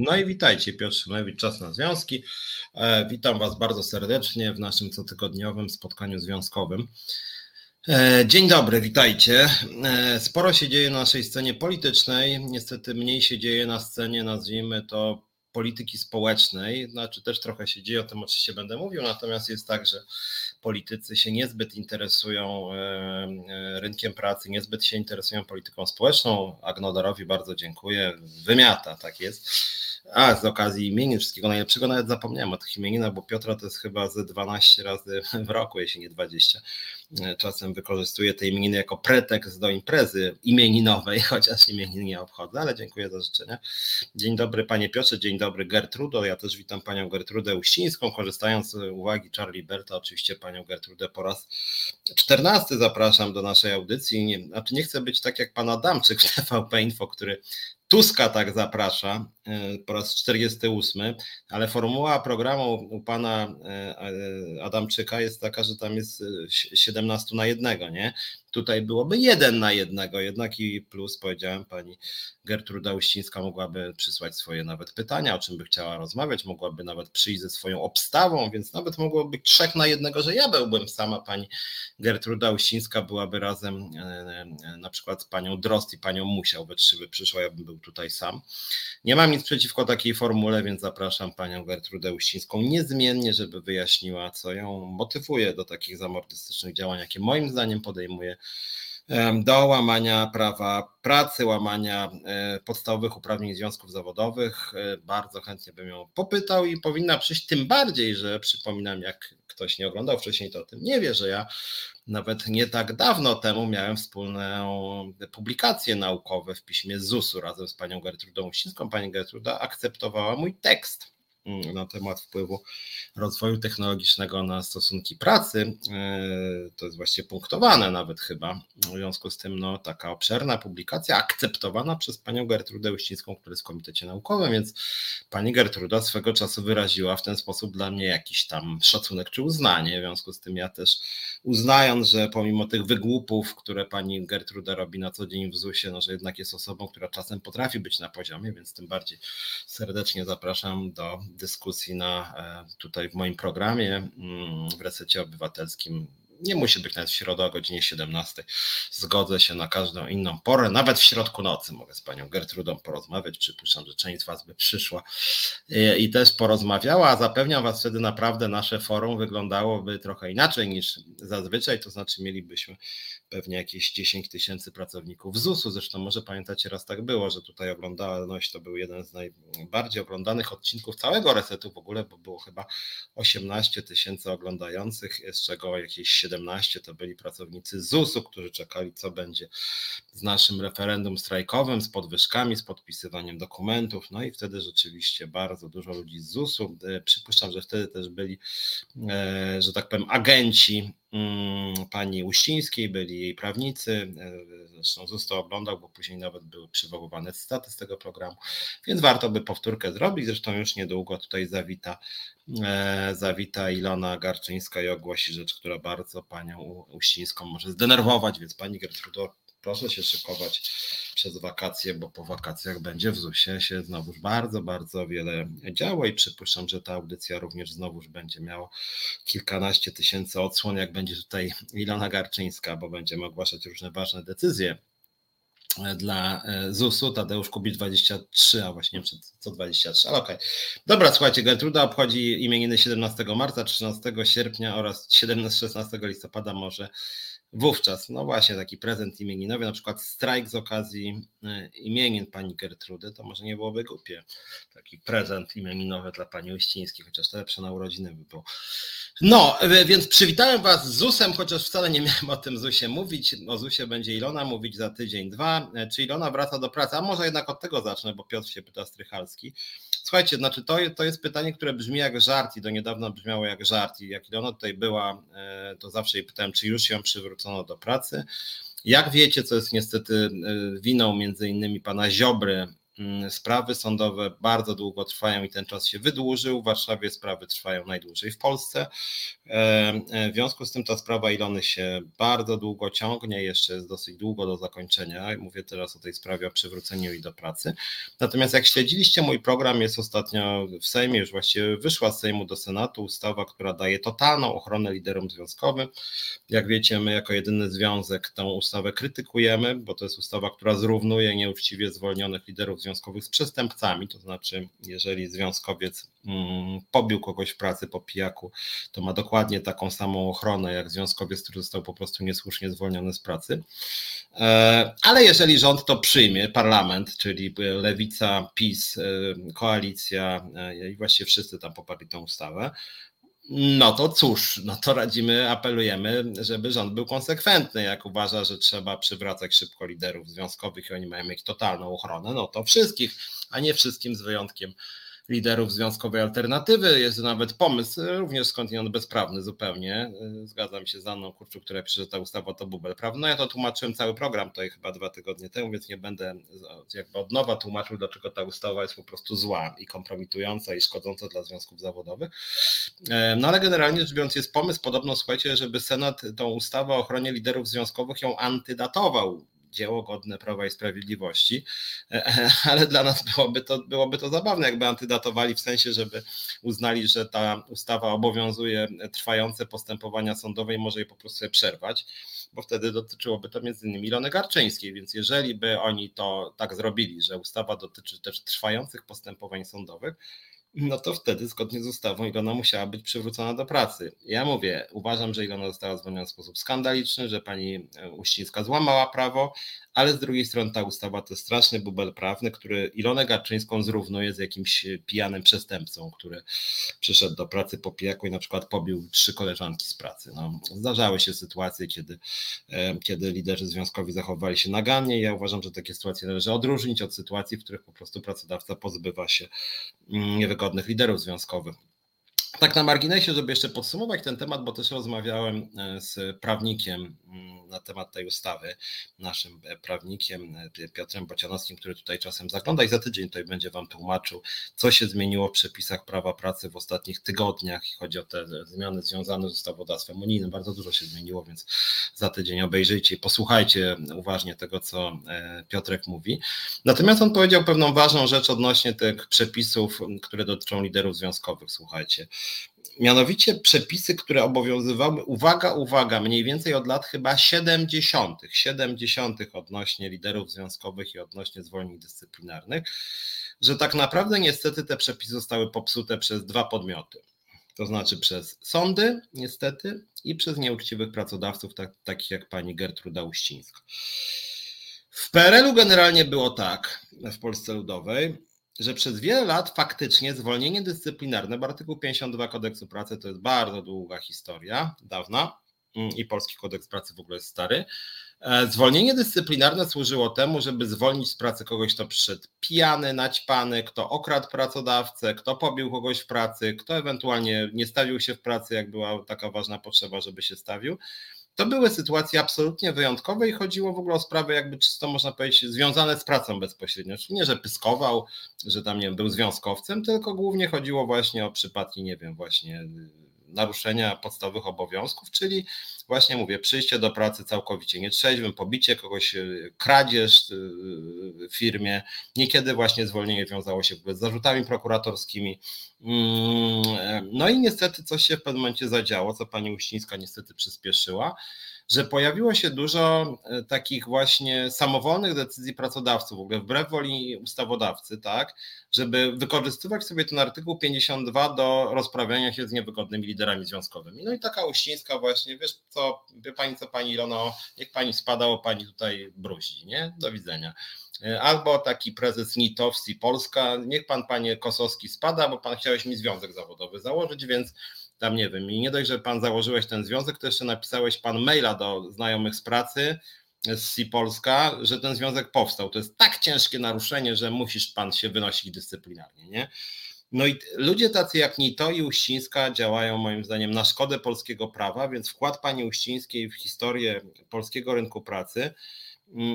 No i witajcie, Piotr Szymlewicz, Czas na Związki. E, witam Was bardzo serdecznie w naszym cotygodniowym spotkaniu związkowym. E, dzień dobry, witajcie. E, sporo się dzieje na naszej scenie politycznej, niestety mniej się dzieje na scenie, nazwijmy to polityki społecznej, znaczy też trochę się dzieje, o tym oczywiście będę mówił, natomiast jest tak, że politycy się niezbyt interesują rynkiem pracy, niezbyt się interesują polityką społeczną. Agnodorowi bardzo dziękuję, wymiata, tak jest. A, z okazji imienin, wszystkiego najlepszego, nawet zapomniałem o tych imieninach, bo Piotra to jest chyba ze 12 razy w roku, jeśli nie 20. Czasem wykorzystuję te imieniny jako pretekst do imprezy imieninowej, chociaż imienin nie obchodzę, ale dziękuję za życzenia. Dzień dobry panie Piotrze, dzień dobry Gertrudo, ja też witam panią Gertrudę Uścińską, korzystając z uwagi Charlie Berta, oczywiście panią Gertrudę po raz 14 zapraszam do naszej audycji. Nie, znaczy nie chcę być tak jak pan Adamczyk w TVP Info, który Tuska tak zaprasza e, po raz 48, ale formuła programu u pana e, e, Adamczyka jest taka, że tam jest 17 na jednego, nie? Tutaj byłoby jeden na jednego, jednak i plus powiedziałem pani Gertruda Uścińska mogłaby przysłać swoje nawet pytania, o czym by chciała rozmawiać, mogłaby nawet przyjść ze swoją obstawą, więc nawet mogłoby być trzech na jednego, że ja byłbym sama, pani Gertruda Uścińska byłaby razem na przykład z panią Drost i panią Musiał, we trzy by przyszła, ja bym był tutaj sam. Nie mam nic przeciwko takiej formule, więc zapraszam panią Gertrudę Uścińską niezmiennie, żeby wyjaśniła, co ją motywuje do takich zamordystycznych działań, jakie moim zdaniem podejmuje do łamania prawa pracy, łamania e, podstawowych uprawnień związków zawodowych. E, bardzo chętnie bym ją popytał i powinna przyjść, tym bardziej, że przypominam, jak ktoś nie oglądał wcześniej, to o tym nie wie, że ja nawet nie tak dawno temu miałem wspólną publikację naukową w piśmie ZUS-u razem z panią Gertrudą Uścińską. Pani Gertruda akceptowała mój tekst na temat wpływu rozwoju technologicznego na stosunki pracy. E, to jest właśnie punktowane nawet chyba. W związku z tym no, taka obszerna publikacja akceptowana przez panią Gertrudę Uścińską, która jest w Komitecie Naukowym, więc pani Gertruda swego czasu wyraziła w ten sposób dla mnie jakiś tam szacunek czy uznanie. W związku z tym ja też uznając, że pomimo tych wygłupów, które pani Gertruda robi na co dzień w ZUS-ie, no, że jednak jest osobą, która czasem potrafi być na poziomie, więc tym bardziej serdecznie zapraszam do dyskusji na, e, tutaj w moim programie mm, w resecie obywatelskim nie musi być nawet w środę o godzinie 17. Zgodzę się na każdą inną porę, nawet w środku nocy mogę z panią Gertrudą porozmawiać. Przypuszczam, że część z was by przyszła i też porozmawiała, a zapewniam was wtedy naprawdę nasze forum wyglądało trochę inaczej niż zazwyczaj, to znaczy mielibyśmy pewnie jakieś 10 tysięcy pracowników ZUS-u. Zresztą może pamiętacie, raz tak było, że tutaj oglądalność to był jeden z najbardziej oglądanych odcinków całego resetu w ogóle, bo było chyba 18 tysięcy oglądających, z czego jakieś 17 to byli pracownicy ZUS-u, którzy czekali, co będzie z naszym referendum strajkowym, z podwyżkami, z podpisywaniem dokumentów. No i wtedy rzeczywiście bardzo dużo ludzi z ZUS-u. E, przypuszczam, że wtedy też byli, e, że tak powiem, agenci pani Uścińskiej, byli jej prawnicy. E, zresztą ZUS to oglądał, bo później nawet były przywoływane cytaty z tego programu, więc warto by powtórkę zrobić. Zresztą już niedługo tutaj zawita E, zawita Ilona Garczyńska i ogłosi rzecz, która bardzo panią Uścińską może zdenerwować, więc pani Gertrudo, proszę się szykować przez wakacje, bo po wakacjach będzie w ZUS-ie się znowuż bardzo, bardzo wiele działo i przypuszczam, że ta audycja również znowuż będzie miała kilkanaście tysięcy odsłon, jak będzie tutaj Ilona Garczyńska, bo będziemy ogłaszać różne ważne decyzje dla e, ZUS-u, Tadeusz Kubicz 23, a właśnie co 23, ale okej. Okay. Dobra, słuchajcie, Gertruda obchodzi imieniny 17 marca, 13 sierpnia oraz 17-16 listopada może wówczas, no właśnie taki prezent imieninowy, na przykład strajk z okazji e, imienin pani Gertrudy, to może nie byłoby głupie, taki prezent imieninowy dla pani Uścińskiej, chociaż to lepsze na urodziny by było. No, więc przywitałem Was z ZUS-em, chociaż wcale nie miałem o tym ZUS-ie mówić. O ZUS-ie będzie Ilona mówić za tydzień, dwa. E, czy Ilona wraca do pracy? A może jednak od tego zacznę, bo Piotr się pyta Strychalski. Słuchajcie, znaczy to, to jest pytanie, które brzmi jak żart i do niedawna brzmiało jak żart. I jak Ilona tutaj była, e, to zawsze jej pytałem, czy już ją przywrócono do pracy. Jak wiecie, co jest niestety e, winą między innymi pana Ziobry, sprawy sądowe bardzo długo trwają i ten czas się wydłużył. W Warszawie sprawy trwają najdłużej w Polsce. W związku z tym ta sprawa Ilony się bardzo długo ciągnie, jeszcze jest dosyć długo do zakończenia. Mówię teraz o tej sprawie o przywróceniu jej do pracy. Natomiast jak śledziliście mój program, jest ostatnio w Sejmie, już właściwie wyszła z Sejmu do Senatu ustawa, która daje totalną ochronę liderom związkowym. Jak wiecie, my jako jedyny związek tę ustawę krytykujemy, bo to jest ustawa, która zrównuje nieuczciwie zwolnionych liderów związkowych z przestępcami. To znaczy, jeżeli związkowiec mm, pobił kogoś w pracy po pijaku, to ma dokładnie taką samą ochronę jak związkowiec, który został po prostu niesłusznie zwolniony z pracy. E, ale jeżeli rząd to przyjmie, parlament, czyli lewica, PiS, e, koalicja e, i właściwie wszyscy tam poparli tę ustawę, no to cóż, no to radzimy, apelujemy, żeby rząd był konsekwentny. Jak uważa, że trzeba przywracać szybko liderów związkowych i oni mają mieć totalną ochronę, no to wszystkich, a nie wszystkim z wyjątkiem liderów Związkowej Alternatywy. Jest nawet pomysł, również skądinąd bezprawny zupełnie. Zgadzam się z Anną Kurczuk, która pisze, że ta ustawa to bubel prawny. No ja to tłumaczyłem cały program tutaj chyba dwa tygodnie temu, więc nie będę jakby od nowa tłumaczył, dlaczego ta ustawa jest po prostu zła i kompromitująca i szkodząca dla związków zawodowych. No ale generalnie rzecz biorąc jest pomysł podobno, słuchajcie, żeby Senat tą ustawę o ochronie liderów związkowych ją antydatował dzieło godne Prawa i Sprawiedliwości, ale dla nas byłoby to, byłoby to zabawne, jakby antydatowali w sensie, żeby uznali, że ta ustawa obowiązuje trwające postępowania sądowe i może je po prostu przerwać bo wtedy dotyczyłoby to między innymi Ilony Garczyńskiej, więc jeżeli by oni to tak zrobili, że ustawa dotyczy też trwających postępowań sądowych, no to wtedy zgodnie z ustawą Ilona musiała być przywrócona do pracy. Ja mówię, uważam, że Ilona została zwolniona w sposób skandaliczny, że pani Uścińska złamała prawo, ale z drugiej strony ta ustawa to straszny bubel prawny, który Ilonę Garczyńską zrównuje z jakimś pijanym przestępcą, który przyszedł do pracy po pijaku i na przykład pobił trzy koleżanki z pracy. No, zdarzały się sytuacje, kiedy, kiedy liderzy związkowi zachowywali się nagannie. Ja uważam, że takie sytuacje należy odróżnić od sytuacji, w których po prostu pracodawca pozbywa się mm, niewygodnych liderów związkowych. Tak na marginesie, żeby jeszcze podsumować ten temat, bo też rozmawiałem e, z prawnikiem mm, na temat tej ustawy, naszym e, prawnikiem e, Piotrem Bocianowskim, który tutaj czasem zagląda i za tydzień tutaj będzie Wam tłumaczył, co się zmieniło w przepisach prawa pracy w ostatnich tygodniach, i chodzi o te zmiany związane z ustawodawstwem unijnym. Bardzo dużo się zmieniło, więc za tydzień obejrzyjcie i posłuchajcie uważnie tego, co Piotrek mówi. Natomiast on powiedział pewną ważną rzecz odnośnie tych przepisów, które dotyczą liderów związkowych. Słuchajcie. Mianowicie przepisy, które obowiązywały, uwaga, uwaga, mniej więcej od lat chyba 70., 70. odnośnie liderów związkowych i odnośnie zwolnień dyscyplinarnych, że tak naprawdę niestety te przepisy zostały popsute przez dwa podmioty. To znaczy przez sądy, niestety, i przez nieuczciwych pracodawców, tak, takich jak pani Gertruda Uścińska. W PRL-u generalnie było tak, w Polsce Ludowej, że przez wiele lat faktycznie zwolnienie dyscyplinarne, bo artykuł 52 kodeksu pracy to jest bardzo długa historia, dawna mm, i polski kodeks pracy w ogóle jest stary. E, zwolnienie dyscyplinarne służyło temu, żeby zwolnić z pracy kogoś, kto przyszedł pijany, naćpany, kto okradł pracodawcę, kto pobił kogoś w pracy, kto ewentualnie nie stawił się w pracy, jak była taka ważna potrzeba, żeby się stawił. To były sytuacje absolutnie wyjątkowe i chodziło w ogóle o sprawy jakby czysto można powiedzieć związane z pracą bezpośrednio. Czyli nie, że pyskował, że tam nie wiem, był związkowcem, tylko głównie chodziło właśnie o przypadki, nie wiem, właśnie naruszenia podstawowych obowiązków, czyli właśnie mówię, przyjście do pracy całkowicie nietrzeźwym, pobicie kogoś, y, kradzież y, w firmie, niekiedy właśnie zwolnienie wiązało się z zarzutami prokuratorskimi. Mm, no i niestety coś się w pewnym momencie zadziało, co pani Uścińska niestety przyspieszyła że pojawiło się dużo e, takich właśnie samowolnych decyzji pracodawców, w ogóle wbrew woli ustawodawcy, tak, żeby wykorzystywać sobie ten artykuł 52 do rozprawiania się z niewygodnymi liderami związkowymi. No i taka Uścińska właśnie, wiesz co, wie pani co pani Ilono, niech pani spada, o pani tutaj bruzi, nie? Do widzenia. E, albo taki prezes Nitowski Polska, niech pan panie Kosowski spada, bo pan chciałeś mi związek zawodowy założyć, więc tam nie wiem, i nie dość, że pan założyłeś ten związek, to jeszcze napisałeś pan maila do znajomych z pracy z Si Polska, że ten związek powstał. To jest tak ciężkie naruszenie, że musisz pan się wynosić dyscyplinarnie, nie? No i ludzie tacy jak Nito i Uścińska działają moim zdaniem na szkodę polskiego prawa, więc wkład pani Uścińskiej w historię polskiego rynku pracy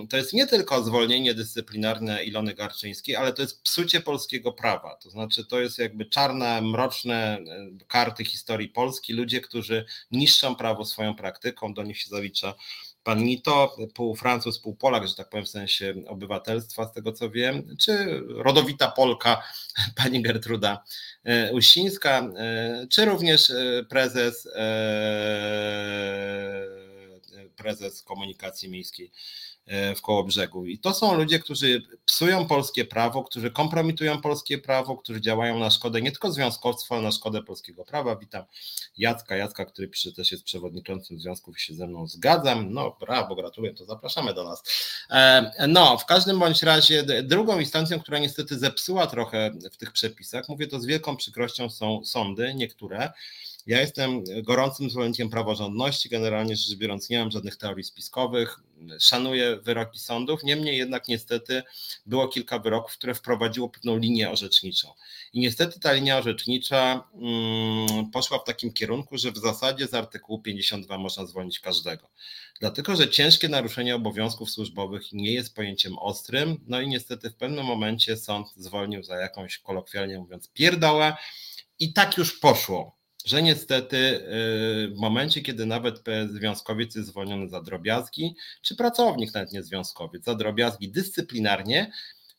to jest nie tylko zwolnienie dyscyplinarne Ilony Garczyńskiej, ale to jest psucie polskiego prawa. To znaczy, to jest jakby czarne, mroczne e, karty historii Polski, ludzie, którzy niszczą prawo swoją praktyką, do nich się zalicza pan Nito, pół Francuz, pół Polak, że tak powiem w sensie obywatelstwa, z tego co wiem, czy rodowita Polka, pani Gertruda e, Uścińska, e, czy również prezes prezes komunikacji miejskiej E, w Kołobrzegu. I to są ludzie, którzy psują polskie prawo, którzy kompromitują polskie prawo, którzy działają na szkodę nie tylko związkowstwa, ale na szkodę polskiego prawa. Witam Jacka, Jacka, który pisze też jest przewodniczącym związków i się ze mną zgadzam. No brawo, gratuluję, to zapraszamy do nas. E, no, w każdym bądź razie drugą instancją, która niestety zepsuła trochę w tych przepisach, mówię to z wielką przykrością, są sądy, niektóre, ja jestem gorącym zwolennikiem praworządności, generalnie rzecz biorąc nie mam żadnych teorii spiskowych, szanuję wyroki sądów, niemniej jednak niestety było kilka wyroków, które wprowadziło pewną linię orzeczniczą. I niestety ta linia orzecznicza mm, poszła w takim kierunku, że w zasadzie z artykułu 52 można zwolnić każdego. Dlatego, że ciężkie naruszenie obowiązków służbowych nie jest pojęciem ostrym, no i niestety w pewnym momencie sąd zwolnił za jakąś kolokwialnie mówiąc pierdołę i tak już poszło że niestety y, w momencie, kiedy nawet związkowiec jest zwolniony za drobiazgi, czy pracownik nawet nie związkowiec, za drobiazgi dyscyplinarnie,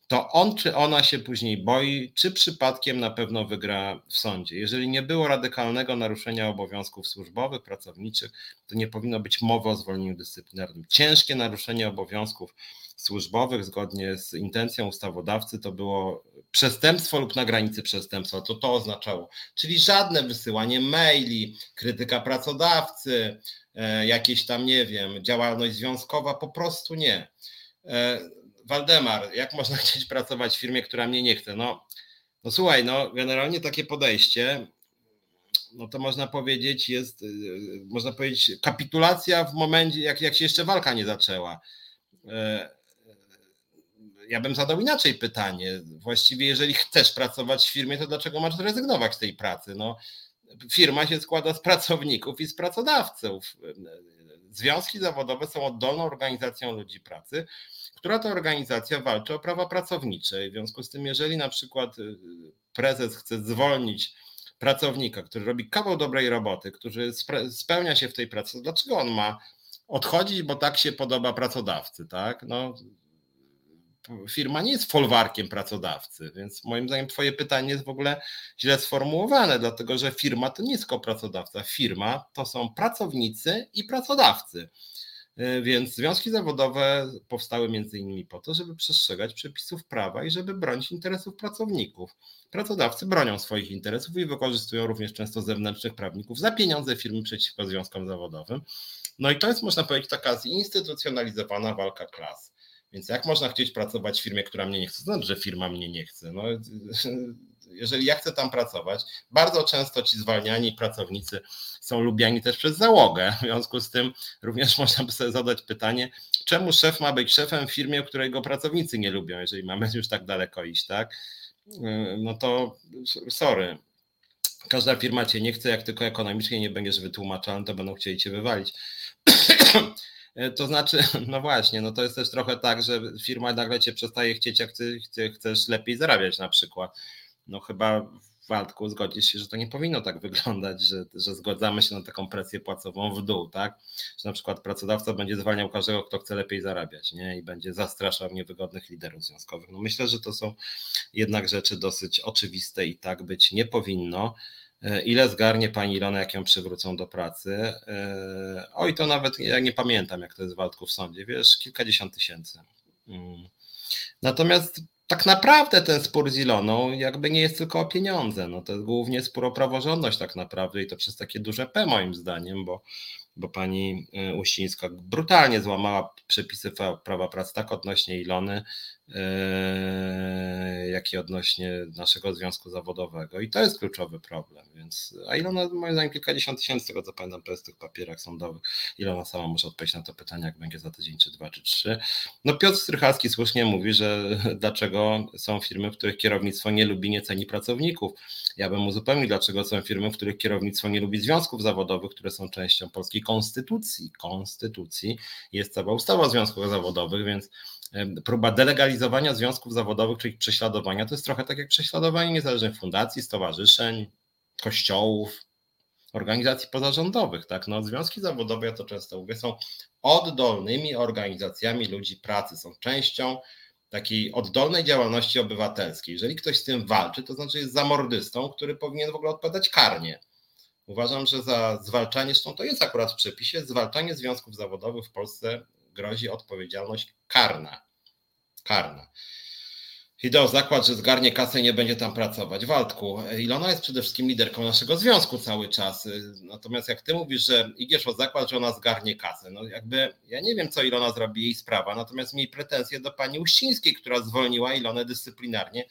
to on czy ona się później boi, czy przypadkiem na pewno wygra w sądzie. Jeżeli nie było radykalnego naruszenia obowiązków służbowych, pracowniczych, to nie powinno być mowy o zwolnieniu dyscyplinarnym. Ciężkie naruszenie obowiązków służbowych zgodnie z intencją ustawodawcy to było przestępstwo lub na granicy przestępstwa, to to oznaczało. Czyli żadne wysyłanie maili, krytyka pracodawcy, e, jakieś tam, nie wiem, działalność związkowa, po prostu nie. E, Waldemar, jak można chcieć pracować w firmie, która mnie nie chce? No, no słuchaj, no generalnie takie podejście, no to można powiedzieć jest, e, można powiedzieć kapitulacja w momencie, jak, jak się jeszcze walka nie zaczęła ja bym zadał inaczej pytanie. Właściwie, jeżeli chcesz pracować w firmie, to dlaczego masz zrezygnować z tej pracy? No, firma się składa z pracowników i z pracodawców. Związki zawodowe są oddolną organizacją ludzi pracy, która to organizacja walczy o prawa pracownicze. W związku z tym, jeżeli na przykład y, prezes chce zwolnić pracownika, który robi kawał dobrej roboty, który spełnia się w tej pracy, dlaczego on ma odchodzić, bo tak się podoba pracodawcy, tak? No, firma nie jest folwarkiem pracodawcy, więc moim zdaniem twoje pytanie jest w ogóle źle sformułowane, dlatego że firma to nie jest tylko pracodawca, firma to są pracownicy i pracodawcy. E, więc związki zawodowe powstały między innymi po to, żeby przestrzegać przepisów prawa i żeby bronić interesów pracowników. Pracodawcy bronią swoich interesów i wykorzystują również często zewnętrznych prawników za pieniądze firmy przeciwko związkom zawodowym. No i to jest, można powiedzieć, taka zinstytucjonalizowana walka klas. Więc jak można chcieć pracować w firmie, która mnie nie chce? Znaczy, że firma mnie nie chce. No, jeżeli ja chcę tam pracować, bardzo często ci zwalniani pracownicy są lubiani też przez załogę. W związku z tym również można by sobie zadać pytanie, czemu szef ma być szefem w firmie, której go pracownicy nie lubią, jeżeli mamy już tak daleko iść, tak? No to sorry. Każda firma cię nie chce, jak tylko ekonomicznie nie będziesz wytłumaczony, to będą chcieli cię wywalić. E, to znaczy, no właśnie, no to jest też trochę tak, że firma nagle cię przestaje chcieć, jak ty chcesz lepiej zarabiać na przykład. No chyba Waldku zgodzisz się, że to nie powinno tak wyglądać, że, że zgodzamy się na taką presję płacową w dół, tak? Że na przykład pracodawca będzie zwalniał każdego, kto chce lepiej zarabiać, nie? I będzie zastraszał niewygodnych liderów związkowych. No myślę, że to są jednak rzeczy dosyć oczywiste i tak być nie powinno. E, ile zgarnie pani Ilona, jak ją przywrócą do pracy? E, oj, to nawet ja nie pamiętam, jak to jest w w sądzie, wiesz, kilkadziesiąt tysięcy. Mm. Natomiast tak naprawdę ten spór z Iloną jakby nie jest tylko o pieniądze, no to jest głównie spór o praworządność tak naprawdę i to przez takie duże P moim zdaniem, bo, bo pani e, Uścińska brutalnie złamała przepisy prawa pracy tak odnośnie Ilony, E, jak i odnośnie naszego związku zawodowego. I to jest kluczowy problem. Więc, a ile ona, moim zdaniem, kilkadziesiąt tysięcy, tego co pamiętam, to jest w tych papierach sądowych. Ile ona sama może odpowiedzieć na to pytanie, jak będzie za tydzień, czy dwa, czy trzy. No Piotr Strychalski słusznie mówi, że dlaczego są firmy, w których kierownictwo nie lubi, nie ceni pracowników. Ja bym uzupełnił, dlaczego są firmy, w których kierownictwo nie lubi związków zawodowych, które są częścią polskiej konstytucji, konstytucji jest cała ustawa o związkach zawodowych, więc próba delegalizowania związków zawodowych, czyli prześladowania, to jest trochę tak jak prześladowanie niezależnych fundacji, stowarzyszeń, kościołów, organizacji pozarządowych. Tak? No, związki zawodowe, ja to często mówię, są oddolnymi organizacjami ludzi pracy, są częścią takiej oddolnej działalności obywatelskiej. Jeżeli ktoś z tym walczy, to znaczy jest zamordystą, który powinien w ogóle odpowiadać karnie. Uważam, że za zwalczanie, zresztą to jest akurat w przepisie, zwalczanie związków zawodowych w Polsce grozi odpowiedzialność karna. Karna. Idę zakład, że zgarnie kasę i nie będzie tam pracować. Waldku, Ilona jest przede wszystkim liderką naszego związku cały czas. Natomiast jak ty mówisz, że idziesz o zakład, że ona zgarnie kasę, no jakby ja nie wiem, co Ilona zrobi jej sprawa, natomiast miej pretensje do pani Uścińskiej, która zwolniła Ilonę dyscyplinarnie,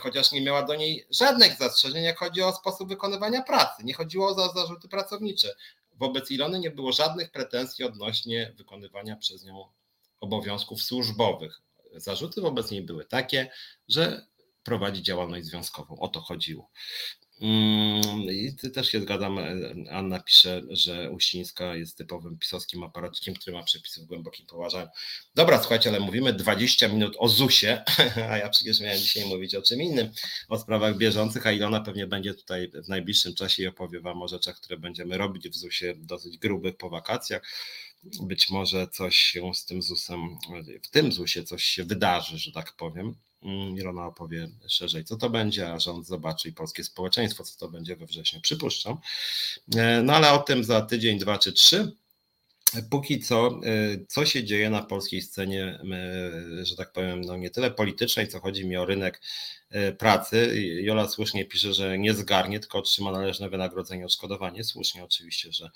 chociaż nie miała do niej żadnych zastrzeżeń, jak chodzi o sposób wykonywania pracy. Nie chodziło o zarzuty pracownicze. Wobec Ilony nie było żadnych pretensji odnośnie wykonywania przez nią obowiązków służbowych zarzuty wobec niej były takie, że prowadzi działalność związkową. O to chodziło. Mm, I też się zgadzam. Anna pisze, że Uścińska jest typowym pisowskim aparacikiem, który ma przepisy w głębokim poważaniu. Dobra, słuchajcie, ale mówimy 20 minut o ZUS-ie, a ja przecież miałem dzisiaj mówić o czym innym, o sprawach bieżących, a Ilona pewnie będzie tutaj w najbliższym czasie i opowie Wam o rzeczach, które będziemy robić w ZUS-ie dosyć grubych po wakacjach być może coś się z tym ZUS-em, w tym ZUS-ie coś się wydarzy, że tak powiem. Mm, Ilona opowie szerzej, co to będzie, a rząd zobaczy i polskie społeczeństwo, co to będzie we wrześniu, przypuszczam. E, no ale o tym za tydzień, dwa czy trzy. Póki co, e, co się dzieje na polskiej scenie, że tak powiem, no nie tyle politycznej, co chodzi mi o rynek E, pracy. Jola słusznie pisze, że nie zgarnie, tylko otrzyma należne wynagrodzenie, odszkodowanie. Słusznie oczywiście, że,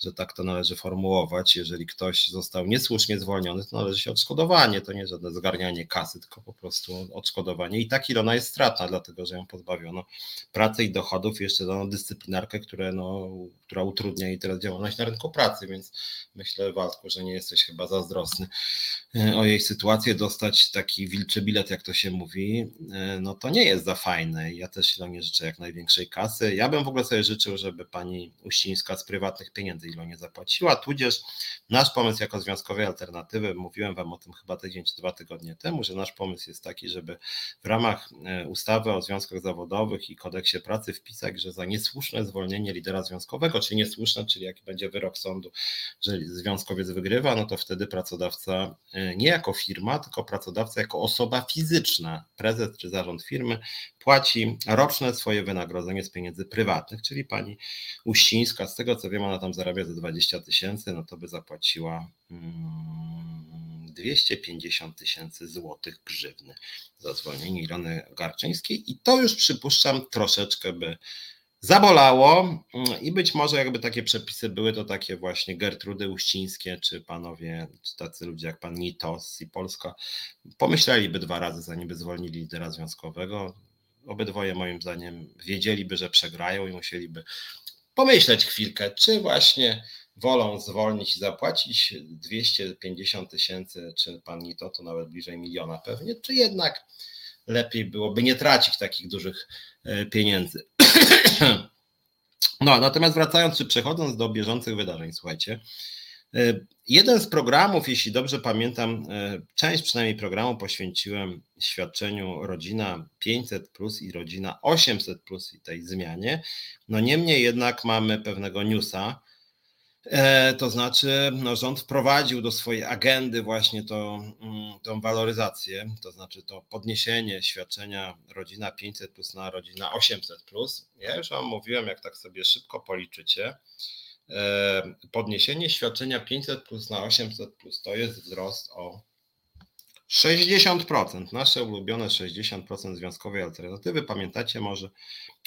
że tak to należy formułować. Jeżeli ktoś został niesłusznie zwolniony, to należy się odszkodowanie. To nie żadne zgarnianie kasy, tylko po prostu odszkodowanie. I tak Ilona jest stratna, dlatego że ją pozbawiono pracy i dochodów. Jeszcze dano dyscyplinarkę, które, no, która utrudnia jej teraz działalność na rynku pracy, więc myślę, Waldku, że nie jesteś chyba zazdrosny e, o jej sytuację. Dostać taki wilczy bilet, jak to się mówi, e, no no to nie jest za fajne. Ja też Ilonie życzę jak największej kasy. Ja bym w ogóle sobie życzył, żeby pani Uścińska z prywatnych pieniędzy Ilonie zapłaciła, tudzież nasz pomysł jako związkowej alternatywy, mówiłem wam o tym chyba tydzień czy dwa tygodnie temu, że nasz pomysł jest taki, żeby w ramach e, ustawy o związkach zawodowych i kodeksie pracy wpisać, że za niesłuszne zwolnienie lidera związkowego, czy niesłuszne, czyli jaki będzie wyrok sądu, że związkowiec wygrywa, no to wtedy pracodawca e, nie jako firma, tylko pracodawca jako osoba fizyczna, prezes czy zarząd firmy płaci roczne swoje wynagrodzenie z pieniędzy prywatnych, czyli pani Uścińska, z tego co wiem, ona tam zarabia ze 20 tysięcy, no to by zapłaciła 250 mm, tysięcy złotych grzywny za zwolnienie Ilony Garczyńskiej. I to już przypuszczam troszeczkę by zabolało i być może jakby takie przepisy były, to takie właśnie Gertrudy Uścińskie, czy panowie, czy tacy ludzie jak pan Nitos i Polska, pomyśleliby dwa razy, zanim by zwolnili lidera związkowego. Obydwoje moim zdaniem wiedzieliby, że przegrają i musieliby pomyśleć chwilkę, czy właśnie wolą zwolnić i zapłacić 250 tysięcy, czy pan Nito to nawet bliżej miliona pewnie, czy jednak lepiej byłoby nie tracić takich dużych e, pieniędzy. No, natomiast wracając czy przechodząc do bieżących wydarzeń, słuchajcie. E, jeden z programów, jeśli dobrze pamiętam, e, część przynajmniej programu poświęciłem świadczeniu rodzina 500 plus i rodzina 800 plus i tej zmianie. No niemniej jednak mamy pewnego newsa, to znaczy, no, rząd wprowadził do swojej agendy właśnie to, mm, tą waloryzację, to znaczy to podniesienie świadczenia rodzina 500 plus na rodzina 800 plus. Ja już Wam mówiłem, jak tak sobie szybko policzycie. E, podniesienie świadczenia 500 plus na 800 plus to jest wzrost o 60%, nasze ulubione 60% związkowej alternatywy. Pamiętacie może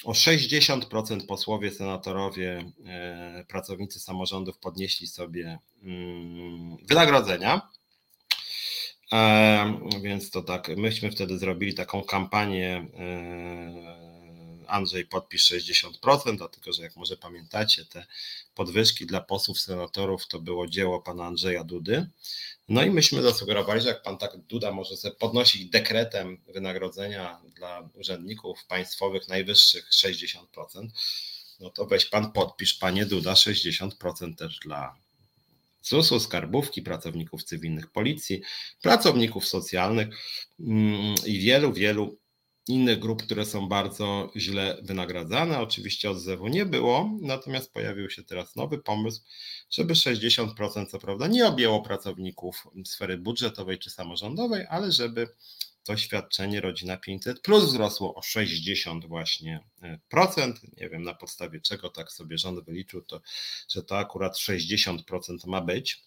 o 60% posłowie, senatorowie, e, pracownicy samorządów podnieśli sobie mm, wynagrodzenia. E, więc to tak, myśmy wtedy zrobili taką kampanię e, Andrzej podpisz 60%, dlatego że jak może pamiętacie, te podwyżki dla posłów, senatorów to było dzieło pana Andrzeja Dudy. No i myśmy zasugerowali, że jak pan tak Duda może sobie podnosić dekretem wynagrodzenia dla urzędników państwowych najwyższych 60%, no to weź pan podpisz, panie Duda, 60% też dla ZUS-u, skarbówki, pracowników cywilnych policji, pracowników socjalnych mm, i wielu, wielu innych grup, które są bardzo źle wynagradzane. Oczywiście odzewu nie było, natomiast pojawił się teraz nowy pomysł, żeby 60% co prawda nie objęło pracowników sfery budżetowej czy samorządowej, ale żeby to świadczenie Rodzina 500 plus wzrosło o 60 właśnie e, procent. Nie wiem na podstawie czego tak sobie rząd wyliczył, to, że to akurat 60% ma być.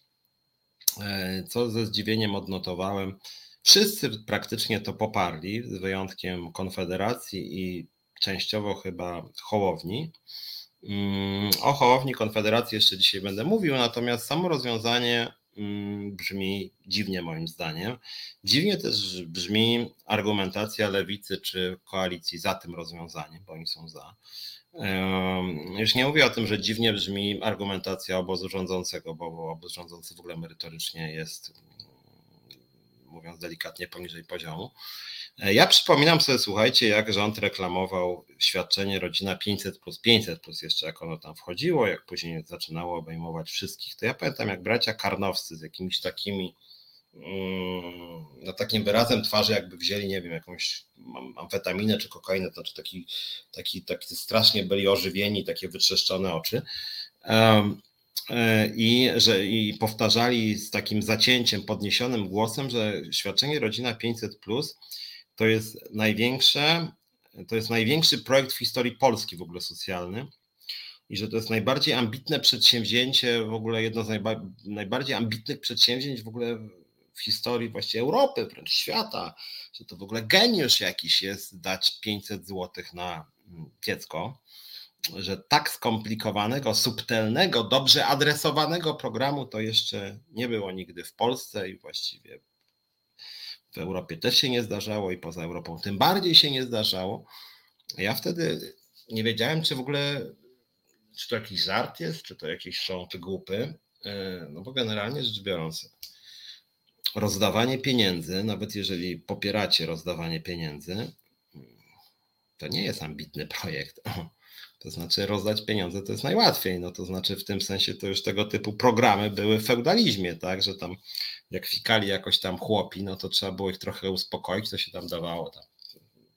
E, co ze zdziwieniem odnotowałem, wszyscy praktycznie to poparli, z wyjątkiem Konfederacji i częściowo chyba Hołowni. Mm, o Hołowni Konfederacji jeszcze dzisiaj będę mówił, natomiast samo rozwiązanie Mm, brzmi dziwnie moim zdaniem. Dziwnie też brzmi argumentacja lewicy czy koalicji za tym rozwiązaniem, bo oni są za. Już nie mówię o tym, że dziwnie brzmi argumentacja obozu rządzącego, bo obóz rządzący w ogóle merytorycznie jest, mówiąc delikatnie, poniżej poziomu. E, ja przypominam sobie, słuchajcie, jak rząd reklamował świadczenie rodzina 500 plus 500 plus jeszcze jak ono tam wchodziło, jak później zaczynało obejmować wszystkich. To ja pamiętam, jak bracia Karnowscy z jakimiś takimi mm, no takim wyrazem twarzy, jakby wzięli, nie wiem, jakąś amfetaminę czy kokainę, to znaczy taki, taki, taki strasznie byli ożywieni, takie wytrzeszczone oczy. I, że, I powtarzali z takim zacięciem, podniesionym głosem, że świadczenie rodzina 500 plus to jest największe, to jest największy projekt w historii Polski w ogóle socjalny i że to jest najbardziej ambitne przedsięwzięcie, w ogóle jedno z najba, najbardziej ambitnych przedsięwzięć w ogóle w historii właściwie Europy, wręcz świata, że to w ogóle geniusz jakiś jest dać 500 zł na mm, dziecko, że tak skomplikowanego, subtelnego, dobrze adresowanego programu to jeszcze nie było nigdy w Polsce i właściwie w Europie też się nie zdarzało i poza Europą tym bardziej się nie zdarzało. Ja wtedy nie wiedziałem, czy w ogóle, czy to jakiś żart jest, czy to jakieś są głupy, e, no bo generalnie rzecz biorąc, rozdawanie pieniędzy, nawet jeżeli popieracie rozdawanie pieniędzy, to nie jest ambitny projekt. To znaczy rozdać pieniądze to jest najłatwiej. No to znaczy w tym sensie to już tego typu programy były w feudalizmie, tak, że tam jak fikali jakoś tam chłopi, no to trzeba było ich trochę uspokoić, to się tam dawało tam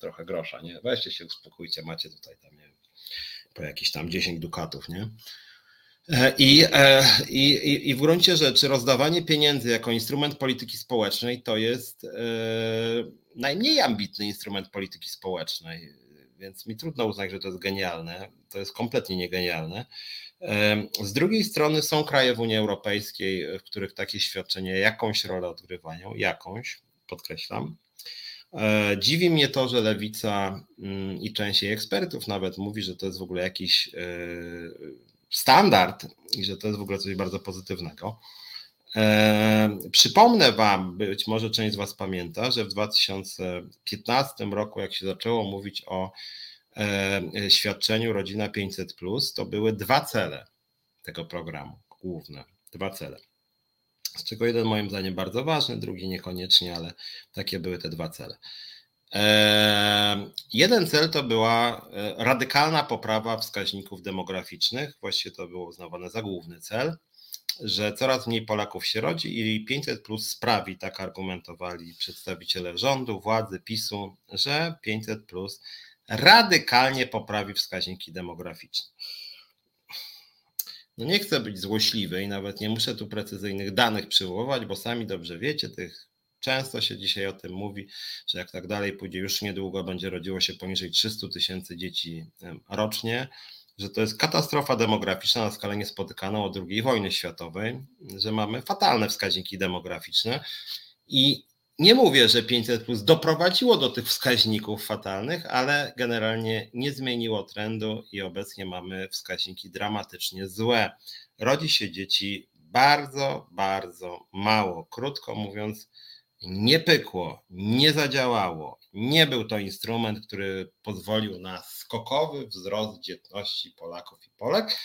trochę grosza, nie? Weźcie się uspokójcie, macie tutaj tam, nie wiem, po jakieś tam 10 dukatów, nie? E, I, e, i, I w gruncie rzeczy rozdawanie pieniędzy jako instrument polityki społecznej to jest e, najmniej ambitny instrument polityki społecznej więc mi trudno uznać, że to jest genialne. To jest kompletnie niegenialne. Z drugiej strony są kraje w Unii Europejskiej, w których takie świadczenia jakąś rolę odgrywają, jakąś, podkreślam. E, dziwi mnie to, że lewica mm, i część jej ekspertów nawet mówi, że to jest w ogóle jakiś e, standard i że to jest w ogóle coś bardzo pozytywnego. E, przypomnę Wam, być może część z Was pamięta, że w 2015 roku, jak się zaczęło mówić o e, świadczeniu Rodzina 500, to były dwa cele tego programu, główne, dwa cele. Z czego jeden moim zdaniem bardzo ważny, drugi niekoniecznie, ale takie były te dwa cele. E, jeden cel to była radykalna poprawa wskaźników demograficznych, właściwie to było uznawane za główny cel że coraz mniej Polaków się rodzi i 500 plus sprawi, tak argumentowali przedstawiciele rządu, władzy, PiSu, że 500 plus radykalnie poprawi wskaźniki demograficzne. No nie chcę być złośliwy i nawet nie muszę tu precyzyjnych danych przywoływać, bo sami dobrze wiecie, tych często się dzisiaj o tym mówi, że jak tak dalej pójdzie, już niedługo będzie rodziło się poniżej 300 tysięcy dzieci rocznie że to jest katastrofa demograficzna na skalę niespotykaną od II wojny światowej, że mamy fatalne wskaźniki demograficzne i nie mówię, że 500 plus doprowadziło do tych wskaźników fatalnych, ale generalnie nie zmieniło trendu i obecnie mamy wskaźniki dramatycznie złe. Rodzi się dzieci bardzo, bardzo mało. Krótko mówiąc, nie pykło, nie zadziałało. Nie był to instrument, który pozwolił na skokowy wzrost dzietności Polaków i Polek.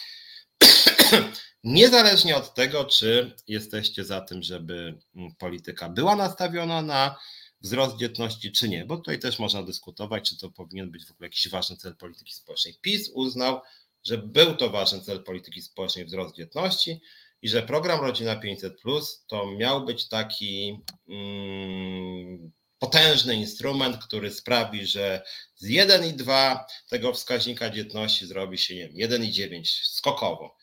Niezależnie od tego, czy jesteście za tym, żeby polityka była nastawiona na wzrost dzietności, czy nie, bo tutaj też można dyskutować, czy to powinien być w ogóle jakiś ważny cel polityki społecznej. PiS uznał, że był to ważny cel polityki społecznej wzrost dzietności i że program Rodzina 500 to miał być taki mm, potężny instrument, który sprawi, że z 1,2 tego wskaźnika dzietności zrobi się, nie wiem, 1,9 skokowo.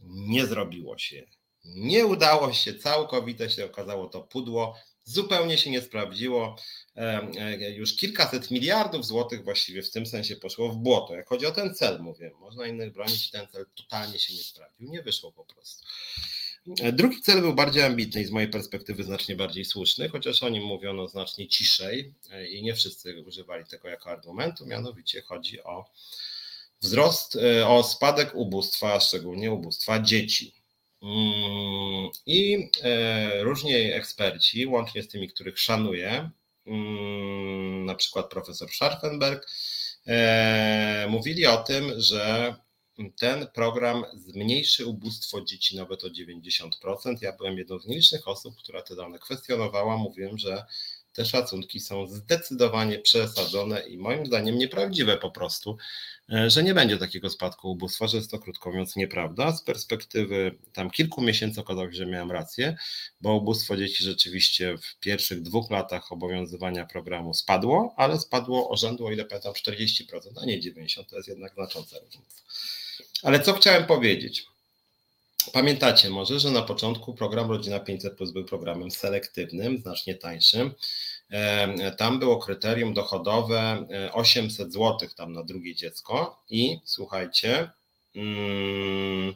Nie zrobiło się. Nie udało się, całkowite się okazało to pudło, zupełnie się nie sprawdziło. E, już kilkaset miliardów złotych właściwie w tym sensie poszło w błoto. Jak chodzi o ten cel, mówię, można innych bronić, ten cel totalnie się nie sprawdził, nie wyszło po prostu. E, drugi cel był bardziej ambitny i z mojej perspektywy znacznie bardziej słuszny, chociaż o nim mówiono znacznie ciszej e, i nie wszyscy używali tego jako argumentu, mianowicie chodzi o wzrost, o spadek ubóstwa, szczególnie ubóstwa dzieci. Mm, I różni eksperci, łącznie z tymi, których szanuję, Mm, na przykład profesor Scharfenberg, e, mówili o tym, że ten program zmniejszy ubóstwo dzieci nawet o 90%. Ja byłem jedną z nielicznych osób, która te dane kwestionowała. Mówiłem, że te szacunki są zdecydowanie przesadzone i moim zdaniem nieprawdziwe po prostu, e, że nie będzie takiego spadku ubóstwa, że jest to krótko mówiąc nieprawda. Z perspektywy tam kilku miesięcy okazało się, że miałem rację, bo ubóstwo dzieci rzeczywiście w pierwszych dwóch latach obowiązywania programu spadło, ale spadło o rzędu, o ile pamiętam, 40%, a nie 90%, to jest jednak znacząca różnica. Ale co chciałem powiedzieć? Pamiętacie może, że na początku program Rodzina 500 Plus był programem selektywnym, znacznie tańszym. Tam było kryterium dochodowe 800 e, zł tam na drugie dziecko i słuchajcie, mm,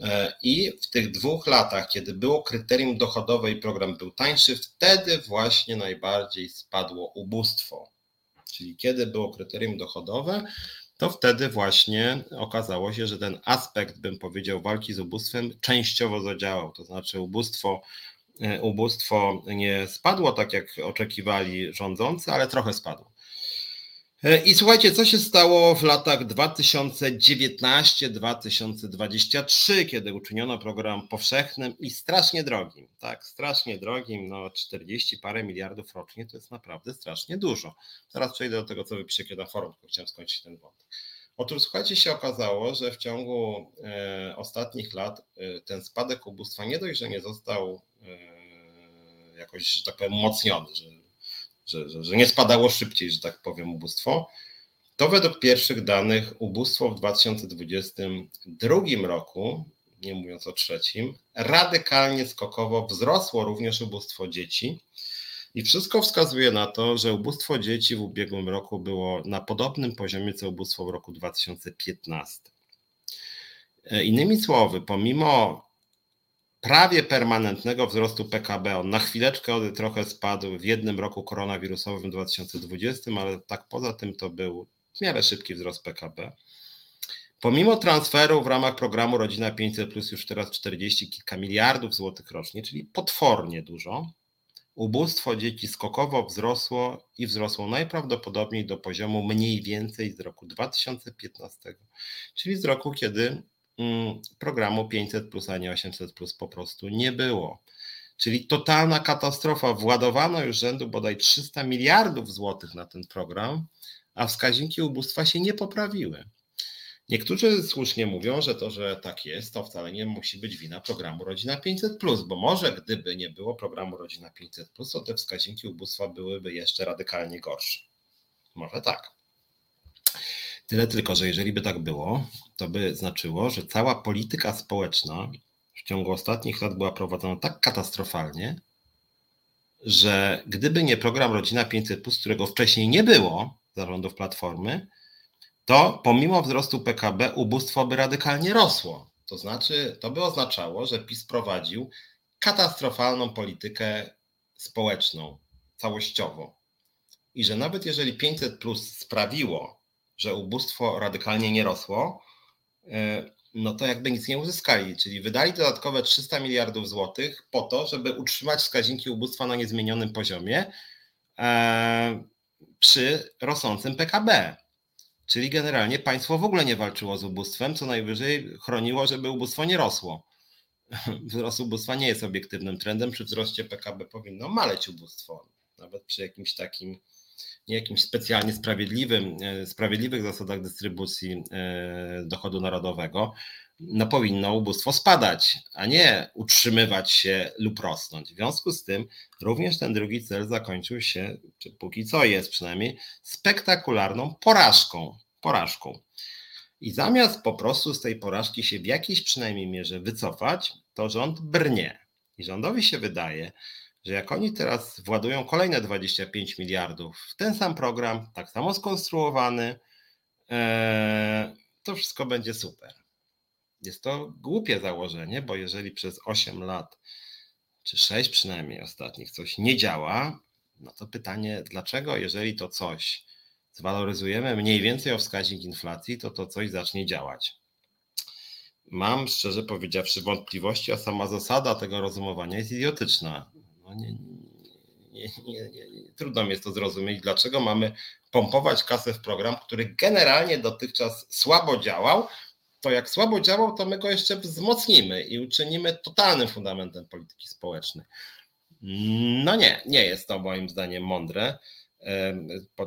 e, i w tych dwóch latach, kiedy było kryterium dochodowe i program był tańszy, wtedy właśnie najbardziej spadło ubóstwo. Czyli kiedy było kryterium dochodowe, to wtedy właśnie okazało się, że ten aspekt, bym powiedział, walki z ubóstwem częściowo zadziałał. To znaczy, ubóstwo, e, ubóstwo nie spadło tak, jak oczekiwali rządzący, ale trochę spadło. E, I słuchajcie, co się stało w latach 2019-2023, kiedy uczyniono program powszechnym i strasznie drogim. Tak, strasznie drogim, no 40 parę miliardów rocznie to jest naprawdę strasznie dużo. Zaraz przejdę do tego, co wy piszecie na forum, tylko chciałem skończyć ten wątek. Otóż słuchajcie, się okazało, że w ciągu e, ostatnich lat e, ten spadek ubóstwa nie dość, że nie został e, jakoś, że tak powiem, umocniony, że że, że, że nie spadało szybciej, że tak powiem, ubóstwo, to według pierwszych danych ubóstwo w 2022 roku, nie mówiąc o trzecim, radykalnie skokowo wzrosło również ubóstwo dzieci. I wszystko wskazuje na to, że ubóstwo dzieci w ubiegłym roku było na podobnym poziomie co ubóstwo w roku 2015. E, innymi słowy, pomimo prawie permanentnego wzrostu PKB. On na chwileczkę trochę spadł w jednym roku koronawirusowym 2020, ale tak poza tym to był w miarę szybki wzrost PKB. Pomimo transferu w ramach programu Rodzina 500 plus już teraz 40 kilka miliardów złotych rocznie, czyli potwornie dużo, ubóstwo dzieci skokowo wzrosło i wzrosło najprawdopodobniej do poziomu mniej więcej z roku 2015, czyli z roku, kiedy programu 500, plus, a nie 800 plus po prostu nie było. Czyli totalna katastrofa. Władowano już rzędu bodaj 300 miliardów złotych na ten program, a wskaźniki ubóstwa się nie poprawiły. Niektórzy słusznie mówią, że to, że tak jest, to wcale nie musi być wina programu Rodzina 500, bo może gdyby nie było programu Rodzina 500, to te wskaźniki ubóstwa byłyby jeszcze radykalnie gorsze. Może tak. Tyle tylko, że jeżeli by tak było, to by znaczyło, że cała polityka społeczna w ciągu ostatnich lat była prowadzona tak katastrofalnie, że gdyby nie program Rodzina 500, którego wcześniej nie było zarządów Platformy, to pomimo wzrostu PKB ubóstwo by radykalnie rosło. To znaczy, to by oznaczało, że PiS prowadził katastrofalną politykę społeczną, całościowo. I że nawet jeżeli 500 plus sprawiło, że ubóstwo radykalnie nie rosło, no to jakby nic nie uzyskali, czyli wydali dodatkowe 300 miliardów złotych po to, żeby utrzymać wskaźniki ubóstwa na niezmienionym poziomie e, przy rosnącym PKB. Czyli generalnie państwo w ogóle nie walczyło z ubóstwem, co najwyżej chroniło, żeby ubóstwo nie rosło. Wzrost ubóstwa nie jest obiektywnym trendem. Przy wzroście PKB powinno maleć ubóstwo, nawet przy jakimś takim jakimś specjalnie sprawiedliwym, e, sprawiedliwych zasadach dystrybucji e, dochodu narodowego, no powinno ubóstwo spadać, a nie utrzymywać się lub rosnąć. W związku z tym również ten drugi cel zakończył się, czy póki co jest przynajmniej, spektakularną porażką. porażką. I zamiast po prostu z tej porażki się w jakiejś przynajmniej mierze wycofać, to rząd brnie. I rządowi się wydaje, że jak oni teraz władują kolejne 25 miliardów w ten sam program, tak samo skonstruowany, e, to wszystko będzie super. Jest to głupie założenie, bo jeżeli przez 8 lat, czy 6 przynajmniej ostatnich, coś nie działa, no to pytanie, dlaczego, jeżeli to coś zwaloryzujemy mniej więcej o wskaźnik inflacji, to to coś zacznie działać. Mam szczerze powiedziawszy wątpliwości, a sama zasada tego rozumowania jest idiotyczna. No nie, nie, nie, trudno mi jest to zrozumieć, dlaczego mamy pompować kasę w program, który generalnie dotychczas słabo działał, to jak słabo działał, to my go jeszcze wzmocnimy i uczynimy totalnym fundamentem polityki społecznej. No nie, nie jest to moim zdaniem mądre.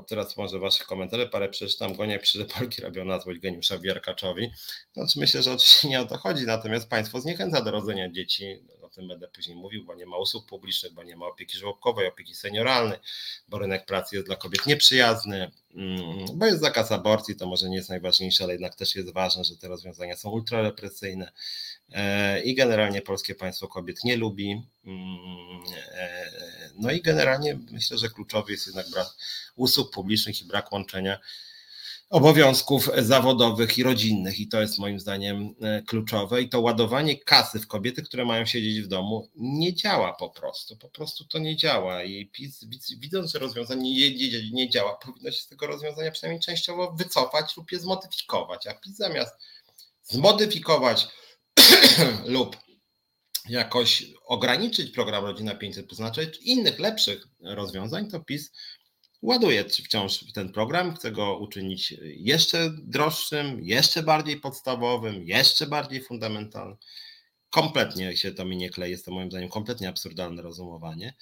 Teraz może wasze komentarze parę przeczytam. Gonia pisze, że Polki robią na złość geniusza Wierkaczowi. Znaczy myślę, że oczywiście nie o to chodzi, natomiast państwo zniechęca do rodzenia dzieci. O tym będę później mówił, bo nie ma usług publicznych, bo nie ma opieki żłobkowej, opieki senioralnej, bo rynek pracy jest dla kobiet nieprzyjazny, mm, bo jest zakaz aborcji, to może nie jest najważniejsze, ale jednak też jest ważne, że te rozwiązania są ultrarepresyjne e, i generalnie polskie państwo kobiet nie lubi. Mm, e, no i generalnie myślę, że kluczowy jest jednak brak usług publicznych i brak łączenia obowiązków zawodowych i rodzinnych i to jest moim zdaniem e, kluczowe. I to ładowanie kasy w kobiety, które mają siedzieć w domu nie działa po prostu, po prostu to nie działa. I PiS widząc, że rozwiązanie nie, nie, działa, powinno się z tego rozwiązania przynajmniej częściowo wycofać lub je zmodyfikować, a PiS zamiast zmodyfikować lub jakoś ograniczyć program Rodzina 500, to znaczy innych lepszych rozwiązań, to PiS ładuje wciąż ten program, chce go uczynić jeszcze droższym, jeszcze bardziej podstawowym, jeszcze bardziej fundamentalnym. Kompletnie się to mi nie klei, jest to moim zdaniem kompletnie absurdalne rozumowanie.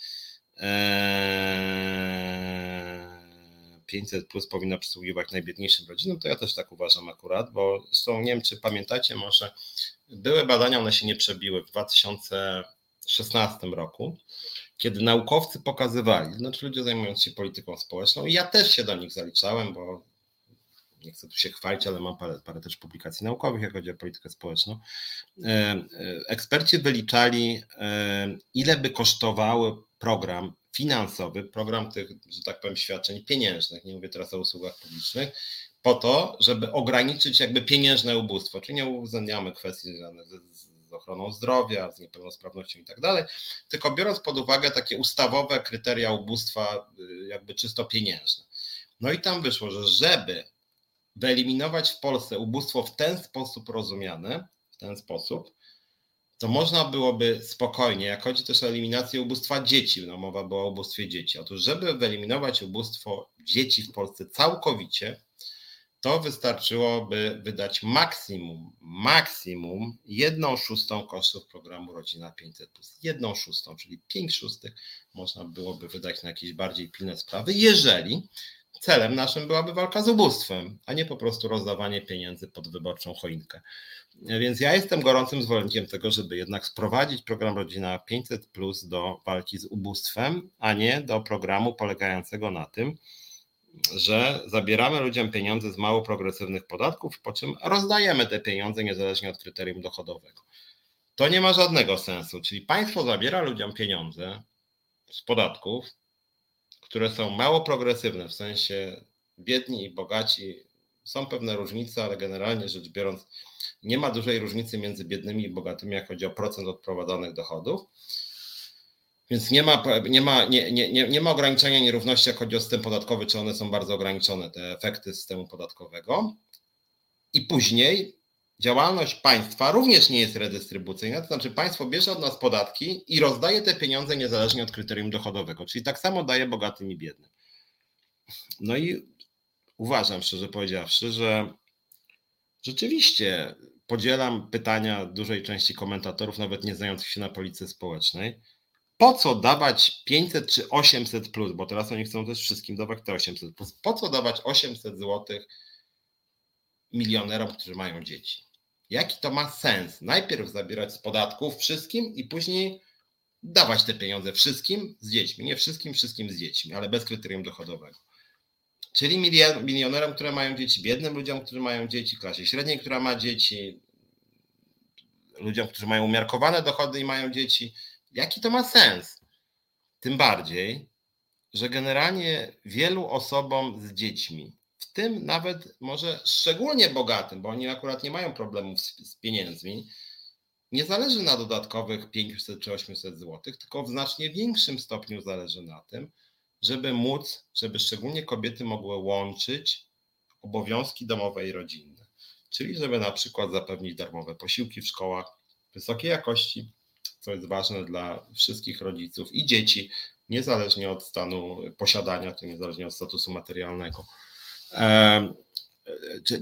500 eee, plus powinno przysługiwać najbiedniejszym rodzinom, to ja też tak uważam akurat, bo zresztą nie wiem, czy pamiętacie, może były badania, one się nie przebiły w 2016 roku kiedy naukowcy pokazywali, znaczy ludzie zajmujący się polityką społeczną, i ja też się do nich zaliczałem, bo nie chcę tu się chwalić, ale mam parę, parę też publikacji naukowych, jak chodzi o politykę społeczną. E, e, eksperci wyliczali, e, ile by kosztowały program finansowy, program tych, że tak powiem, świadczeń pieniężnych, nie mówię teraz o usługach publicznych, po to, żeby ograniczyć jakby pieniężne ubóstwo, czyli nie uwzględniamy kwestii związanych z ochroną zdrowia, z niepełnosprawnością i tak dalej, tylko biorąc pod uwagę takie ustawowe kryteria ubóstwa, y, jakby czysto pieniężne. No i tam wyszło, że żeby wyeliminować w Polsce ubóstwo w ten sposób rozumiane, w ten sposób, to można byłoby spokojnie, jak chodzi też o eliminację ubóstwa dzieci, no mowa była o ubóstwie dzieci. Otóż, żeby wyeliminować ubóstwo dzieci w Polsce całkowicie, to wystarczyłoby wydać maksimum, maksimum jedną szóstą kosztów programu Rodzina 500+. Jedną szóstą, czyli 5 szóstych można byłoby wydać na jakieś bardziej pilne sprawy, jeżeli celem naszym byłaby walka z ubóstwem, a nie po prostu rozdawanie pieniędzy pod wyborczą choinkę. Więc ja jestem gorącym zwolennikiem tego, żeby jednak sprowadzić program Rodzina 500 Plus do walki z ubóstwem, a nie do programu polegającego na tym, że zabieramy ludziom pieniądze z mało progresywnych podatków, po czym rozdajemy te pieniądze niezależnie od kryterium dochodowego. To nie ma żadnego sensu. Czyli państwo zabiera ludziom pieniądze z podatków, które są mało progresywne, w sensie biedni i bogaci. Są pewne różnice, ale generalnie rzecz biorąc, nie ma dużej różnicy między biednymi i bogatymi, jak chodzi o procent odprowadzanych dochodów. Więc nie ma, nie, ma, nie, nie, nie ma ograniczenia nierówności, jak chodzi o system podatkowy, czy one są bardzo ograniczone, te efekty systemu podatkowego. I później działalność państwa również nie jest redystrybucyjna, to znaczy państwo bierze od nas podatki i rozdaje te pieniądze niezależnie od kryterium dochodowego, czyli tak samo daje bogatym i biednym. No i uważam, szczerze powiedziawszy, że rzeczywiście podzielam pytania dużej części komentatorów, nawet nie znających się na polityce społecznej po co dawać 500 czy 800 plus, bo teraz oni chcą też wszystkim dawać te 800 plus. Po co dawać 800 zł milionerom, którzy mają dzieci? Jaki to ma sens? Najpierw zabierać z podatków wszystkim i później dawać te pieniądze wszystkim z dziećmi. Nie wszystkim, wszystkim z dziećmi, ale bez kryterium dochodowego. Czyli milionerom, które mają dzieci, biednym ludziom, którzy mają dzieci, klasie średniej, która ma dzieci, ludziom, którzy mają umiarkowane dochody i mają dzieci. Jaki to ma sens? Tym bardziej, że generalnie wielu osobom z dziećmi, w tym nawet może szczególnie bogatym, bo oni akurat nie mają problemów z, pieniędzmi, nie zależy na dodatkowych 500 czy 800 zł, tylko w znacznie większym stopniu zależy na tym, żeby móc, żeby szczególnie kobiety mogły łączyć obowiązki domowe i rodzinne. Czyli żeby na przykład zapewnić darmowe posiłki w szkołach wysokiej jakości, co jest ważne dla wszystkich rodziców i dzieci, niezależnie od stanu posiadania, to niezależnie od statusu materialnego.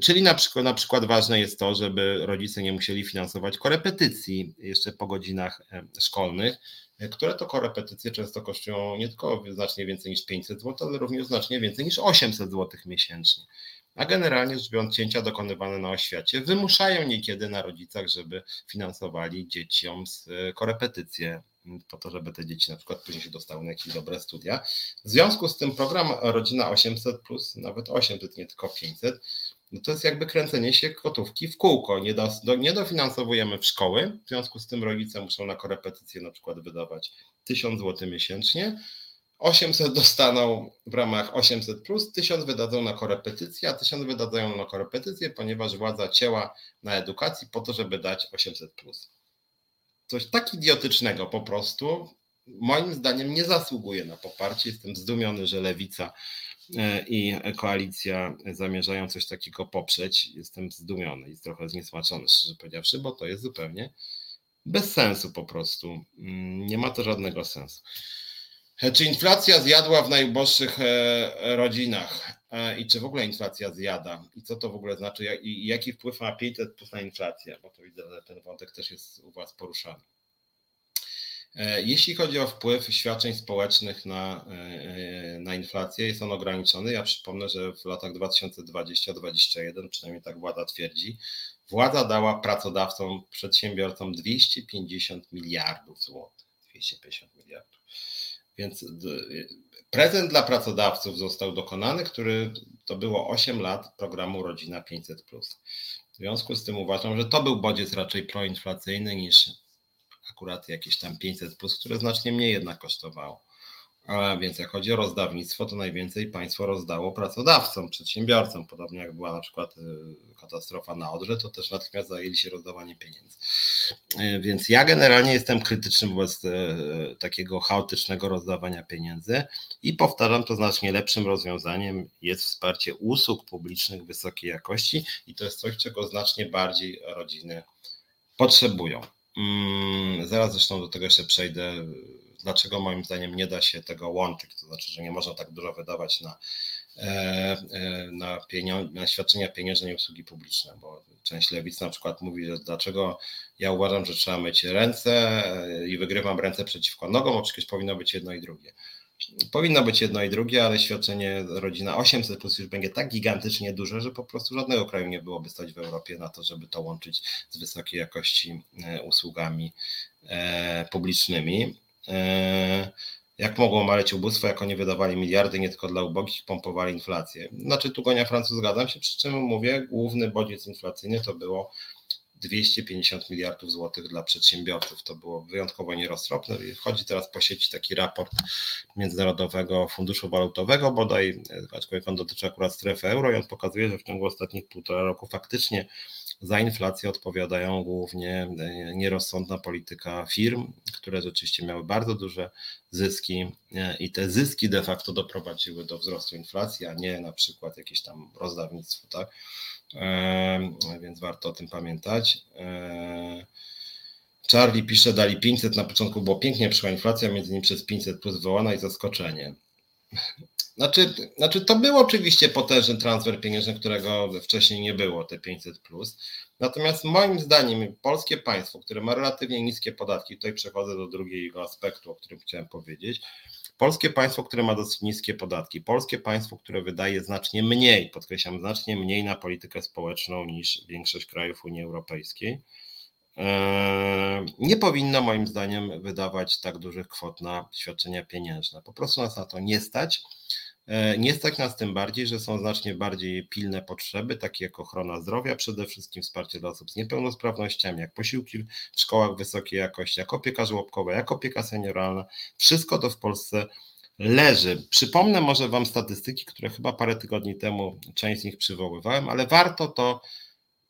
Czyli na przykład, na przykład ważne jest to, żeby rodzice nie musieli finansować korepetycji jeszcze po godzinach szkolnych, które to korepetycje często kosztują nie tylko znacznie więcej niż 500 zł, ale również znacznie więcej niż 800 zł miesięcznie. A generalnie rzecz biorąc, cięcia dokonywane na oświacie wymuszają niekiedy na rodzicach, żeby finansowali dzieciom korepetycje po to, żeby te dzieci na przykład później się dostały na jakieś dobre studia. W związku z tym program Rodzina 800 plus, nawet 800, nie tylko 500, no to jest jakby kręcenie się kotówki w kółko. Nie, do, nie dofinansowujemy w szkoły, w związku z tym rodzice muszą na korepetycje na przykład wydawać 1000 zł miesięcznie, 800 dostaną w ramach 800, plus, 1000 wydadzą na korepetycje, a 1000 wydadzą na korepetycje, ponieważ władza cięła na edukacji po to, żeby dać 800. Plus. Coś tak idiotycznego po prostu, moim zdaniem, nie zasługuje na poparcie. Jestem zdumiony, że lewica e, i koalicja zamierzają coś takiego poprzeć. Jestem zdumiony i trochę zniesmaczony, szczerze powiedziawszy, bo to jest zupełnie bez sensu po prostu. Mm, nie ma to żadnego sensu. E, czy inflacja zjadła w najuboższych e, rodzinach? E, I czy w ogóle inflacja zjada? I co to w ogóle znaczy? I jaki wpływ ma 500 plus na inflację? Bo to widzę, że ten wątek też jest u Was poruszany. Jeśli chodzi o wpływ świadczeń społecznych na, na inflację, jest on ograniczony. Ja przypomnę, że w latach 2020-2021, przynajmniej tak władza twierdzi, władza dała pracodawcom, przedsiębiorcom 250 miliardów złotych. 250 miliardów. Więc prezent dla pracodawców został dokonany, który to było 8 lat programu Rodzina 500. W związku z tym uważam, że to był bodziec raczej proinflacyjny niż akurat jakieś tam 500, które znacznie mniej jednak kosztowało. A więc jak chodzi o rozdawnictwo, to najwięcej państwo rozdało pracodawcom, przedsiębiorcom. Podobnie jak była na przykład y, katastrofa na Odrze, to też natychmiast zajęli się rozdawaniem pieniędzy. Y, więc ja generalnie jestem krytyczny wobec y, takiego chaotycznego rozdawania pieniędzy i powtarzam, to znacznie lepszym rozwiązaniem jest wsparcie usług publicznych wysokiej jakości i to jest coś, czego znacznie bardziej rodziny potrzebują. Mm, zaraz zresztą do tego jeszcze przejdę dlaczego moim zdaniem nie da się tego łączyć, to znaczy, że nie można tak dużo wydawać na, e, e, na, pieniądze, na świadczenia pieniężne i usługi publiczne, bo część lewicy na przykład mówi, że dlaczego ja uważam, że trzeba myć ręce i wygrywam ręce przeciwko nogom, przecież powinno być jedno i drugie. Powinno być jedno i drugie, ale świadczenie rodzina 800 plus już będzie tak gigantycznie duże, że po prostu żadnego kraju nie byłoby stać w Europie na to, żeby to łączyć z wysokiej jakości e, usługami publicznymi. E, jak mogło maleć ubóstwo, jak oni wydawali miliardy nie tylko dla ubogich, pompowali inflację. Znaczy tu gonia Francuz, zgadzam się, przy czym mówię, główny bodziec inflacyjny to było 250 miliardów złotych dla przedsiębiorców. To było wyjątkowo nieroztropne. Wchodzi teraz po sieci taki raport Międzynarodowego Funduszu Walutowego, bodaj, aczkolwiek on dotyczy akurat strefy euro i on pokazuje, że w ciągu ostatnich półtora roku faktycznie za inflację odpowiadają głównie e, nierozsądna polityka firm, które rzeczywiście miały bardzo duże zyski e, i te zyski de facto doprowadziły do wzrostu inflacji, a nie na przykład jakieś tam rozdawnictwo, tak? E, więc warto o tym pamiętać. Charlie pisze, dali 500, na początku było pięknie, przyszła inflacja, między innymi przez 500 plus wywołana i zaskoczenie. Znaczy, znaczy, to był oczywiście potężny transfer pieniężny, którego wcześniej nie było, te 500. Plus. Natomiast moim zdaniem polskie państwo, które ma relatywnie niskie podatki, tutaj przechodzę do drugiego aspektu, o którym chciałem powiedzieć. Polskie państwo, które ma dosyć niskie podatki, polskie państwo, które wydaje znacznie mniej, podkreślam, znacznie mniej na politykę społeczną niż większość krajów Unii Europejskiej Eee, nie powinno moim zdaniem wydawać tak dużych kwot na świadczenia pieniężne. Po prostu nas na to nie stać. Eee, nie stać nas tym bardziej, że są znacznie bardziej pilne potrzeby, takie jak ochrona zdrowia, przede wszystkim wsparcie dla osób z niepełnosprawnościami, jak posiłki w szkołach wysokiej jakości, jak opieka żłobkowa, jak opieka senioralna. Wszystko to w Polsce leży. Przypomnę może Wam statystyki, które chyba parę tygodni temu część z nich przywoływałem, ale warto to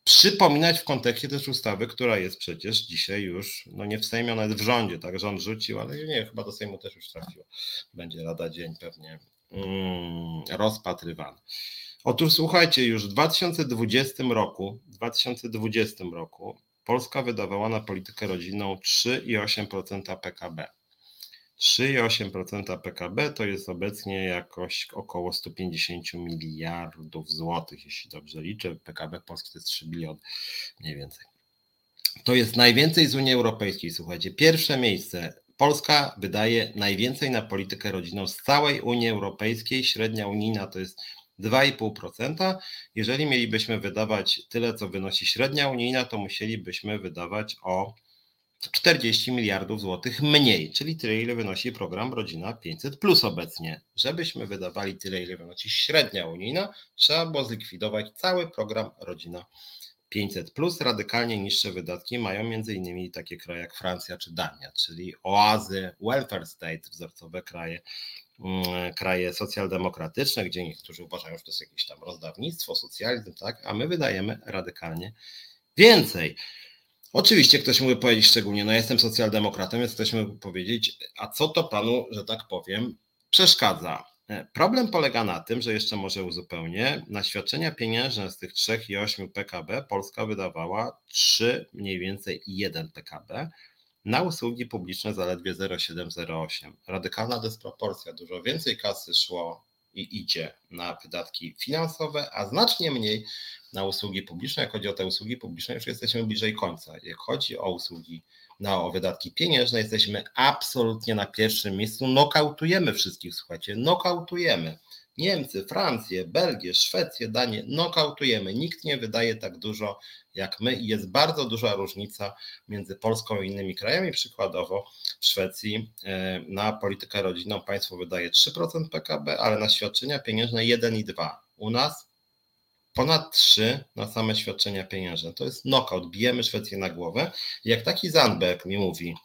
przypominać w kontekście też ustawy, która jest przecież dzisiaj już, no nie w Sejmie, nawet w rządzie, tak, rząd rzucił, ale nie, chyba do Sejmu też już trafiło. Będzie lada dzień pewnie rozpatrywany. Otóż słuchajcie, już w 2020 roku, 2020 roku Polska wydawała na politykę rodzinną 3,8% PKB. 3,8% PKB to jest obecnie jakoś około 150 miliardów złotych, jeśli dobrze liczę. PKB Polski to jest 3 biliony mniej więcej. To jest najwięcej z Unii Europejskiej, słuchajcie. Pierwsze miejsce. Polska wydaje najwięcej na politykę rodzinną z całej Unii Europejskiej. Średnia unijna to jest 2,5%. Jeżeli mielibyśmy wydawać tyle, co wynosi średnia unijna, to musielibyśmy wydawać o 40 miliardów złotych mniej, czyli tyle, ile wynosi program Rodzina 500 plus obecnie. Żebyśmy wydawali tyle, ile wynosi średnia unijna, trzeba było zlikwidować cały program Rodzina 500 plus. Radykalnie niższe wydatki mają m.in. takie kraje jak Francja czy Dania, czyli oazy, welfare state, wzorcowe kraje, mm, kraje socjaldemokratyczne, gdzie niektórzy uważają, że to jest jakieś tam rozdawnictwo, socjalizm, tak, a my wydajemy radykalnie więcej. Oczywiście ktoś mógłby powiedzieć szczególnie, no jestem socjaldemokratem, więc ktoś mógłby powiedzieć, a co to panu, że tak powiem, przeszkadza? E, problem polega na tym, że jeszcze może uzupełnię, na świadczenia pieniężne z tych 3,8 PKB Polska wydawała 3 mniej więcej 1 PKB, na usługi publiczne zaledwie 0,708. Radykalna dysproporcja, dużo więcej kasy szło i idzie na wydatki finansowe, a znacznie mniej na usługi publiczne. Jak chodzi o te usługi publiczne, już jesteśmy bliżej końca. Jak chodzi o usługi, na o wydatki pieniężne, jesteśmy absolutnie na pierwszym miejscu. Nokautujemy wszystkich, słuchajcie, nokautujemy. Niemcy, Francję, Belgię, Szwecję, Danię nokautujemy. Nikt nie wydaje tak dużo jak my i jest bardzo duża różnica między Polską i innymi krajami. Przykładowo w Szwecji e, na politykę rodzinną państwo wydaje 3% PKB, ale na świadczenia pieniężne 1,2%. U nas ponad 3 na same świadczenia pieniężne. To jest knockout, bijemy Szwecję na głowę. Jak taki Zandberg mi mówi,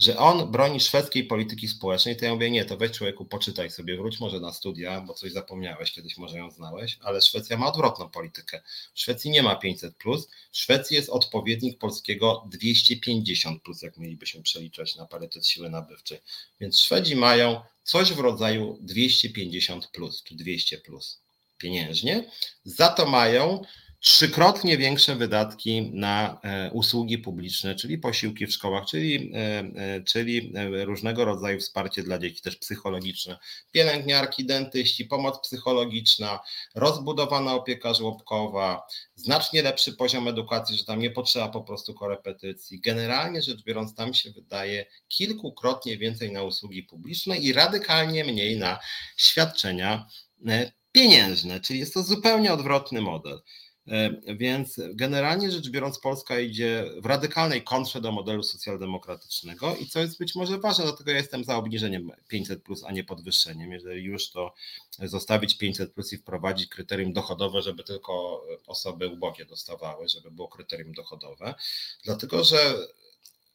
że on broni szwedzkiej polityki społecznej, to ja mówię, nie, to weź człowieku, poczytaj sobie, wróć może na studia, bo coś zapomniałeś, kiedyś może ją znałeś, ale Szwecja ma odwrotną politykę. W Szwecji nie ma 500+, plus. w Szwecji jest odpowiednik polskiego 250+, plus, jak mielibyśmy przeliczać na parytet siły nabywczej. Więc Szwedzi mają coś w rodzaju 250+, plus, czy 200+. Plus pieniężnie, za to mają trzykrotnie większe wydatki na e, usługi publiczne, czyli posiłki w szkołach, czyli, e, e, czyli różnego rodzaju wsparcie dla dzieci, też psychologiczne, pielęgniarki, dentyści, pomoc psychologiczna, rozbudowana opieka żłobkowa, znacznie lepszy poziom edukacji, że tam nie potrzeba po prostu korepetycji. Generalnie rzecz biorąc, tam się wydaje kilkukrotnie więcej na usługi publiczne i radykalnie mniej na świadczenia pieniężne, czyli jest to zupełnie odwrotny model. E, więc generalnie rzecz biorąc, Polska idzie w radykalnej kontrze do modelu socjaldemokratycznego i co jest być może ważne, dlatego ja jestem za obniżeniem 500, a nie podwyższeniem. Jeżeli już to zostawić 500 plus i wprowadzić kryterium dochodowe, żeby tylko osoby ubogie dostawały, żeby było kryterium dochodowe, dlatego że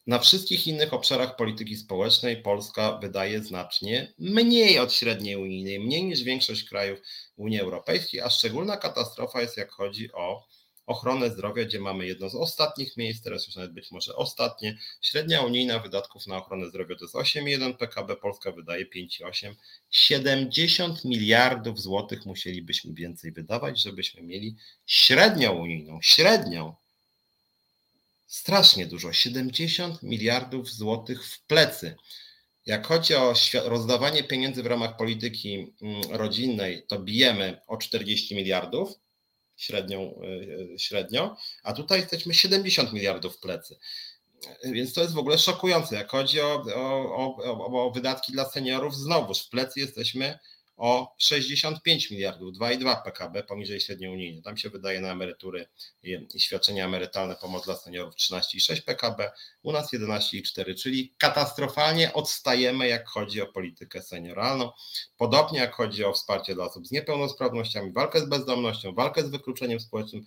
na wszystkich innych obszarach polityki społecznej Polska wydaje znacznie mniej od średniej unijnej, mniej niż większość krajów Unii Europejskiej, a szczególna katastrofa jest jak chodzi o ochronę zdrowia, gdzie mamy jedno z ostatnich miejsc, teraz już nawet być może ostatnie. Średnia unijna wydatków na ochronę zdrowia to jest 8,1 PKB, Polska wydaje 5,8. 70 miliardów złotych musielibyśmy więcej wydawać, żebyśmy mieli średnią unijną, średnią strasznie dużo 70 miliardów złotych w plecy. Jak chodzi o rozdawanie pieniędzy w ramach polityki mm, rodzinnej, to bijemy o 40 miliardów średnią, y, średnio, a tutaj jesteśmy 70 miliardów w plecy. Więc to jest w ogóle szokujące. Jak chodzi o, o, o, o wydatki dla seniorów, znowuż w plecy jesteśmy o 65 miliardów, 2,2 PKB poniżej średniej unijnej. Tam się wydaje na emerytury i świadczenia emerytalne pomoc dla seniorów 13,6 PKB, u nas 11,4, czyli katastrofalnie odstajemy, jak chodzi o politykę senioralną. Podobnie jak chodzi o wsparcie dla osób z niepełnosprawnościami, walkę z bezdomnością, walkę z wykluczeniem społecznym,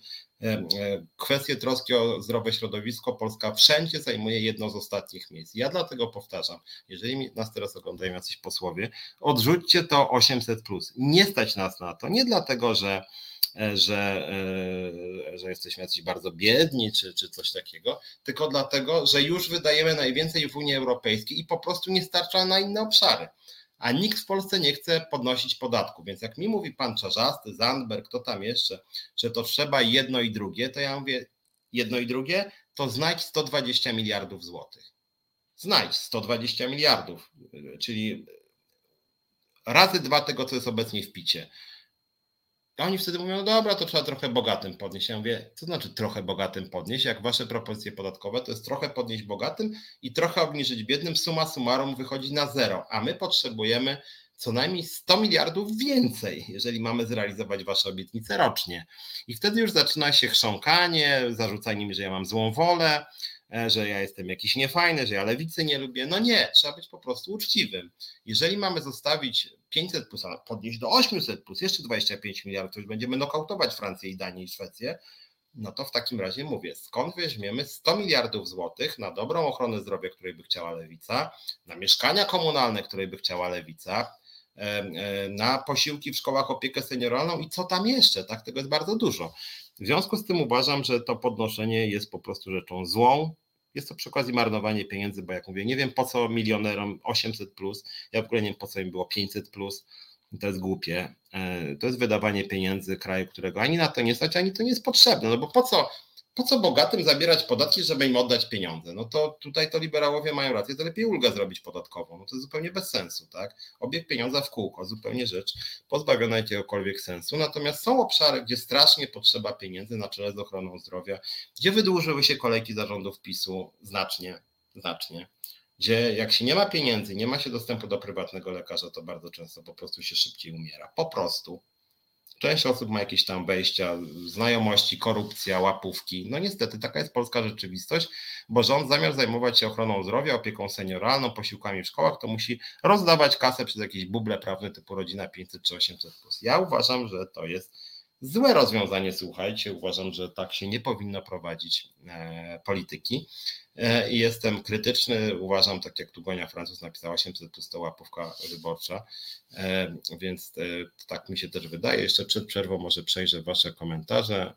kwestie troski o zdrowe środowisko, Polska wszędzie zajmuje jedno z ostatnich miejsc. Ja dlatego powtarzam, jeżeli nas teraz oglądają jacyś posłowie, odrzućcie to 800. Nie stać nas na to, nie dlatego, że E, że, e, że jesteśmy jacyś bardzo biedni czy, czy coś takiego, tylko dlatego, że już wydajemy najwięcej w Unii Europejskiej i po prostu nie starcza na inne obszary. A nikt w Polsce nie chce podnosić podatku. Więc jak mi mówi pan Czarzasty, Zandberg, kto tam jeszcze, że to trzeba jedno i drugie, to ja mówię, jedno i drugie, to znajdź 120 miliardów złotych. Znajdź 120 miliardów, czyli razy dwa tego, co jest obecnie w picie. A oni wtedy mówią, no dobra, to trzeba trochę bogatym podnieść. Ja mówię, co znaczy trochę bogatym podnieść? Jak wasze propozycje podatkowe, to jest trochę podnieść bogatym i trochę obniżyć biednym. Suma summarum wychodzi na zero, a my potrzebujemy co najmniej 100 miliardów więcej, jeżeli mamy zrealizować wasze obietnice rocznie. I wtedy już zaczyna się chrząkanie, zarzucanie mi, że ja mam złą wolę, że ja jestem jakiś niefajny, że ja lewicy nie lubię. No nie, trzeba być po prostu uczciwym. Jeżeli mamy zostawić 500 plus, podnieść do 800 plus, jeszcze 25 miliardów, to już będziemy nokautować Francję i Danię i Szwecję, no to w takim razie mówię, skąd weźmiemy 100 miliardów złotych na dobrą ochronę zdrowia, której by chciała lewica, na mieszkania komunalne, której by chciała lewica, e, e, na posiłki w szkołach, opiekę senioralną i co tam jeszcze, tak? Tego jest bardzo dużo. W związku z tym uważam, że to podnoszenie jest po prostu rzeczą złą. Jest to przy okazji marnowanie pieniędzy, bo jak mówię, nie wiem po co milionerom 800, plus, ja w ogóle nie wiem po co im było 500. Plus. To jest głupie. E, to jest wydawanie pieniędzy kraju, którego ani na to nie stać, ani to nie jest potrzebne. No bo po co po co bogatym zabierać podatki, żeby im oddać pieniądze? No to tutaj to liberałowie mają rację, to lepiej ulgę zrobić podatkową. No to jest zupełnie bez sensu, tak? Obieg pieniądza w kółko, zupełnie rzecz pozbawiona jakiegokolwiek sensu. Natomiast są obszary, gdzie strasznie potrzeba pieniędzy na czele z ochroną zdrowia, gdzie wydłużyły się kolejki zarządów PiSu znacznie, znacznie gdzie jak się nie ma pieniędzy, nie ma się dostępu do prywatnego lekarza, to bardzo często po prostu się szybciej umiera. Po prostu. Część osób ma jakieś tam wejścia, znajomości, korupcja, łapówki. No niestety taka jest polska rzeczywistość, bo rząd zamiast zajmować się ochroną zdrowia, opieką senioralną, posiłkami w szkołach, to musi rozdawać kasę przez jakieś buble prawne typu rodzina 500 czy 800. Ja uważam, że to jest złe rozwiązanie, słuchajcie. Uważam, że tak się nie powinno prowadzić e, polityki. E, i jestem krytyczny. Uważam, tak jak tu Gonia Francuz napisała, 800 plus to łapówka wyborcza, e, więc e, tak mi się też wydaje. Jeszcze przed przerwą może przejrzę Wasze komentarze.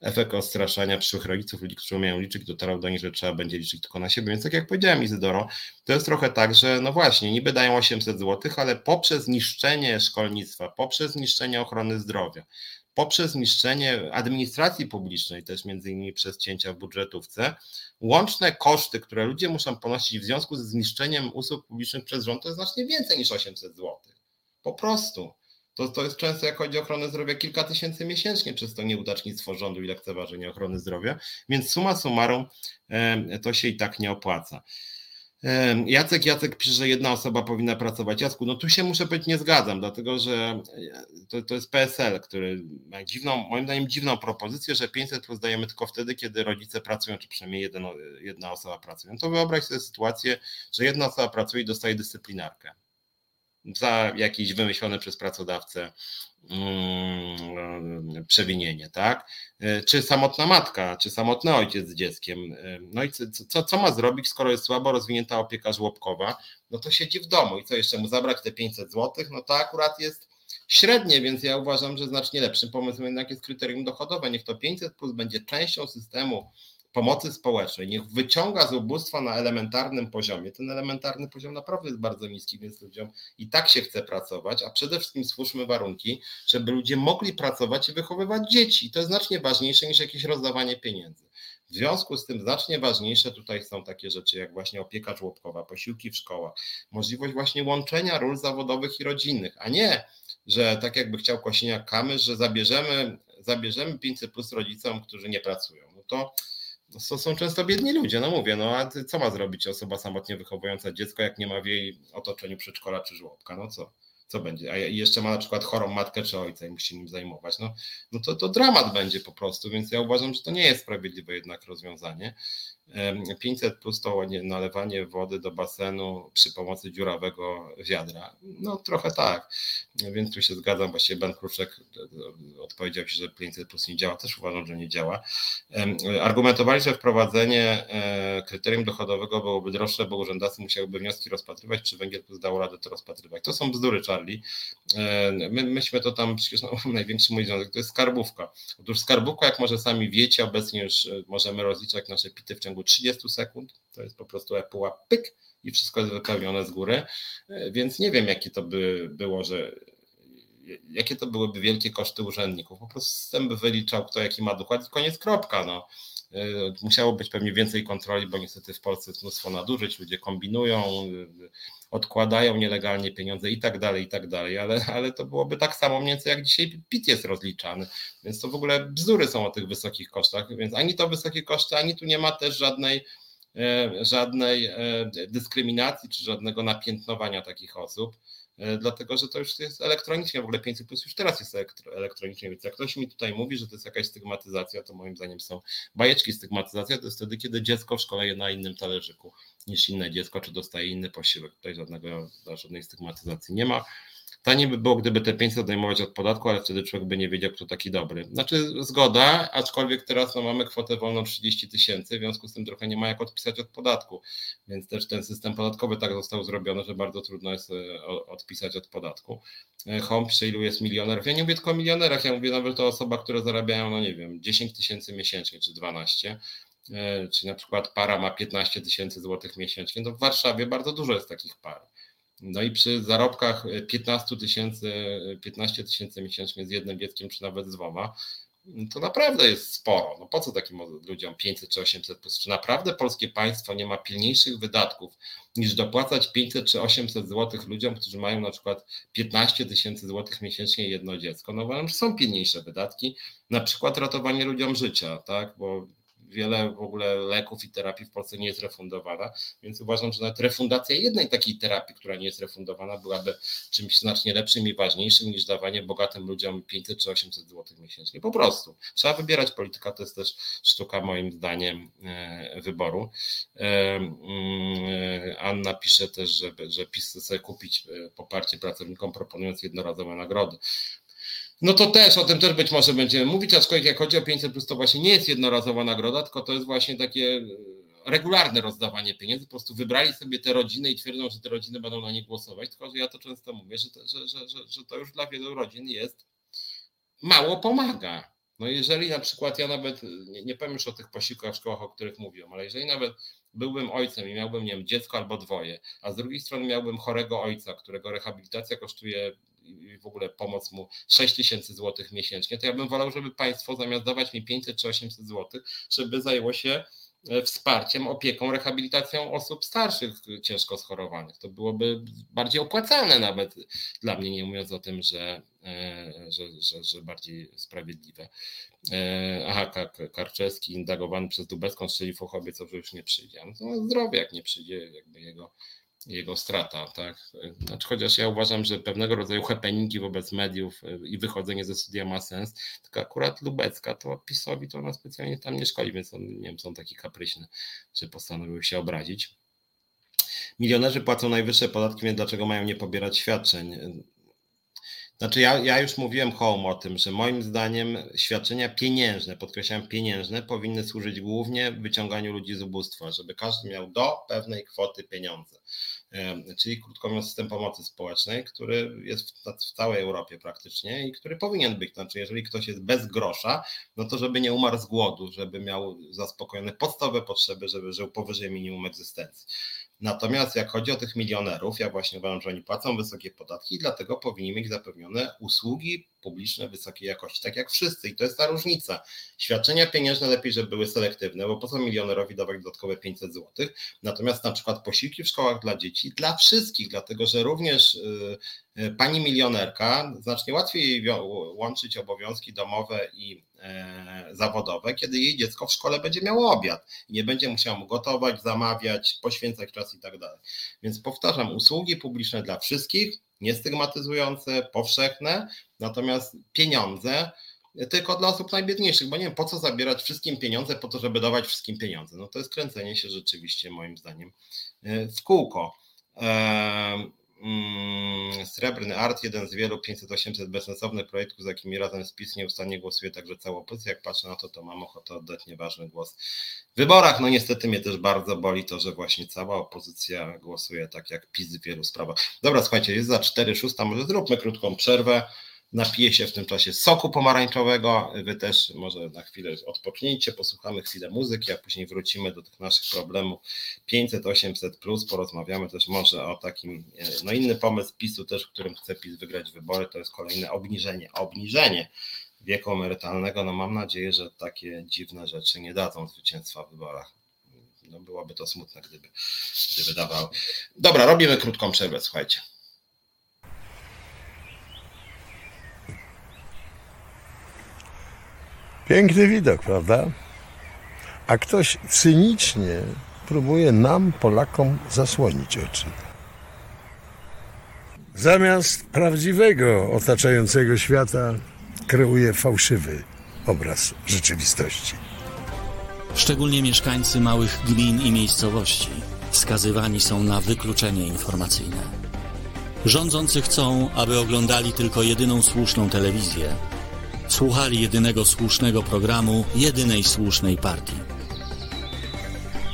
Efekt odstraszania przyszłych rodziców, którzy umieją liczyć, dotarł do nich, że trzeba będzie liczyć tylko na siebie. Więc tak jak powiedziałem Izydoro, to jest trochę tak, że no właśnie, niby dają 800 zł, ale poprzez niszczenie szkolnictwa, poprzez niszczenie ochrony zdrowia, poprzez niszczenie administracji publicznej, też między innymi przez cięcia w budżetówce, łączne koszty, które ludzie muszą ponosić w związku ze zniszczeniem usług publicznych przez rząd, to jest znacznie więcej niż 800 zł. Po prostu. To, to jest często, jak chodzi o ochronę zdrowia, kilka tysięcy miesięcznie przez to nieudacznictwo rządu i lekceważenie ochrony zdrowia, więc suma summarum to się i tak nie opłaca. Jacek Jacek pisze, że jedna osoba powinna pracować. Jacku, no tu się muszę powiedzieć nie zgadzam, dlatego że e, to, to jest PSL, który ma dziwną, moim zdaniem dziwną propozycję, że 500 plus dajemy tylko wtedy, kiedy rodzice pracują, czy przynajmniej jedna, osoba pracuje. No to wyobraź sobie sytuację, że jedna osoba pracuje i dostaje dyscyplinarkę za jakieś wymyślone przez pracodawcę mm, przewinienie, tak? Czy samotna matka, czy samotny ojciec z dzieckiem. E, no i co, co ma zrobić, skoro jest słabo rozwinięta opieka żłobkowa? No to siedzi w domu i co jeszcze mu zabrać te 500 zł? No to akurat jest średnie, więc ja uważam, że znacznie lepszym pomysłem jednak jest kryterium dochodowe. Niech to 500 plus będzie częścią systemu pomocy społecznej, niech wyciąga z ubóstwa na elementarnym poziomie. Ten elementarny poziom naprawdę jest bardzo niski, więc ludziom i tak się chce pracować, a przede wszystkim stwórzmy warunki, żeby ludzie mogli pracować i wychowywać dzieci. To jest znacznie ważniejsze niż jakieś rozdawanie pieniędzy. W związku z tym znacznie ważniejsze tutaj są takie rzeczy jak właśnie opieka żłobkowa, posiłki w szkołach, możliwość właśnie łączenia ról zawodowych i rodzinnych, a nie, że tak jakby chciał Kosiniak Kamysz, że zabierzemy, zabierzemy 500 plus rodzicom, którzy nie pracują. No to to są często biedni ludzie, no mówię, no a co ma zrobić osoba samotnie wychowująca dziecko, jak nie ma w jej otoczeniu przedszkola czy żłobka, no co? co będzie? A jeszcze ma na przykład chorą matkę czy ojca i musi nim zajmować. No, no to, to dramat będzie po prostu, więc ja uważam, że to nie jest sprawiedliwe jednak rozwiązanie. 500 plus to nalewanie wody do basenu przy pomocy dziurawego wiadra. No trochę tak, więc tu się zgadzam. Właściwie Ben Kruszek e, odpowiedział się, że 500 plus nie działa. Też uważam, że nie działa. Argumentowali, że wprowadzenie e, kryterium dochodowego byłoby droższe, bo urzędnicy musiałyby wnioski rozpatrywać, czy węgiel plus dało radę to rozpatrywać. To są bzdury, Charlie. My, myśmy to tam, przecież no, największy mój związek to jest skarbówka. Otóż skarbówka, jak może sami wiecie, obecnie już e, możemy rozliczać nasze pity w ciągu ciągu 30 sekund. To jest po prostu epuła pyk i wszystko jest wypełnione z góry. E, więc nie wiem, jakie to by było, że jakie to byłyby wielkie koszty urzędników. Po prostu system by wyliczał, kto jaki ma dokład i koniec kropka. No. E, musiało być pewnie więcej kontroli, bo niestety w Polsce jest mnóstwo nadużyć, ludzie kombinują, e, odkładają nielegalnie pieniądze i tak dalej, i tak dalej, ale, ale to byłoby tak samo mniej więcej jak dzisiaj PIT jest rozliczany, więc to w ogóle bzdury są o tych wysokich kosztach, więc ani to wysokie koszty, ani tu nie ma też żadnej e, żadnej dyskryminacji czy żadnego napiętnowania takich osób. E, dlatego że to już jest elektronicznie, w ogóle 500 plus już teraz jest elektronicznie, więc jak ktoś mi tutaj mówi, że to jest jakaś stygmatyzacja, to moim zdaniem są bajeczki. Stygmatyzacja to jest wtedy, kiedy dziecko w szkole je na innym talerzyku niż inne dziecko, czy dostaje inny posiłek. Tutaj żadnego, żadnej stygmatyzacji nie ma. Taniej by było, gdyby te 500 odejmować od podatku, ale wtedy człowiek by nie wiedział, kto taki dobry. Znaczy zgoda, aczkolwiek teraz no, mamy kwotę wolną 30 tysięcy, w związku z tym trochę nie ma jak odpisać od podatku, więc też ten system podatkowy tak został zrobiony, że bardzo trudno jest e, odpisać od podatku. E, Home pisze, ilu jest milionerów. Ja nie mówię tylko o milionerach, ja mówię nawet o osobach, które zarabiają, no nie wiem, 10 tysięcy miesięcznie czy 12 e, czy na przykład para ma 15 tysięcy złotych miesięcznie, to w Warszawie bardzo dużo jest takich par. No i przy zarobkach 15 tysięcy, 15 tysięcy miesięcznie z jednym dzieckiem, czy nawet z dwoma, to naprawdę jest sporo. No po co takim ludziom 500 czy 800 plus? Czy naprawdę polskie państwo nie ma pilniejszych wydatków niż dopłacać 500 czy 800 złotych ludziom, którzy mają na przykład 15 tysięcy złotych miesięcznie jedno dziecko? No że są pilniejsze wydatki, na przykład ratowanie ludziom życia, tak? Bo wiele w ogóle leków i terapii w Polsce nie jest refundowana, więc uważam, że nawet refundacja jednej takiej terapii, która nie jest refundowana, byłaby czymś znacznie lepszym i ważniejszym niż dawanie bogatym ludziom 500 czy 800 zł miesięcznie. Po prostu. Trzeba wybierać polityka, to jest też sztuka moim zdaniem e, wyboru. E, mm, Anna pisze też, że, że PiS chce kupić e, poparcie pracownikom proponując jednorazowe nagrody. No to też, o tym też być może będziemy mówić, aczkolwiek jak chodzi o 500 plus to właśnie nie jest jednorazowa nagroda, tylko to jest właśnie takie e, regularne rozdawanie pieniędzy, po prostu wybrali sobie te rodziny i twierdzą, że te rodziny będą na nie głosować, tylko że ja to często mówię, że, to, że, że, że, że to już dla wielu rodzin jest mało pomaga. No jeżeli na przykład ja nawet, nie, nie powiem już o tych posiłkach w szkołach, o których mówiłem, ale jeżeli nawet byłbym ojcem i miałbym, nie wiem, dziecko albo dwoje, a z drugiej strony miałbym chorego ojca, którego rehabilitacja kosztuje i w ogóle pomoc mu 6 tysięcy złotych miesięcznie, to ja bym wolał, żeby państwo zamiast dawać mi 500 czy 800 złotych, żeby zajęło się e, wsparciem, opieką, rehabilitacją osób starszych, ciężko schorowanych. To byłoby bardziej opłacalne nawet dla mnie, nie mówiąc o tym, że, e, że, że, że bardziej sprawiedliwe. E, aha, Karczewski indagowany przez Dubecką strzeli w obiecał, że już nie przyjdzie. No zdrowie, jak nie przyjdzie, jakby jego jego strata, tak? Znaczy, chociaż ja uważam, że pewnego rodzaju happeningi wobec mediów e, i wychodzenie ze studia ma sens, tylko akurat Lubecka to PiSowi to ona specjalnie tam nie szkoli, więc on, nie wiem, są taki kapryśny, że postanowił się obrazić. Milionerzy płacą najwyższe podatki, więc dlaczego mają nie pobierać świadczeń? Znaczy, ja, ja już mówiłem Home o tym, że moim zdaniem świadczenia pieniężne, podkreślam pieniężne, powinny służyć głównie wyciąganiu ludzi z ubóstwa, żeby każdy miał do pewnej kwoty pieniądze. Czyli krótko mówiąc, system pomocy społecznej, który jest w, w całej Europie praktycznie i który powinien być. Znaczy, jeżeli ktoś jest bez grosza, no to żeby nie umarł z głodu, żeby miał zaspokojone podstawowe potrzeby, żeby żył powyżej minimum egzystencji. Natomiast jak chodzi o tych milionerów, ja właśnie uważam, że oni płacą wysokie podatki i dlatego powinni mieć zapewnione usługi publiczne wysokiej jakości, tak jak wszyscy. I to jest ta różnica. Świadczenia pieniężne lepiej, żeby były selektywne, bo po co milionerowi dawać dodatkowe 500 zł. Natomiast na przykład posiłki w szkołach dla dzieci, dla wszystkich, dlatego że również y, y, pani milionerka znacznie łatwiej łączyć obowiązki domowe i zawodowe, kiedy jej dziecko w szkole będzie miało obiad i nie będzie musiało mu gotować, zamawiać, poświęcać czas i tak dalej. Więc powtarzam, usługi publiczne dla wszystkich, niestygmatyzujące, powszechne, natomiast pieniądze tylko dla osób najbiedniejszych, bo nie wiem, po co zabierać wszystkim pieniądze, po to, żeby dawać wszystkim pieniądze. No to jest kręcenie się rzeczywiście, moim zdaniem, w kółko. Mm, Srebrny Art, jeden z wielu 500-800 bezsensownych projektów, z jakimi razem z PiS nieustannie głosuje także cała opozycja. Jak patrzę na to, to mam ochotę oddać nieważny głos w wyborach. No niestety mnie też bardzo boli to, że właśnie cała opozycja głosuje tak jak PiS w wielu sprawach. Dobra, słuchajcie, jest za 4-6, może zróbmy krótką przerwę napije się w tym czasie soku pomarańczowego. Wy też może na chwilę odpocznijcie, posłuchamy chwilę muzyki, a później wrócimy do tych naszych problemów 500, 800 plus. Porozmawiamy też może o takim, e, no inny pomysł PiSu też, w którym chce PiS wygrać wybory, to jest kolejne obniżenie. Obniżenie wieku emerytalnego. No mam nadzieję, że takie dziwne rzeczy nie dadzą zwycięstwa w wyborach. No byłoby to smutne, gdyby, gdyby dawał. Dobra, robimy krótką przerwę, słuchajcie. Piękny widok, prawda? A ktoś cynicznie próbuje nam, Polakom, zasłonić oczy. Zamiast prawdziwego otaczającego świata kreuje fałszywy obraz rzeczywistości. Szczególnie mieszkańcy małych gmin i miejscowości skazywani są na wykluczenie informacyjne. Rządzący chcą, aby oglądali tylko jedyną słuszną telewizję Słuchali jedynego słusznego programu, jedynej słusznej partii.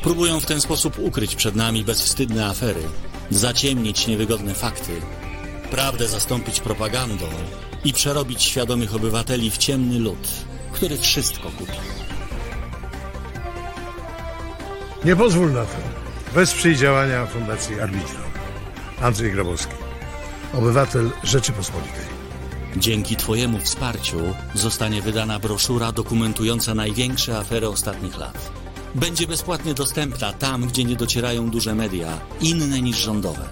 Próbują w ten sposób ukryć przed nami bezwstydne afery, zaciemnić niewygodne fakty, prawdę zastąpić propagandą i przerobić świadomych obywateli w ciemny lud, który wszystko kupi. Nie pozwól na to. Wesprzyj działania Fundacji Arbitrum. Andrzej Grabowski, obywatel Rzeczypospolitej. Dzięki Twojemu wsparciu zostanie wydana broszura dokumentująca największe afery ostatnich lat. Będzie bezpłatnie dostępna tam, gdzie nie docierają duże media, inne niż rządowe.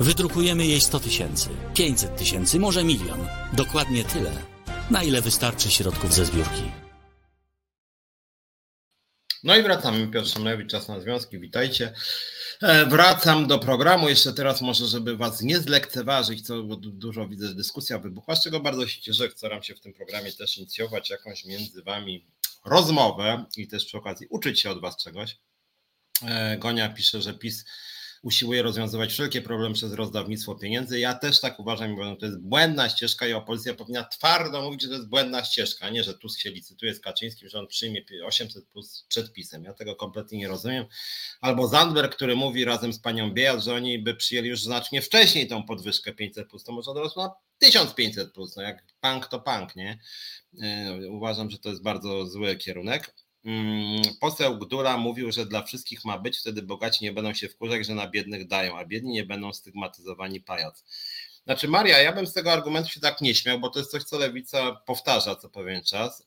Wydrukujemy jej 100 tysięcy, 500 tysięcy, może milion. Dokładnie tyle, na ile wystarczy środków ze zbiórki. No i wracamy. Piotr Szamlewicz, Czas na Związki. Witajcie. E, wracam do programu. Jeszcze teraz może, żeby Was nie zlekceważyć, co dużo widzę, dyskusja wybuchła, z czego bardzo się cieszę. Staram się w tym programie też inicjować jakąś między Wami rozmowę i też przy okazji uczyć się od Was czegoś. E, Gonia pisze, że PiS usiłuje rozwiązywać wszelkie problemy przez rozdawnictwo pieniędzy. Ja też tak uważam, bo to jest błędna ścieżka i opozycja powinna twardo mówić, że to jest błędna ścieżka, nie, że Tusk się licytuje z Kaczyńskim, że on przyjmie 800 plus przed pisem. Ja tego kompletnie nie rozumiem. Albo Zandberg, który mówi razem z panią Biejat, że oni by przyjęli już znacznie wcześniej tą podwyżkę 500 plus, to może od razu na 1500 plus, no jak punk to punk, nie? E, uważam, że to jest bardzo zły kierunek. Mm, poseł Gdura mówił, że dla wszystkich ma być, wtedy bogaci nie będą się wkurzać, że na biednych dają, a biedni nie będą stygmatyzowani pajac. Znaczy Maria, ja bym z tego argumentu się tak nie śmiał, bo to jest coś, co lewica powtarza co pewien czas.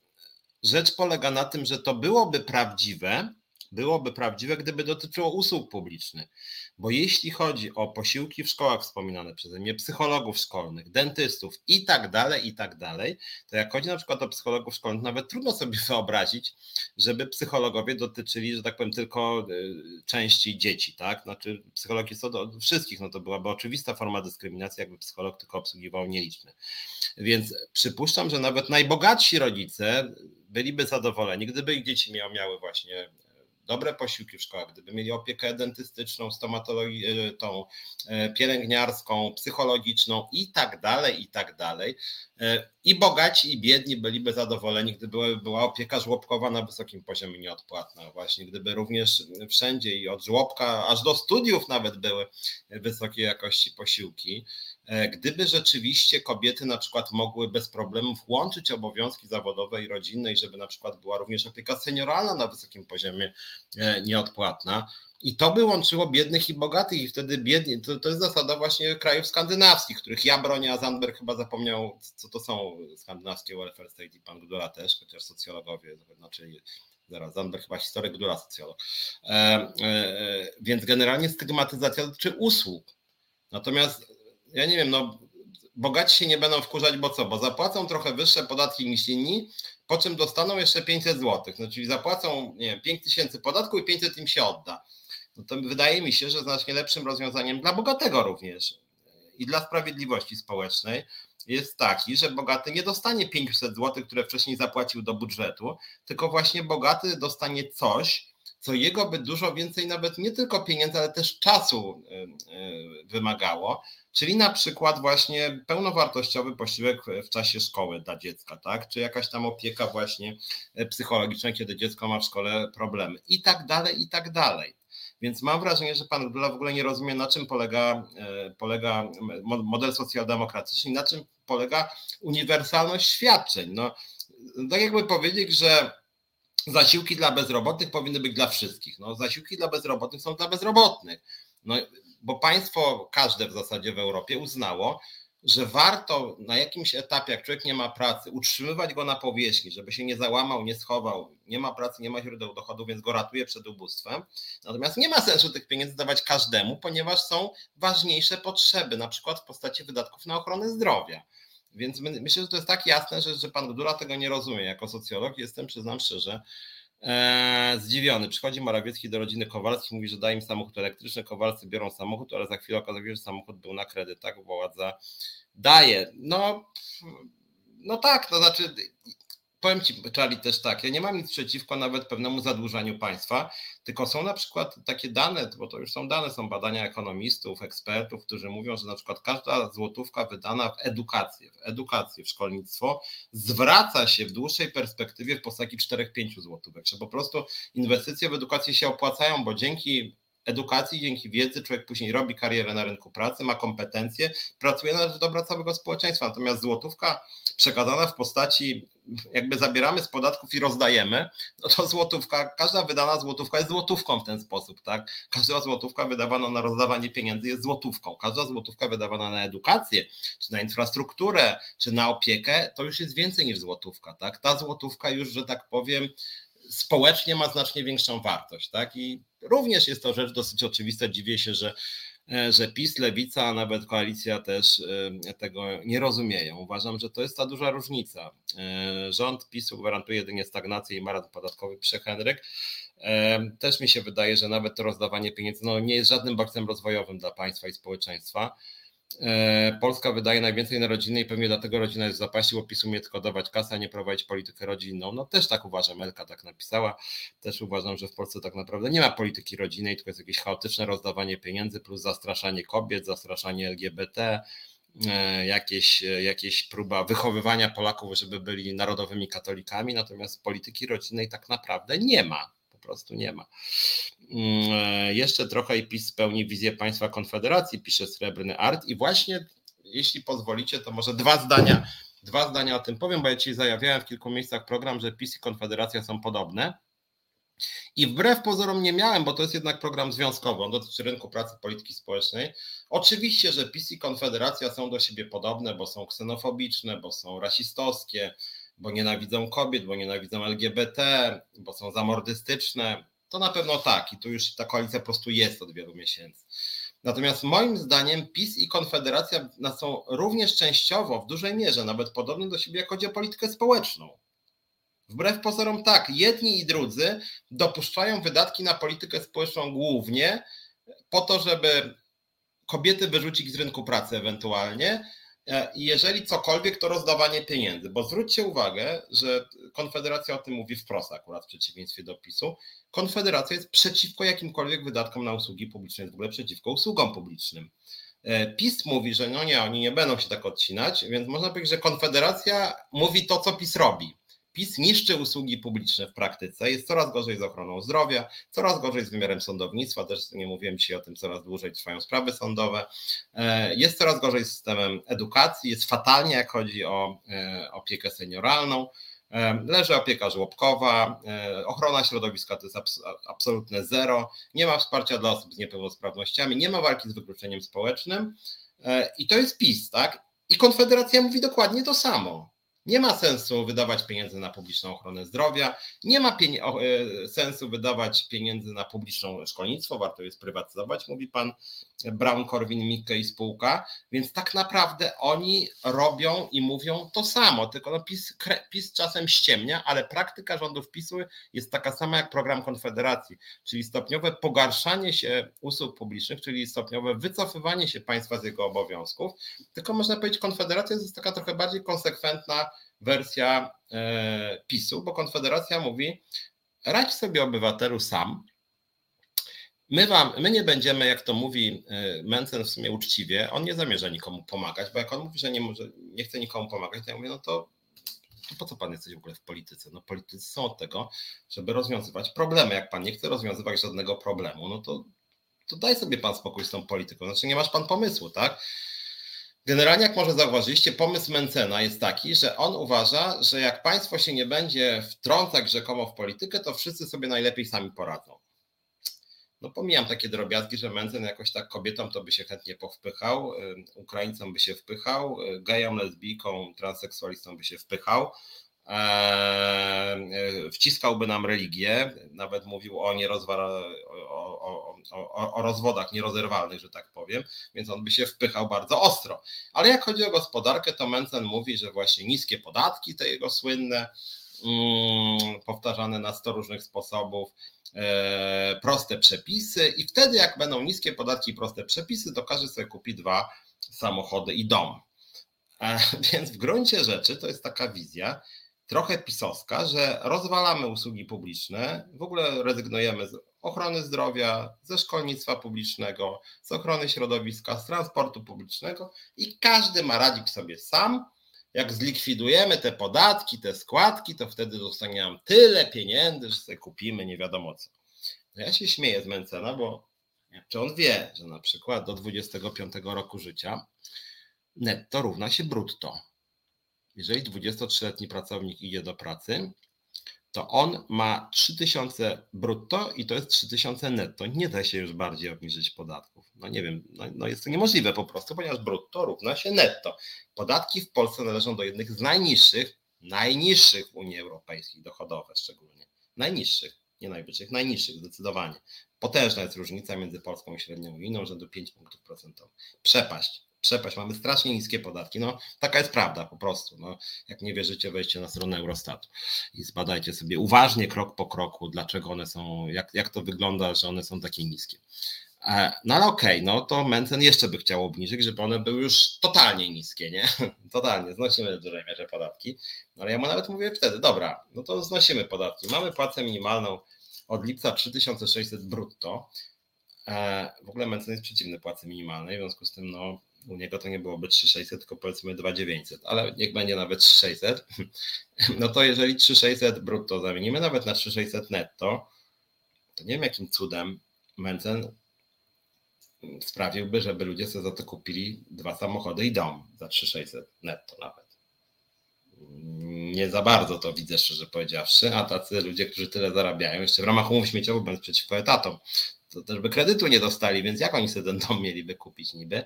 Rzecz polega na tym, że to byłoby prawdziwe, byłoby prawdziwe, gdyby dotyczyło usług publicznych. Bo jeśli chodzi o posiłki w szkołach wspominane przeze mnie, psychologów szkolnych, dentystów i tak dalej, i tak dalej, to jak chodzi na przykład o psychologów szkolnych, nawet trudno sobie wyobrazić, żeby psychologowie dotyczyli, że tak powiem, tylko y, części dzieci, tak? Znaczy psychologii co do wszystkich, no to byłaby oczywista forma dyskryminacji, jakby psycholog tylko obsługiwał nieliczne. Więc przypuszczam, że nawet najbogatsi rodzice byliby zadowoleni, gdyby ich dzieci miały właśnie dobre posiłki w szkołach, gdyby mieli opiekę dentystyczną, stomatologię, tą e, pielęgniarską, psychologiczną i tak dalej, i tak dalej. I bogaci, i biedni byliby zadowoleni, gdyby była opieka żłobkowa na wysokim poziomie nieodpłatna. Właśnie, gdyby również wszędzie i od żłobka aż do studiów nawet były wysokiej jakości posiłki. E, gdyby rzeczywiście kobiety na przykład mogły bez problemów łączyć obowiązki zawodowe i rodzinne i żeby na przykład była również opieka senioralna na wysokim poziomie e, nieodpłatna, I to by łączyło biednych i bogatych, i wtedy biedni, to, to jest zasada właśnie krajów skandynawskich, których ja bronię, a Zandberg chyba zapomniał, co to są skandynawskie welfare state i pan Gdula też, chociaż socjologowie, znaczy zaraz, Zandberg chyba historyk, Gdula socjolog. E, e, więc generalnie stygmatyzacja dotyczy usług. Natomiast ja nie wiem, no bogaci się nie będą wkurzać, bo co? Bo zapłacą trochę wyższe podatki niż inni, po czym dostaną jeszcze 500 zł. No, czyli zapłacą, nie wiem, 5 tysięcy podatku i 500 im się odda. No to wydaje mi się, że znacznie lepszym rozwiązaniem dla bogatego również i dla sprawiedliwości społecznej jest taki, że bogaty nie dostanie 500 zł, które wcześniej zapłacił do budżetu, tylko właśnie bogaty dostanie coś, co jego by dużo więcej, nawet nie tylko pieniędzy, ale też czasu y, y, wymagało, czyli na przykład właśnie pełnowartościowy posiłek w czasie szkoły dla dziecka, tak? Czy jakaś tam opieka właśnie psychologiczna, kiedy dziecko ma w szkole problemy i tak dalej, i tak dalej. Więc mam wrażenie, że pan Gdula w ogóle nie rozumie, na czym polega, e, polega model socjaldemokratyczny na czym polega uniwersalność świadczeń. No, tak jakby powiedzieć, że zasiłki dla bezrobotnych powinny być dla wszystkich. No, zasiłki dla bezrobotnych są dla bezrobotnych. No, bo państwo, każde w zasadzie w Europie uznało, że warto na jakimś etapie, jak człowiek nie ma pracy, utrzymywać go na powierzchni, żeby się nie załamał, nie schował, nie ma pracy, nie ma źródeł dochodu, więc go ratuje przed ubóstwem. Natomiast nie ma sensu tych pieniędzy dawać każdemu, ponieważ są ważniejsze potrzeby, na przykład w postaci wydatków na ochronę zdrowia. Więc myślę, że to jest tak jasne, że, że pan Gdula tego nie rozumie. Jako socjolog jestem, przyznam szczerze, e, zdziwiony. Przychodzi Morawiecki do rodziny Kowalskich, mówi, że daje im samochód elektryczny. Kowalscy biorą samochód, ale za chwilę okazuje się, że samochód był na kredyt, tak? Władza daje. No, no tak, to znaczy powiem Ci, Charlie, też tak, ja nie mam nic przeciwko nawet pewnemu zadłużaniu państwa, tylko są na przykład takie dane, bo to już są dane, są badania ekonomistów, ekspertów, którzy mówią, że na przykład każda złotówka wydana w edukację, w edukację, w szkolnictwo zwraca się w dłuższej perspektywie w postaci 4-5 złotówek, że po prostu inwestycje w edukację się opłacają, bo dzięki edukacji, dzięki wiedzy człowiek później robi karierę na rynku pracy, ma kompetencje, pracuje na rzecz dobra całego społeczeństwa. Natomiast złotówka przekazana w postaci, jakby zabieramy z podatków i rozdajemy, no to złotówka, każda wydana złotówka jest złotówką w ten sposób, tak? Każda złotówka wydawana na rozdawanie pieniędzy jest złotówką. Każda złotówka wydawana na edukację, czy na infrastrukturę, czy na opiekę, to już jest więcej niż złotówka, tak? Ta złotówka już, że tak powiem, społecznie ma znacznie większą wartość. Tak? I również jest to rzecz dosyć oczywista. Dziwię się, że, e, że PiS, Lewica, a nawet koalicja też e, tego nie rozumieją. Uważam, że to jest ta duża różnica. E, rząd PiSu gwarantuje jedynie stagnację i maraton podatkowy, pisze Henryk. Też mi się wydaje, że nawet to rozdawanie pieniędzy no, nie jest żadnym bakcem rozwojowym dla państwa i społeczeństwa. E, Polska wydaje najwięcej na rodzinę i pewnie dlatego rodzina jest w zapaści, bo PiS umie tylko dawać kasę, a nie prowadzić politykę rodzinną. No też tak uważam, Elka tak napisała. Też uważam, że w Polsce tak naprawdę nie ma polityki rodzinnej, tylko jest jakieś chaotyczne rozdawanie pieniędzy plus zastraszanie kobiet, zastraszanie LGBT, e, jakieś, jakieś próba wychowywania Polaków, żeby byli narodowymi katolikami, natomiast polityki rodzinnej tak naprawdę nie ma prostu nie ma. Mm, e, jeszcze trochę i PiS spełni wizję państwa Konfederacji, pisze Srebrny Art i właśnie, jeśli pozwolicie, to może dwa zdania, dwa zdania o tym powiem, bo ja dzisiaj zajawiałem w kilku miejscach program, że PiS i Konfederacja są podobne. I wbrew pozorom nie miałem, bo to jest jednak program związkowy, on dotyczy rynku pracy, polityki społecznej. Oczywiście, że PiS i Konfederacja są do siebie podobne, bo są ksenofobiczne, bo są rasistowskie, bo nienawidzą kobiet, bo nienawidzą LGBT, bo są zamordystyczne, to na pewno tak i tu już ta koalicja po prostu jest od wielu miesięcy. Natomiast moim zdaniem PiS i Konfederacja są również częściowo, w dużej mierze, nawet podobne do siebie, jak chodzi o politykę społeczną. Wbrew pozorom tak, jedni i drudzy dopuszczają wydatki na politykę społeczną głównie po to, żeby kobiety wyrzucić z rynku pracy ewentualnie, E, jeżeli cokolwiek, to rozdawanie pieniędzy, bo zwróćcie uwagę, że Konfederacja o tym mówi wprost akurat w przeciwieństwie do PiSu. Konfederacja jest przeciwko jakimkolwiek wydatkom na usługi publiczne, jest w ogóle przeciwko usługom publicznym. E, PiS mówi, że no nie, oni nie będą się tak odcinać, więc można powiedzieć, że Konfederacja mówi to, co PiS robi. PiS niszczy usługi publiczne w praktyce, jest coraz gorzej z ochroną zdrowia, coraz gorzej z wymiarem sądownictwa, też nie mówiłem dzisiaj o tym, coraz dłużej trwają sprawy sądowe, e, jest coraz gorzej z systemem edukacji, jest fatalnie, jak chodzi o e, opiekę senioralną, Leży opieka żłobkowa, ochrona środowiska to jest absolutne zero, nie ma wsparcia dla osób z niepełnosprawnościami, nie ma walki z wykluczeniem społecznym i to jest PiS, tak? I Konfederacja mówi dokładnie to samo. Nie ma sensu wydawać pieniędzy na publiczną ochronę zdrowia, nie ma e, sensu wydawać pieniędzy na publiczną szkolnictwo, warto je sprywatyzować, mówi pan Brown, Korwin, Mikke i spółka, więc tak naprawdę oni robią i mówią to samo, tylko no PiS, PiS czasem ściemnia, ale praktyka rządów PiSu jest taka sama jak program Konfederacji, czyli stopniowe pogarszanie się usług publicznych, czyli stopniowe wycofywanie się państwa z jego obowiązków, tylko można powiedzieć Konfederacja jest taka trochę bardziej konsekwentna wersja e, PiSu, bo Konfederacja mówi radź sobie obywatelu sam, My, wam, my nie będziemy, jak to mówi e, Mencen w sumie uczciwie, on nie zamierza nikomu pomagać, bo jak on mówi, że nie, może, nie chce nikomu pomagać, to ja mówię, no to, to po co pan jesteś w ogóle w polityce? No politycy są od tego, żeby rozwiązywać problemy. Jak pan nie chce rozwiązywać żadnego problemu, no to, to daj sobie pan spokój z tą polityką. Znaczy nie masz pan pomysłu, tak? Generalnie, jak może zauważyliście, pomysł Mencena jest taki, że on uważa, że jak państwo się nie będzie wtrącać rzekomo w politykę, to wszyscy sobie najlepiej sami poradzą. No pomijam takie drobiazgi, że Mencen jakoś tak kobietom to by się chętnie powpychał, Ukraińcom by się wpychał, y, gejom, lesbijkom, transseksualistom by się wpychał, wciskałby nam religię, nawet mówił o, o, o, o, o rozwodach nierozerwalnych, że tak powiem, więc on by się wpychał bardzo ostro. Ale jak chodzi o gospodarkę, to Mencen mówi, że właśnie niskie podatki, te jego słynne, mm, powtarzane na 100 różnych sposobów, E, proste przepisy i wtedy jak będą niskie podatki i proste przepisy, to każdy sobie kupi dwa samochody i dom. E, więc w gruncie rzeczy to jest taka wizja trochę pisowska, że rozwalamy usługi publiczne, w ogóle rezygnujemy z ochrony zdrowia, ze szkolnictwa publicznego, z ochrony środowiska, z transportu publicznego i każdy ma radzić sobie sam jak zlikwidujemy te podatki, te składki, to wtedy dostaniemy tyle pieniędzy, że sobie kupimy nie wiadomo co. No ja się śmieję z Mencena, bo czy on wie, że na przykład do 25 roku życia netto równa się brutto. Jeżeli 23-letni pracownik idzie do pracy, to on ma 3000 brutto i to jest 3000 netto. Nie da się już bardziej obniżyć podatków. No nie wiem, no, no, jest to niemożliwe po prostu, ponieważ brutto równa się netto. Podatki w Polsce należą do jednych z najniższych, najniższych w Unii Europejskiej, dochodowe szczególnie. Najniższych, nie najwyższych, najniższych zdecydowanie. Potężna jest różnica między Polską i średnią unijną, do 5 punktów procentowych. Przepaść przepaść, mamy strasznie niskie podatki. No, taka jest prawda po prostu. No, jak nie wierzycie, wejdźcie na stronę Eurostatu i zbadajcie sobie uważnie, krok po kroku, dlaczego one są, jak, jak to wygląda, że one są takie niskie. E, no ale okej, okay, no to Mencen jeszcze by chciał obniżyć, żeby one były już totalnie niskie, nie? Totalnie, znosimy w dużej mierze podatki. No ale ja mu nawet mówię wtedy, dobra, no to znosimy podatki. Mamy płacę minimalną od lipca 3600 brutto. E, w ogóle Mencen jest przeciwny płacy minimalnej, w związku z tym no, u niego to nie byłoby 3600, tylko powiedzmy 2900, ale niech będzie nawet 3600, no to jeżeli 3600 brutto zamienimy nawet na 3600 netto, to nie wiem jakim cudem Mencen sprawiłby, żeby ludzie sobie za to kupili dwa samochody i dom za 3600 netto nawet. Nie za bardzo to widzę, szczerze powiedziawszy, a tacy ludzie, którzy tyle zarabiają, jeszcze w ramach umów śmieciowych, będąc przeciwko etatom, to też by kredytu nie dostali, więc jak oni sobie ten dom mieliby kupić niby?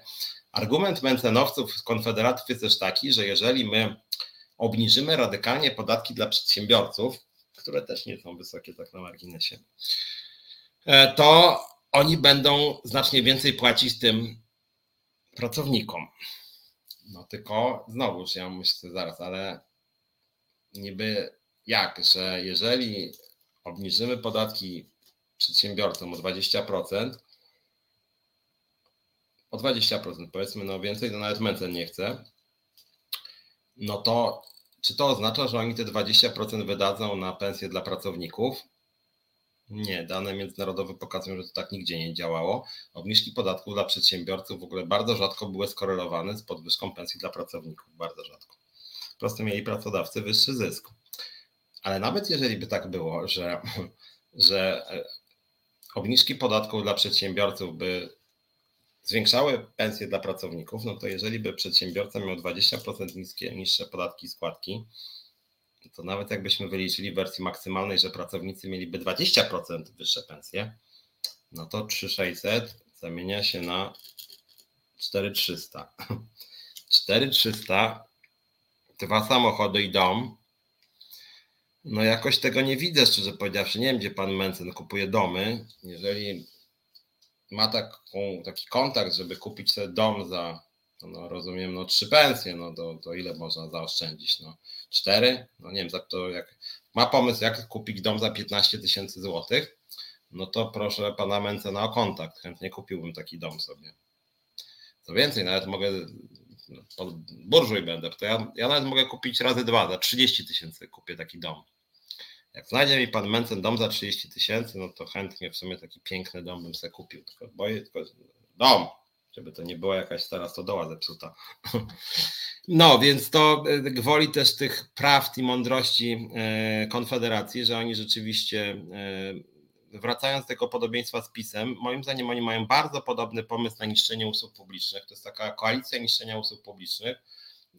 Argument mencenowców z Konfederatów jest też taki, że jeżeli my obniżymy radykalnie podatki dla przedsiębiorców, które też nie są wysokie tak na marginesie, e, to oni będą znacznie więcej płacić tym pracownikom. No tylko znowuż ja myślę zaraz, ale niby jak, że jeżeli obniżymy podatki przedsiębiorcom o 20%, o 20% powiedzmy, no więcej, to nawet Mencen nie chce, no to czy to oznacza, że oni te 20% wydadzą na pensje dla pracowników? Nie, dane międzynarodowe pokazują, że to tak nigdzie nie działało. Obniżki podatków dla przedsiębiorców w ogóle bardzo rzadko były skorelowane z podwyżką pensji dla pracowników, bardzo rzadko. Po prostu mieli pracodawcy wyższy zysk. Ale nawet jeżeli by tak było, że, że obniżki podatków dla przedsiębiorców by zwiększały pensje dla pracowników, no to jeżeli by przedsiębiorca miał 20% niskie, niższe podatki i składki, to nawet jakbyśmy wyliczyli w wersji maksymalnej, że pracownicy mieliby 20% wyższe pensje, no to 3600 zamienia się na 4300. 4300, dwa samochody i dom. No jakoś tego nie widzę, szczerze powiedziawszy. Nie wiem, gdzie pan Mencen kupuje domy. Jeżeli ma taką, taki kontakt, żeby kupić sobie dom za, no rozumiem, no trzy pensje, no to, to ile można zaoszczędzić? No cztery? No nie wiem, to jak ma pomysł, jak kupić dom za 15 tysięcy złotych, no to proszę pana Mencena o kontakt. Chętnie kupiłbym taki dom sobie. Co więcej, nawet mogę, burżuj będę, to ja, ja nawet mogę kupić razy dwa, za 30 tysięcy kupię taki dom. Jak znajdzie mi pan Mencen dom za 30 tysięcy, no to chętnie w sumie taki piękny dom bym sobie kupił. Tylko boję, tylko dom, żeby to nie była jakaś stara stodoła zepsuta. No, więc to e, gwoli też tych prawd i mądrości e, Konfederacji, że oni rzeczywiście e, wracając do tego podobieństwa z PiSem, moim zdaniem oni mają bardzo podobny pomysł na niszczenie usług publicznych. To jest taka koalicja niszczenia usług publicznych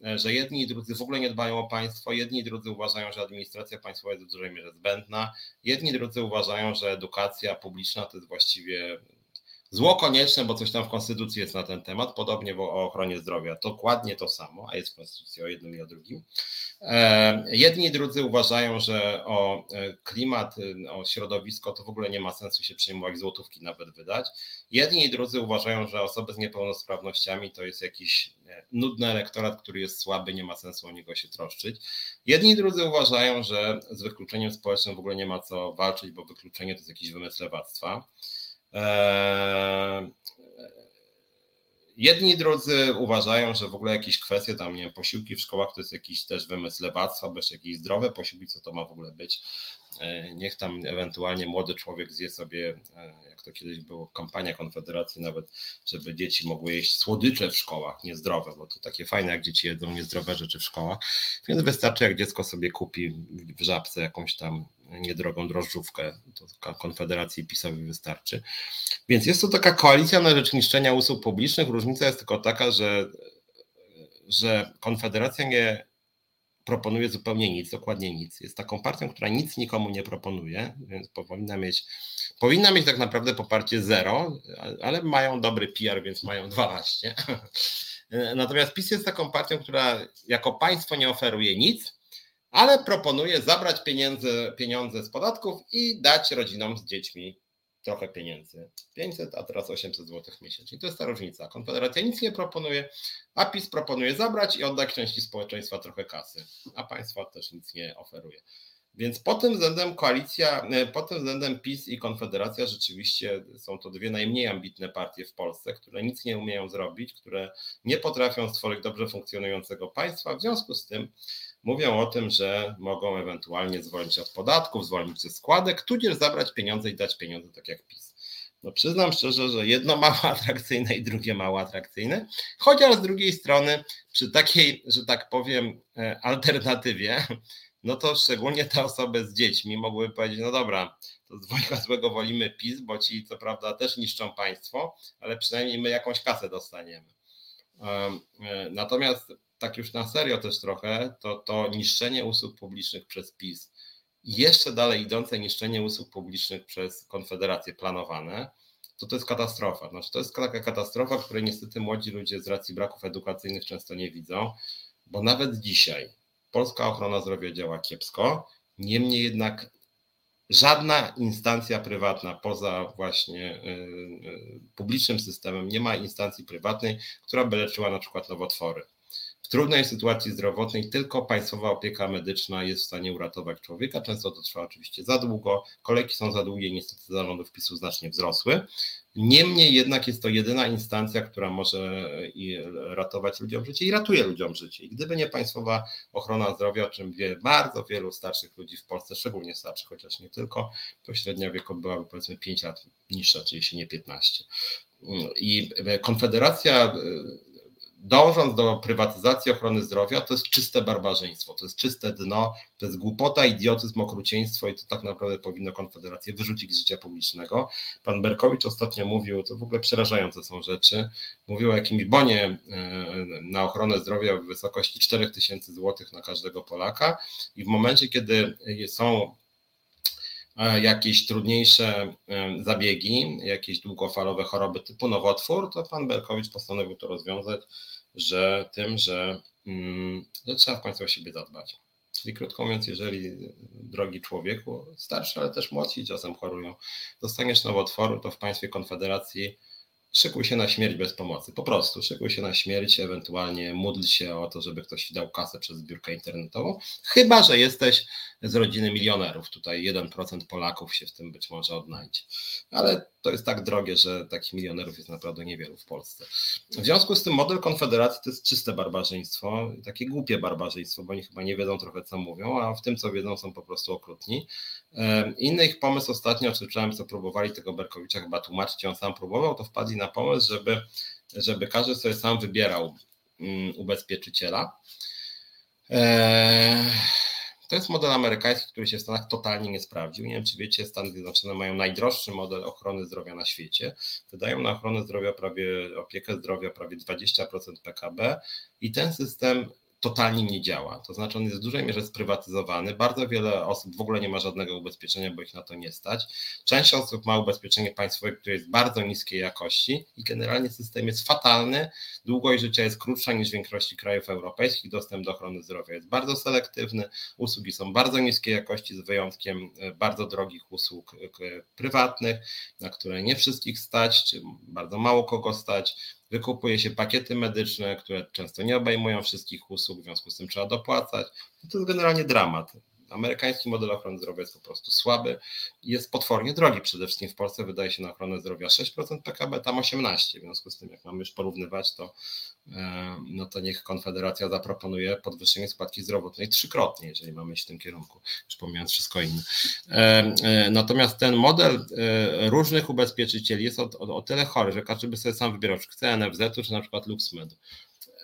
E, że jedni i drudzy w ogóle nie dbają o państwo, jedni i drudzy uważają, że administracja państwowa jest w dużej mierze zbędna, jedni i drudzy uważają, że edukacja publiczna to jest właściwie zło konieczne, bo coś tam w Konstytucji jest na ten temat, podobnie o ochronie zdrowia. Dokładnie to samo, a jest w Konstytucji o jednym i o drugim. E, jedni i drudzy uważają, że o e, klimat, o środowisko to w ogóle nie ma sensu się przejmować, złotówki nawet wydać. Jedni i drudzy uważają, że osoby z niepełnosprawnościami to jest jakiś e, nudny elektorat, który jest słaby, nie ma sensu o niego się troszczyć. Jedni i drudzy uważają, że z wykluczeniem społecznym w ogóle nie ma co walczyć, bo wykluczenie to jest jakiś wymysł lewactwa. Jedni i drudzy uważają, że w ogóle jakieś kwestie tam, nie wiem, posiłki w szkołach to jest jakiś też wymysł lewactwa, bez jakieś zdrowe posiłki, co to ma w ogóle być. E, niech tam ewentualnie młody człowiek zje sobie, e, jak to kiedyś było, kampania Konfederacji nawet, żeby dzieci mogły jeść słodycze w szkołach, niezdrowe, bo to takie fajne, jak dzieci jedzą niezdrowe rzeczy w szkołach, więc wystarczy, jak dziecko sobie kupi w żabce jakąś tam niedrogą drożdżówkę, to Konfederacji PiSowi wystarczy. Więc jest to taka koalicja na rzecz niszczenia usług publicznych, różnica jest tylko taka, że, że Konfederacja nie proponuje zupełnie nic, dokładnie nic. Jest taką partią, która nic nikomu nie proponuje, więc powinna mieć, powinna mieć tak naprawdę poparcie zero, ale mają dobry PR, więc mają 12. Natomiast PiS jest taką partią, która jako państwo nie oferuje nic, ale proponuje zabrać pieniądze, pieniądze z podatków i dać rodzinom z dziećmi trochę pieniędzy. 500, a teraz 800 zł miesięcznie. To jest ta różnica. Konfederacja nic nie proponuje, a PiS proponuje zabrać i oddać części społeczeństwa trochę kasy, a państwa też nic nie oferuje. Więc pod tym względem koalicja, e, pod tym względem PiS i Konfederacja rzeczywiście są to dwie najmniej ambitne partie w Polsce, które nic nie umieją zrobić, które nie potrafią stworzyć dobrze funkcjonującego państwa. W związku z tym mówią o tym, że mogą ewentualnie zwolnić od podatków, zwolnić ze składek, tudzież zabrać pieniądze i dać pieniądze, tak jak PiS. No przyznam szczerze, że jedno mało atrakcyjne i drugie mało atrakcyjne, chociaż z drugiej strony przy takiej, że tak powiem, e, alternatywie, no to szczególnie te osoby z dziećmi mogłyby powiedzieć, no dobra, to z dwojga złego wolimy PiS, bo ci co prawda też niszczą państwo, ale przynajmniej my jakąś kasę dostaniemy. E, natomiast tak już na serio też trochę, to, to niszczenie usług publicznych przez PiS jeszcze dalej idące niszczenie usług publicznych przez Konfederację planowane, to to jest katastrofa. Znaczy, to jest taka katastrofa, której niestety młodzi ludzie z racji braków edukacyjnych często nie widzą, bo nawet dzisiaj polska ochrona zdrowia działa kiepsko, niemniej jednak żadna instancja prywatna poza właśnie y, y, publicznym systemem nie ma instancji prywatnej, która by leczyła na przykład nowotwory trudnej sytuacji zdrowotnej tylko państwowa opieka medyczna jest w stanie uratować człowieka. Często to trwa oczywiście za długo, kolejki są za długie, niestety zarządów PiSu znacznie wzrosły. Niemniej jednak jest to jedyna instancja, która może ratować ludziom życie i ratuje ludziom życie. I gdyby nie państwowa ochrona zdrowia, o czym wie bardzo wielu starszych ludzi w Polsce, szczególnie starszych, chociaż nie tylko, to średnia wieku byłaby powiedzmy 5 lat niższa, czyli się nie 15. I Konfederacja dążąc do prywatyzacji ochrony zdrowia, to jest czyste barbarzyństwo, to jest czyste dno, to jest głupota, idiotyzm, okrucieństwo i to tak naprawdę powinno Konfederację wyrzucić z życia publicznego. Pan Berkowicz ostatnio mówił, to w ogóle przerażające są rzeczy, mówił o jakimś bonie e, na ochronę zdrowia w wysokości 4000 zł na każdego Polaka i w momencie, kiedy są jakieś trudniejsze e, zabiegi, jakieś długofalowe choroby typu nowotwór, to pan Berkowicz postanowił to rozwiązać, że tym, że, mm, że trzeba w końcu o siebie zadbać. Czyli krótko mówiąc, jeżeli drogi człowieku, starszy, ale też młodsi czasem chorują, dostaniesz nowotworu, to w państwie Konfederacji szykuj się na śmierć bez pomocy. Po prostu szykuj się na śmierć, ewentualnie módl się o to, żeby ktoś dał kasę przez zbiórkę internetową. Chyba, że jesteś z rodziny milionerów. Tutaj 1% Polaków się w tym być może odnajdzie. Ale to jest tak drogie, że takich milionerów jest naprawdę niewielu w Polsce. W związku z tym model Konfederacji to jest czyste barbarzyństwo, takie głupie barbarzyństwo, bo oni chyba nie wiedzą trochę, co mówią, a w tym, co wiedzą, są po prostu okrutni. Inny ich pomysł ostatnio, słyszałem, co próbowali tego Berkowicza chyba tłumaczyć, on sam próbował, to wpadli na pomysł, żeby, żeby każdy sobie sam wybierał mm, ubezpieczyciela. To jest model amerykański, który się w Stanach totalnie nie sprawdził. Nie wiem, czy wiecie, Stany Zjednoczone mają najdroższy model ochrony zdrowia na świecie. Wydają na ochronę zdrowia prawie, opiekę zdrowia prawie 20% PKB i ten system totalnie nie działa. To znaczy on jest w dużej mierze sprywatyzowany. Bardzo wiele osób w ogóle nie ma żadnego ubezpieczenia, bo ich na to nie stać. Część osób ma ubezpieczenie państwowe, które jest bardzo niskiej jakości i generalnie system jest fatalny. Długość życia jest krótsza niż w większości krajów europejskich. Dostęp do ochrony zdrowia jest bardzo selektywny. Usługi są bardzo niskiej jakości, z wyjątkiem e, bardzo drogich usług e, prywatnych, na które nie wszystkich stać, czy bardzo mało kogo stać wykupuje się pakiety medyczne, które często nie obejmują wszystkich usług, w związku z tym trzeba dopłacać. To jest generalnie dramat. Amerykański model ochrony zdrowia jest po prostu słaby i jest potwornie drogi. Przede wszystkim w Polsce wydaje się na ochronę zdrowia 6% PKB, tam 18%. W związku z tym, jak mamy już porównywać, to, e, no to niech Konfederacja zaproponuje podwyższenie składki zdrowotnej trzykrotnie, jeżeli mamy iść w tym kierunku, już pomijając wszystko inne. E, e, natomiast ten model różnych ubezpieczycieli jest o, o, o tyle chory, że każdy by sobie sam wybierał, czy chce NFZ-u, czy na przykład LuxMedu.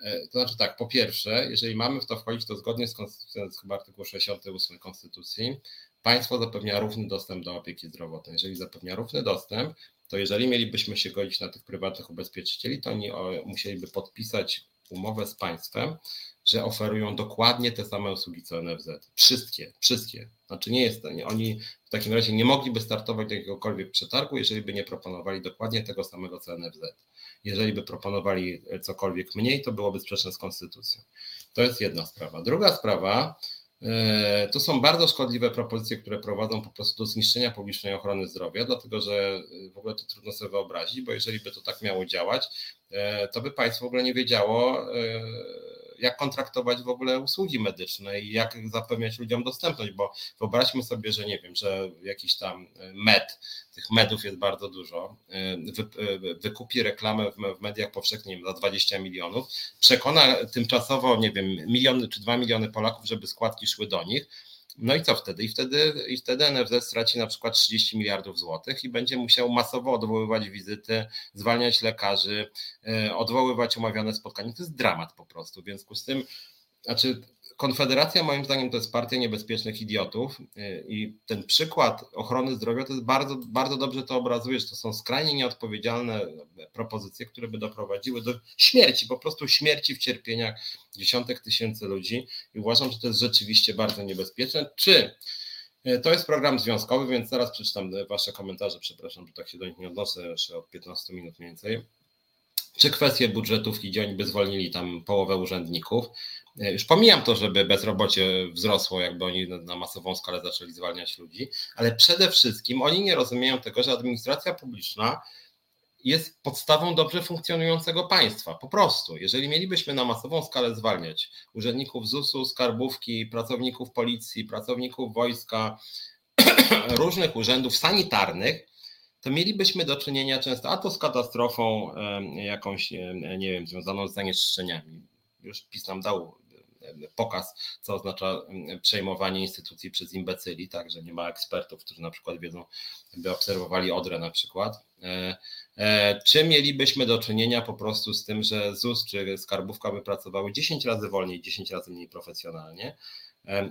E, to znaczy tak, po pierwsze, jeżeli mamy w to wchodzić, to zgodnie z konstytucją, jest chyba artykuł 68 Konstytucji, państwo zapewnia równy dostęp do opieki zdrowotnej. Jeżeli zapewnia równy dostęp, to jeżeli mielibyśmy się godzić na tych prywatnych ubezpieczycieli, to oni musieliby podpisać umowę z państwem, że oferują dokładnie te same usługi co NFZ. Wszystkie, wszystkie. Znaczy nie jest, nie, oni w takim razie nie mogliby startować do jakiegokolwiek przetargu, jeżeli by nie proponowali dokładnie tego samego co NFZ. Jeżeli by proponowali cokolwiek mniej, to byłoby sprzeczne z konstytucją. To jest jedna sprawa. Druga sprawa, e, to są bardzo szkodliwe propozycje, które prowadzą po prostu do zniszczenia publicznej ochrony zdrowia, dlatego że w ogóle to trudno sobie wyobrazić, bo jeżeli by to tak miało działać, e, to by państwo w ogóle nie wiedziało, e, jak kontraktować w ogóle usługi medyczne i jak zapewniać ludziom dostępność, bo wyobraźmy sobie, że nie wiem, że jakiś tam med, tych medów jest bardzo dużo, wy, wykupi reklamę w mediach powszechnych za 20 milionów, przekona tymczasowo, nie wiem, miliony czy dwa miliony Polaków, żeby składki szły do nich, no i co wtedy? I wtedy, i wtedy NFZ straci na przykład 30 miliardów złotych i będzie musiał masowo odwoływać wizyty, zwalniać lekarzy, e, odwoływać umawiane spotkania. To jest dramat po prostu. W związku z tym, znaczy Konfederacja moim zdaniem to jest partia niebezpiecznych idiotów y, i ten przykład ochrony zdrowia to jest bardzo, bardzo dobrze to obrazuje, że to są skrajnie nieodpowiedzialne propozycje, które by doprowadziły do śmierci, po prostu śmierci w cierpieniach dziesiątek tysięcy ludzi i uważam, że to jest rzeczywiście bardzo niebezpieczne. Czy y, to jest program związkowy, więc zaraz przeczytam Wasze komentarze, przepraszam, że tak się do nich nie odnoszę jeszcze od 15 minut mniej więcej. Czy kwestie budżetówki, gdzie oni by zwolnili tam połowę urzędników, E, już pomijam to, żeby bezrobocie wzrosło, jakby oni na masową skalę zaczęli zwalniać ludzi, ale przede wszystkim oni nie rozumieją tego, że administracja publiczna jest podstawą dobrze funkcjonującego państwa. Po prostu, jeżeli mielibyśmy na masową skalę zwalniać urzędników ZUS-u, skarbówki, pracowników policji, pracowników wojska, różnych urzędów sanitarnych, to mielibyśmy do czynienia często a to z katastrofą jakąś, nie wiem, związaną z zanieczyszczeniami. Już PiS nam dał pokaz, co oznacza przejmowanie instytucji przez imbecyli, tak, że nie ma ekspertów, którzy na przykład wiedzą, by obserwowali Odrę na przykład. Czy mielibyśmy do czynienia po prostu z tym, że ZUS czy skarbówka by pracowały 10 razy wolniej, 10 razy mniej profesjonalnie?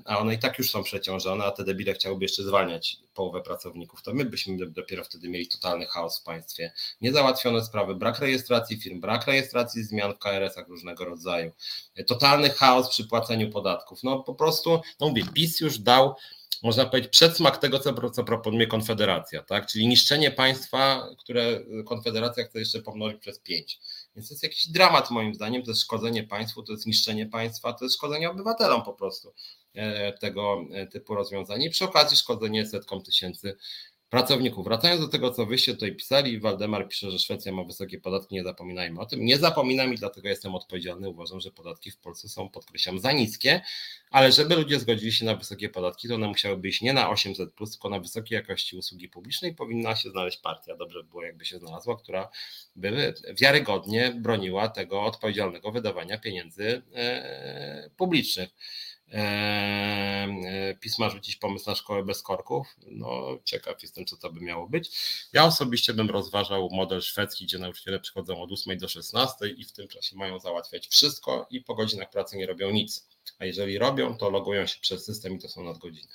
A one i tak już są przeciążone, a te debile chciałyby jeszcze zwalniać połowę pracowników, to my byśmy dopiero wtedy mieli totalny chaos w państwie. Niezałatwione sprawy, brak rejestracji firm, brak rejestracji zmian w KRS-ach różnego rodzaju, totalny chaos przy płaceniu podatków. No po prostu, no mówię, PiS już dał można powiedzieć, przedsmak tego, co, co proponuje Konfederacja, tak? czyli niszczenie państwa, które Konfederacja chce jeszcze pomnożyć przez pięć. Więc to jest jakiś dramat moim zdaniem, to jest szkodzenie państwu, to jest niszczenie państwa, to jest szkodzenie obywatelom po prostu e, tego e, typu rozwiązań i przy okazji szkodzenie setkom tysięcy pracowników. Wracając do tego, co wyście tutaj pisali, Waldemar pisze, że Szwecja ma wysokie podatki, nie zapominajmy o tym. Nie zapominam i dlatego jestem odpowiedzialny. Uważam, że podatki w Polsce są, podkreślam, za niskie, ale żeby ludzie zgodzili się na wysokie podatki, to one musiałyby iść nie na 800, tylko na wysokiej jakości usługi publicznej. Powinna się znaleźć partia, dobrze by było, jakby się znalazła, która by wiarygodnie broniła tego odpowiedzialnego wydawania pieniędzy e, publicznych. E, pisma rzucić pomysł na szkołę bez korków. No, ciekaw jestem, co to by miało być. Ja osobiście bym rozważał model szwedzki, gdzie nauczyciele przychodzą od 8 do 16 i w tym czasie mają załatwiać wszystko i po godzinach pracy nie robią nic. A jeżeli robią, to logują się przez system i to są nadgodziny.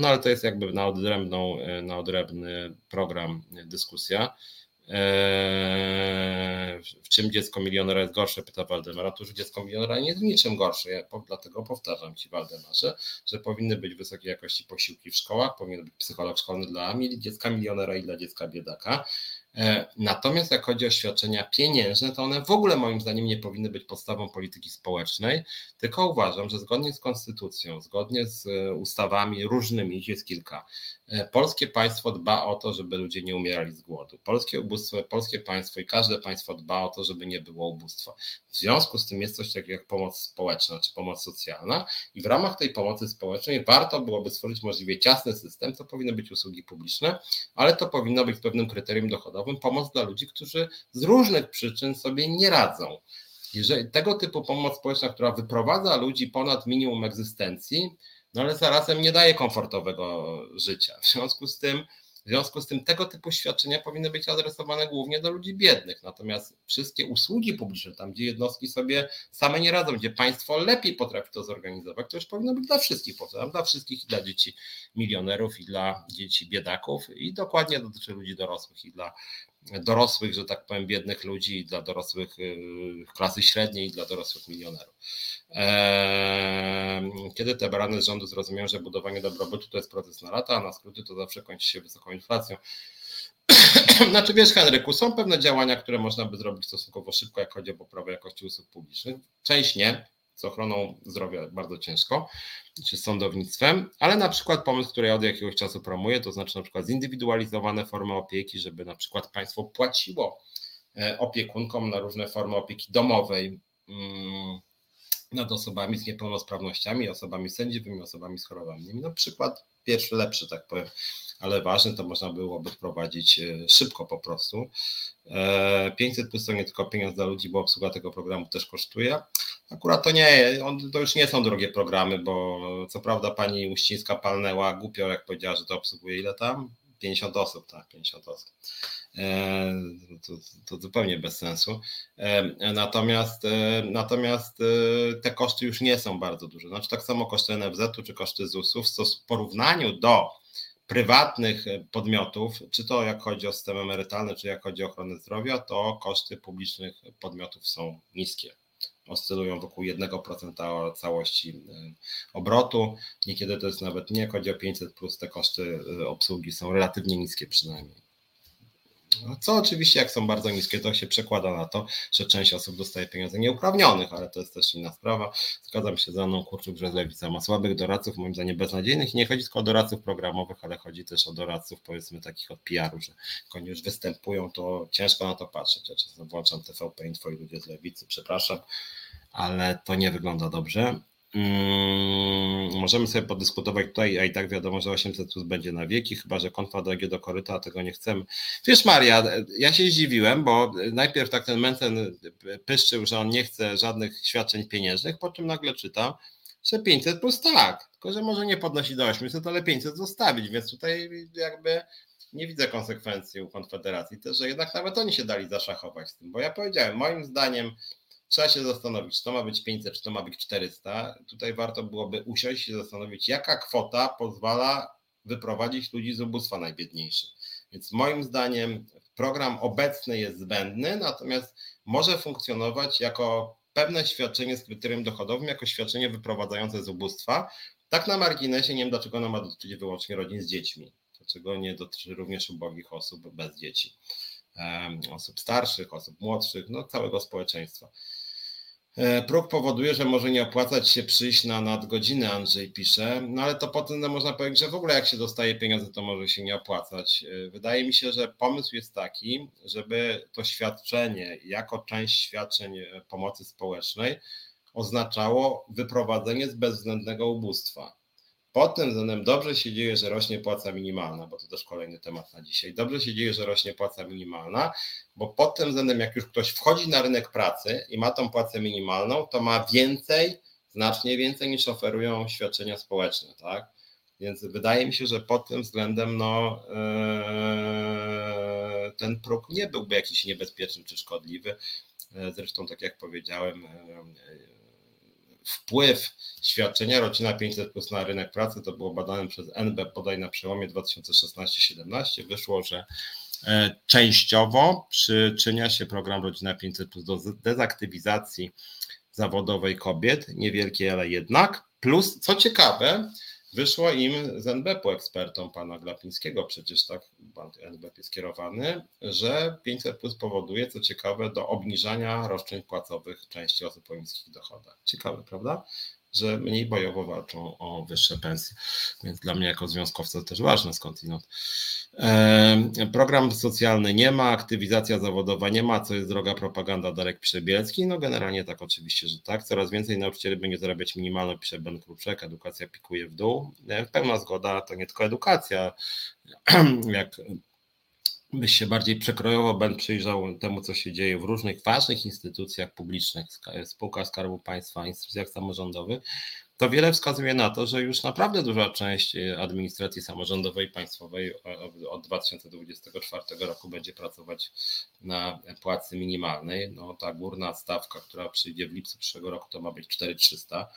No ale to jest jakby na odrębną, na odrębny program dyskusja. Eee, w czym dziecko milionera jest gorsze, pyta Waldemar. Otóż dziecko milionera nie jest niczym gorsze. Ja dlatego powtarzam Ci, Waldemarze, że powinny być wysokiej jakości posiłki w szkołach, powinien być psycholog szkolny dla dziecka milionera i dla dziecka biedaka. E, natomiast jak chodzi o świadczenia pieniężne, to one w ogóle moim zdaniem nie powinny być podstawą polityki społecznej, tylko uważam, że zgodnie z konstytucją, zgodnie z e, ustawami różnymi, ich jest kilka, polskie państwo dba o to, żeby ludzie nie umierali z głodu. Polskie ubóstwo, polskie państwo i każde państwo dba o to, żeby nie było ubóstwa. W związku z tym jest coś takiego jak pomoc społeczna czy pomoc socjalna i w ramach tej pomocy społecznej warto byłoby stworzyć możliwie ciasny system, to powinny być usługi publiczne, ale to powinno być pewnym kryterium dochodowym, pomoc dla ludzi, którzy z różnych przyczyn sobie nie radzą. Jeżeli tego typu pomoc społeczna, która wyprowadza ludzi ponad minimum egzystencji, no ale zarazem nie daje komfortowego życia. W związku z tym w związku z tym tego typu świadczenia powinny być adresowane głównie do ludzi biednych. Natomiast wszystkie usługi publiczne, tam gdzie jednostki sobie same nie radzą, gdzie państwo lepiej potrafi to zorganizować, to już powinno być dla wszystkich, dla wszystkich i dla dzieci milionerów, i dla dzieci biedaków, i dokładnie dotyczy ludzi dorosłych, i dla dorosłych, że tak powiem, biednych ludzi, dla dorosłych y, klasy średniej, dla dorosłych milionerów. Eee, kiedy te barany z rządu zrozumieją, że budowanie dobrobytu to jest proces na lata, a na skróty to zawsze kończy się wysoką inflacją. Znaczy wiesz Henryku, są pewne działania, które można by zrobić stosunkowo szybko, jak chodzi o poprawę jakości usług publicznych. Część nie, z ochroną zdrowia bardzo ciężko, czy z sądownictwem, ale na przykład pomysł, który ja od jakiegoś czasu promuję, to znaczy na przykład zindywidualizowane formy opieki, żeby na przykład państwo płaciło e, opiekunkom na różne formy opieki domowej, mm, nad osobami z niepełnosprawnościami, osobami sędziwymi, osobami z chorobami. No przykład pierwszy, lepszy, tak powiem, ale ważny, to można byłoby wprowadzić e, szybko po prostu. 500 e, plus to nie tylko pieniądz dla ludzi, bo obsługa tego programu też kosztuje. Akurat to nie, on, to już nie są drogie programy, bo co prawda pani Uścińska palnęła głupio, jak powiedziała, że to obsługuje ile tam? 50 osób, tak, 50 osób. E, to, to, zupełnie bez sensu. E, natomiast, e, natomiast te koszty już nie są bardzo duże. Znaczy tak samo koszty NFZ-u czy koszty ZUS-u w porównaniu do prywatnych podmiotów, czy to jak chodzi o system emerytalny, czy jak chodzi o ochronę zdrowia, to koszty publicznych podmiotów są niskie oscylują wokół 1% całości obrotu. Niekiedy to jest nawet nie, chodzi o 500 plus te koszty obsługi są relatywnie niskie przynajmniej. No, co oczywiście, jak są bardzo niskie, to się przekłada na to, że część osób dostaje pieniądze nieuprawnionych, ale to jest też inna sprawa. Zgadzam się z Anną Kurczuk, że Lewica ma słabych doradców, moim zdaniem beznadziejnych i nie chodzi tylko o doradców programowych, ale chodzi też o doradców powiedzmy takich od PR-u, że jak oni już występują, to ciężko na to patrzeć. Ja czasem włączam TVP Info i ludzie z Lewicy, przepraszam, ale to nie wygląda dobrze. Mm, możemy sobie podyskutować tutaj, a i tak wiadomo, że 800 plus będzie na wieki, chyba że konfa dojdzie do koryta, a tego nie chcemy. Wiesz Maria, ja się zdziwiłem, bo najpierw tak ten Mencen pyszczył, że on nie chce żadnych świadczeń pieniężnych, po czym nagle czytam, że 500 plus tak, tylko że może nie podnosi do 800, ale 500 zostawić, więc tutaj jakby nie widzę konsekwencji u Konfederacji, też, że jednak nawet oni się dali zaszachować z tym, bo ja powiedziałem, moim zdaniem trzeba się zastanowić, czy to ma być 500, czy to ma być 400. Tutaj warto byłoby usiąść i zastanowić, jaka kwota pozwala wyprowadzić ludzi z ubóstwa najbiedniejszych. Więc moim zdaniem program obecny jest zbędny, natomiast może funkcjonować jako pewne świadczenie z kryterium dochodowym, jako świadczenie wyprowadzające z ubóstwa. Tak na marginesie, nie wiem dlaczego ono ma dotyczyć wyłącznie rodzin z dziećmi, dlaczego nie dotyczy również ubogich osób bez dzieci, osób starszych, osób młodszych, no całego społeczeństwa. E, próg powoduje, że może nie opłacać się przyjść na nadgodziny, Andrzej pisze, no ale to potem można powiedzieć, że w ogóle jak się dostaje pieniądze, to może się nie opłacać. E, wydaje mi się, że pomysł jest taki, żeby to świadczenie jako część świadczeń e, pomocy społecznej oznaczało wyprowadzenie z bezwzględnego ubóstwa. Pod tym względem dobrze się dzieje, że rośnie płaca minimalna, bo to też kolejny temat na dzisiaj. Dobrze się dzieje, że rośnie płaca minimalna, bo pod tym względem, jak już ktoś wchodzi na rynek pracy i ma tą płacę minimalną, to ma więcej, znacznie więcej niż oferują świadczenia społeczne, tak? Więc wydaje mi się, że pod tym względem no, yy, ten próg nie byłby jakiś niebezpieczny czy szkodliwy. Zresztą, tak jak powiedziałem, yy, wpływ świadczenia rodzina 500 plus na rynek pracy, to było badane przez NB podaj na przełomie 2016-17, wyszło, że e, częściowo przyczynia się program Rodzina 500 plus do dezaktywizacji zawodowej kobiet, niewielkiej, ale jednak. Plus, co ciekawe, Wyszło im z NBP-u ekspertom pana Glapińskiego, przecież tak NBP jest kierowany, że 500 plus powoduje, co ciekawe, do obniżania roszczeń płacowych części osób o niskich dochodach. Ciekawe, prawda? Że mniej bojowo walczą o wyższe pensje. Więc dla mnie jako związkowca to też ważne skądinąd. Program socjalny nie ma, aktywizacja zawodowa nie ma, co jest droga propaganda Darek pisze Bielski. No generalnie tak oczywiście, że tak. Coraz więcej nauczycieli będzie zarabiać minimalną, pisze Ben Kruczek, edukacja pikuje w dół. E, pełna zgoda, to nie tylko edukacja. Jak byś się bardziej przekrojowo Ben przyjrzał temu, co się dzieje w różnych ważnych instytucjach publicznych, spółkach Skarbu Państwa, instytucjach samorządowych, to wiele wskazuje na to, że już naprawdę duża część administracji samorządowej i państwowej od 2024 roku będzie pracować na płacy minimalnej. No, ta górna stawka, która przyjdzie w lipcu przyszłego roku, to ma być 4300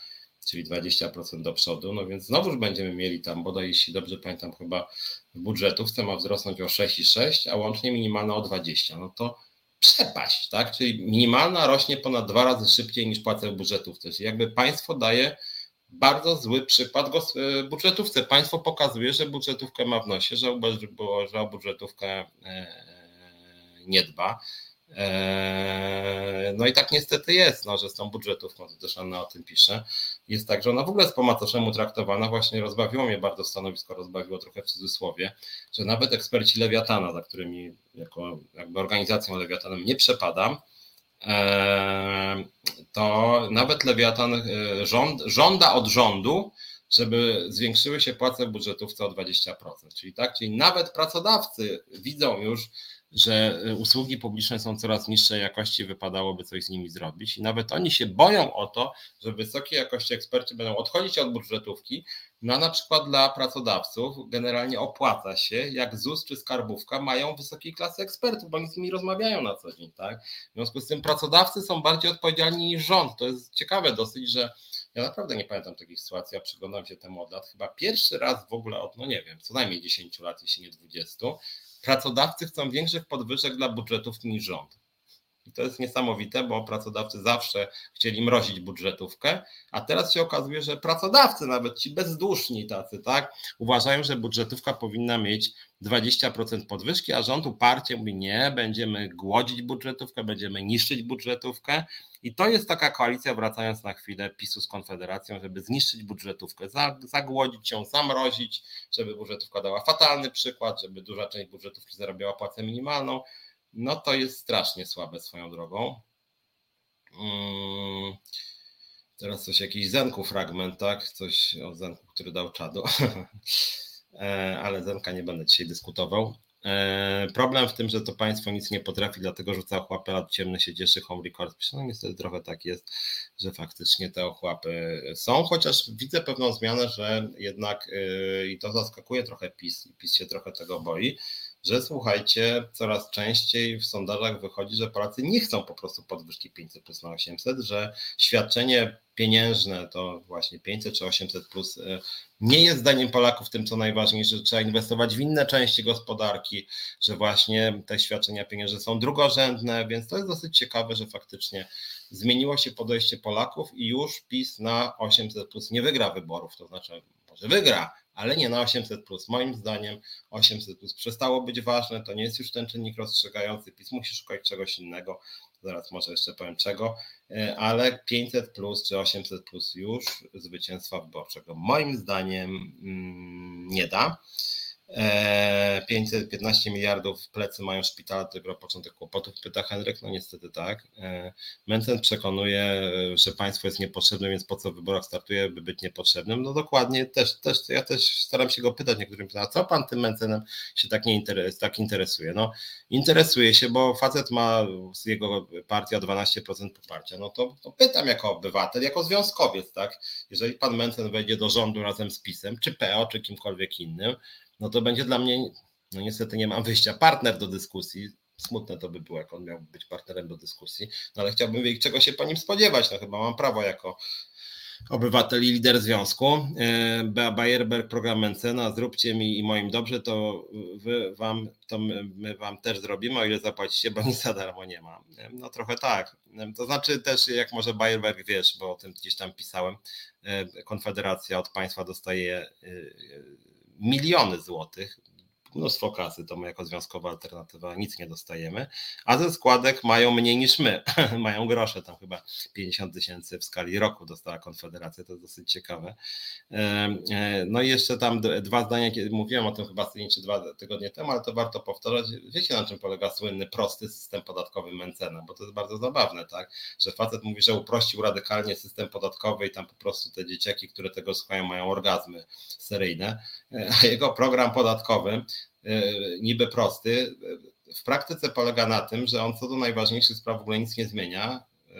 czyli 20% do przodu, no więc znowuż będziemy mieli tam, bodaj jeśli dobrze pamiętam, chyba budżetówce ma wzrosnąć o 6,6, a łącznie minimalna o 20. No to przepaść, tak? Czyli minimalna rośnie ponad dwa razy szybciej niż płacę w budżetówce. Czyli jakby państwo daje bardzo zły przykład e, budżetówce. Państwo pokazuje, że budżetówkę ma w nosie, że, że o budżetówkę e, nie dba. Eee, no i tak niestety jest, no, że z tą budżetówką, to też Anna o tym pisze, jest tak, że ona w ogóle jest po macoszemu traktowana. Właśnie rozbawiło mnie bardzo stanowisko, rozbawiło trochę w cudzysłowie, że nawet eksperci Lewiatana, za którymi jako jakby organizacją Lewiatanem nie przepadam, eee, to nawet Lewiatan e, rząd, żąda od rządu, żeby zwiększyły się płace w budżetówce o 20%. Czyli tak, czyli nawet pracodawcy widzą już, że y, usługi publiczne są coraz niższej jakości, wypadałoby coś z nimi zrobić. I nawet oni się boją o to, że wysokiej jakości eksperci będą odchodzić od budżetówki. No na przykład dla pracodawców generalnie opłaca się, jak ZUS czy skarbówka mają wysokiej klasy ekspertów, bo oni z nimi rozmawiają na co dzień. Tak? W związku z tym pracodawcy są bardziej odpowiedzialni niż rząd. To jest ciekawe dosyć, że ja naprawdę nie pamiętam takiej sytuacji, ja przyglądam się temu od lat, chyba pierwszy raz w ogóle od, no nie wiem, co najmniej 10 lat, jeśli nie 20, pracodawcy chcą większych podwyżek dla budżetów niż rząd. I to jest niesamowite, bo pracodawcy zawsze chcieli mrozić budżetówkę, a teraz się okazuje, że pracodawcy, nawet ci bezduszni tacy, tak, uważają, że budżetówka powinna mieć 20% podwyżki, a rząd uparcie mówi: Nie, będziemy głodzić budżetówkę, będziemy niszczyć budżetówkę. I to jest taka koalicja, wracając na chwilę PiSu z Konfederacją, żeby zniszczyć budżetówkę, zagłodzić ją, zamrozić, żeby budżetówka dała fatalny przykład, żeby duża część budżetówki zarabiała płacę minimalną no to jest strasznie słabe swoją drogą. Mm. Teraz coś jakiś Zenku fragment, tak? Coś o Zenku, który dał czadu. E, ale Zenka nie będę dzisiaj dyskutował. E, problem w tym, że to państwo nic nie potrafi, dlatego rzuca ochłapy, lat ciemny się cieszy, home record. No niestety trochę tak jest, że faktycznie te ochłapy są, chociaż widzę pewną zmianę, że jednak e, i to zaskakuje trochę PiS i PiS się trochę tego boi, że słuchajcie, coraz częściej w sondażach wychodzi, że Polacy nie chcą po prostu podwyżki 500 plus na 800, że świadczenie pieniężne to właśnie 500 czy 800 plus e, nie jest zdaniem Polaków tym, co najważniejsze, że trzeba inwestować w inne części gospodarki, że właśnie te świadczenia pieniężne są drugorzędne, więc to jest dosyć ciekawe, że faktycznie zmieniło się podejście Polaków i już PiS na 800 plus nie wygra wyborów, to znaczy może wygra, ale nie na 800. Moim zdaniem 800 plus przestało być ważne, to nie jest już ten czynnik rozstrzygający. PiS musi szukać czegoś innego. Zaraz może jeszcze powiem czego, e, ale 500 plus czy 800 plus już zwycięstwa wyborczego moim zdaniem mm, nie da. 515 e, miliardów plecy mają szpitale, to dopiero początek kłopotów, pyta Henryk, no niestety tak. E, Mencen przekonuje, że państwo jest niepotrzebne, więc po co w wyborach startuje, by być niepotrzebnym? No dokładnie, też, też ja też staram się go pytać niektórym, a co pan tym Mencenem się tak, nie interes, tak interesuje? No interesuje się, bo facet ma z jego partia 12% poparcia, no to, to pytam jako obywatel, jako związkowiec, tak, jeżeli pan Mencen wejdzie do rządu razem z PiSem, czy PO, czy kimkolwiek innym, no to będzie dla mnie, no niestety nie mam wyjścia, partner do dyskusji. Smutne to by było, jak on miał być partnerem do dyskusji, no ale chciałbym wiedzieć, czego się po nim spodziewać. No chyba mam prawo jako obywatel i lider związku. E, Bea Bayerberg, program Mencena, zróbcie mi i moim dobrze, to wy wam, to my, my wam też zrobimy, o ile zapłacicie, bo nic za darmo nie ma. E, no trochę tak. E, to znaczy też, jak może Bayerberg wiesz, bo o tym gdzieś tam pisałem, Konfederacja od państwa dostaje miliony złotych, mnóstwo kasy, to my jako związkowa alternatywa nic nie dostajemy, a ze składek mają mniej niż my, mają grosze, tam chyba 50 tysięcy w skali roku dostała Konfederacja, to jest dosyć ciekawe. E, no i jeszcze tam dwa zdania, kiedy mówiłem o tym chyba tydzień czy dwa tygodnie temu, ale to warto powtarzać. Wiecie na czym polega słynny prosty system podatkowy Mencena, bo to jest bardzo zabawne, tak, że facet mówi, że uprościł radykalnie system podatkowy i tam po prostu te dzieciaki, które tego słuchają mają orgazmy seryjne, e, a jego program podatkowy niby prosty, w praktyce polega na tym, że on co do najważniejszych spraw w ogóle nic nie zmienia. E,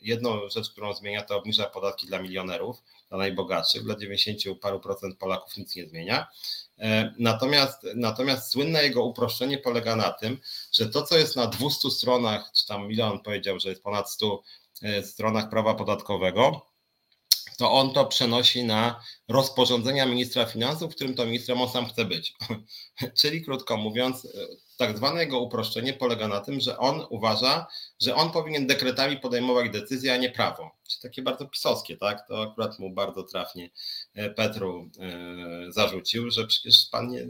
jedną rzecz, którą zmienia, to obniża podatki dla milionerów, dla najbogatszych, dla 90 paru procent Polaków nic nie zmienia. E, natomiast, natomiast słynne jego uproszczenie polega na tym, że to, co jest na 200 stronach, czy tam milion powiedział, że jest ponad 100 stronach prawa podatkowego, to on to przenosi na rozporządzenia ministra finansów, którym to ministrem on sam chce być. Czyli krótko mówiąc, tak zwane jego uproszczenie polega na tym, że on uważa, że on powinien dekretami podejmować decyzje, a nie prawo. Czyli takie bardzo pisowskie, tak? To akurat mu bardzo trafnie e, Petru e, zarzucił, że przecież pan nie,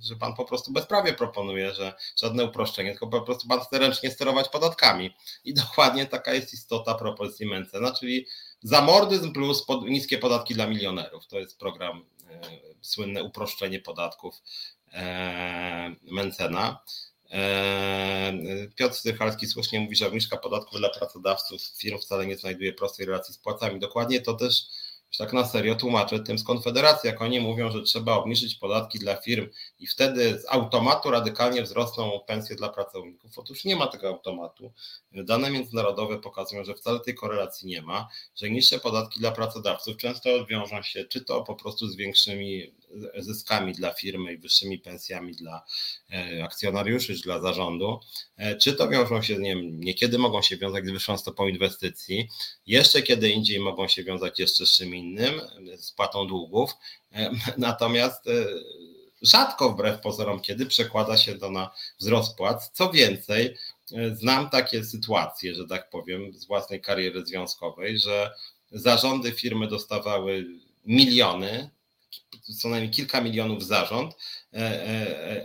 że pan po prostu bezprawie proponuje, że żadne uproszczenie, tylko po prostu pan chce ręcznie sterować podatkami. I dokładnie taka jest istota propozycji Mencena, czyli Zamordyzm plus niskie podatki dla milionerów. To jest program, e, słynne uproszczenie podatków Mencena. E, Piotr Stychalski słusznie mówi, że obniżka podatków dla pracodawców firm wcale nie znajduje prostej relacji z płacami. Dokładnie to też tak na serio tłumaczę tym z Konfederacji, jak oni mówią, że trzeba obniżyć podatki dla firm i wtedy z automatu radykalnie wzrosną pensje dla pracowników. Otóż nie ma tego automatu. Dane międzynarodowe pokazują, że wcale tej korelacji nie ma, że niższe podatki dla pracodawców często wiążą się czy to po prostu z większymi zyskami dla firmy i wyższymi pensjami dla e, akcjonariuszy czy dla zarządu, e, czy to wiążą się, nie wiem, niekiedy mogą się wiązać z wyższą stopą inwestycji, jeszcze kiedy indziej mogą się wiązać jeszcze z czym innym, z płatą długów, e, natomiast rzadko wbrew pozorom, kiedy przekłada się to na wzrost płac. Co więcej, znam takie sytuacje, że tak powiem, z własnej kariery związkowej, że zarządy firmy dostawały miliony co najmniej kilka milionów zarząd,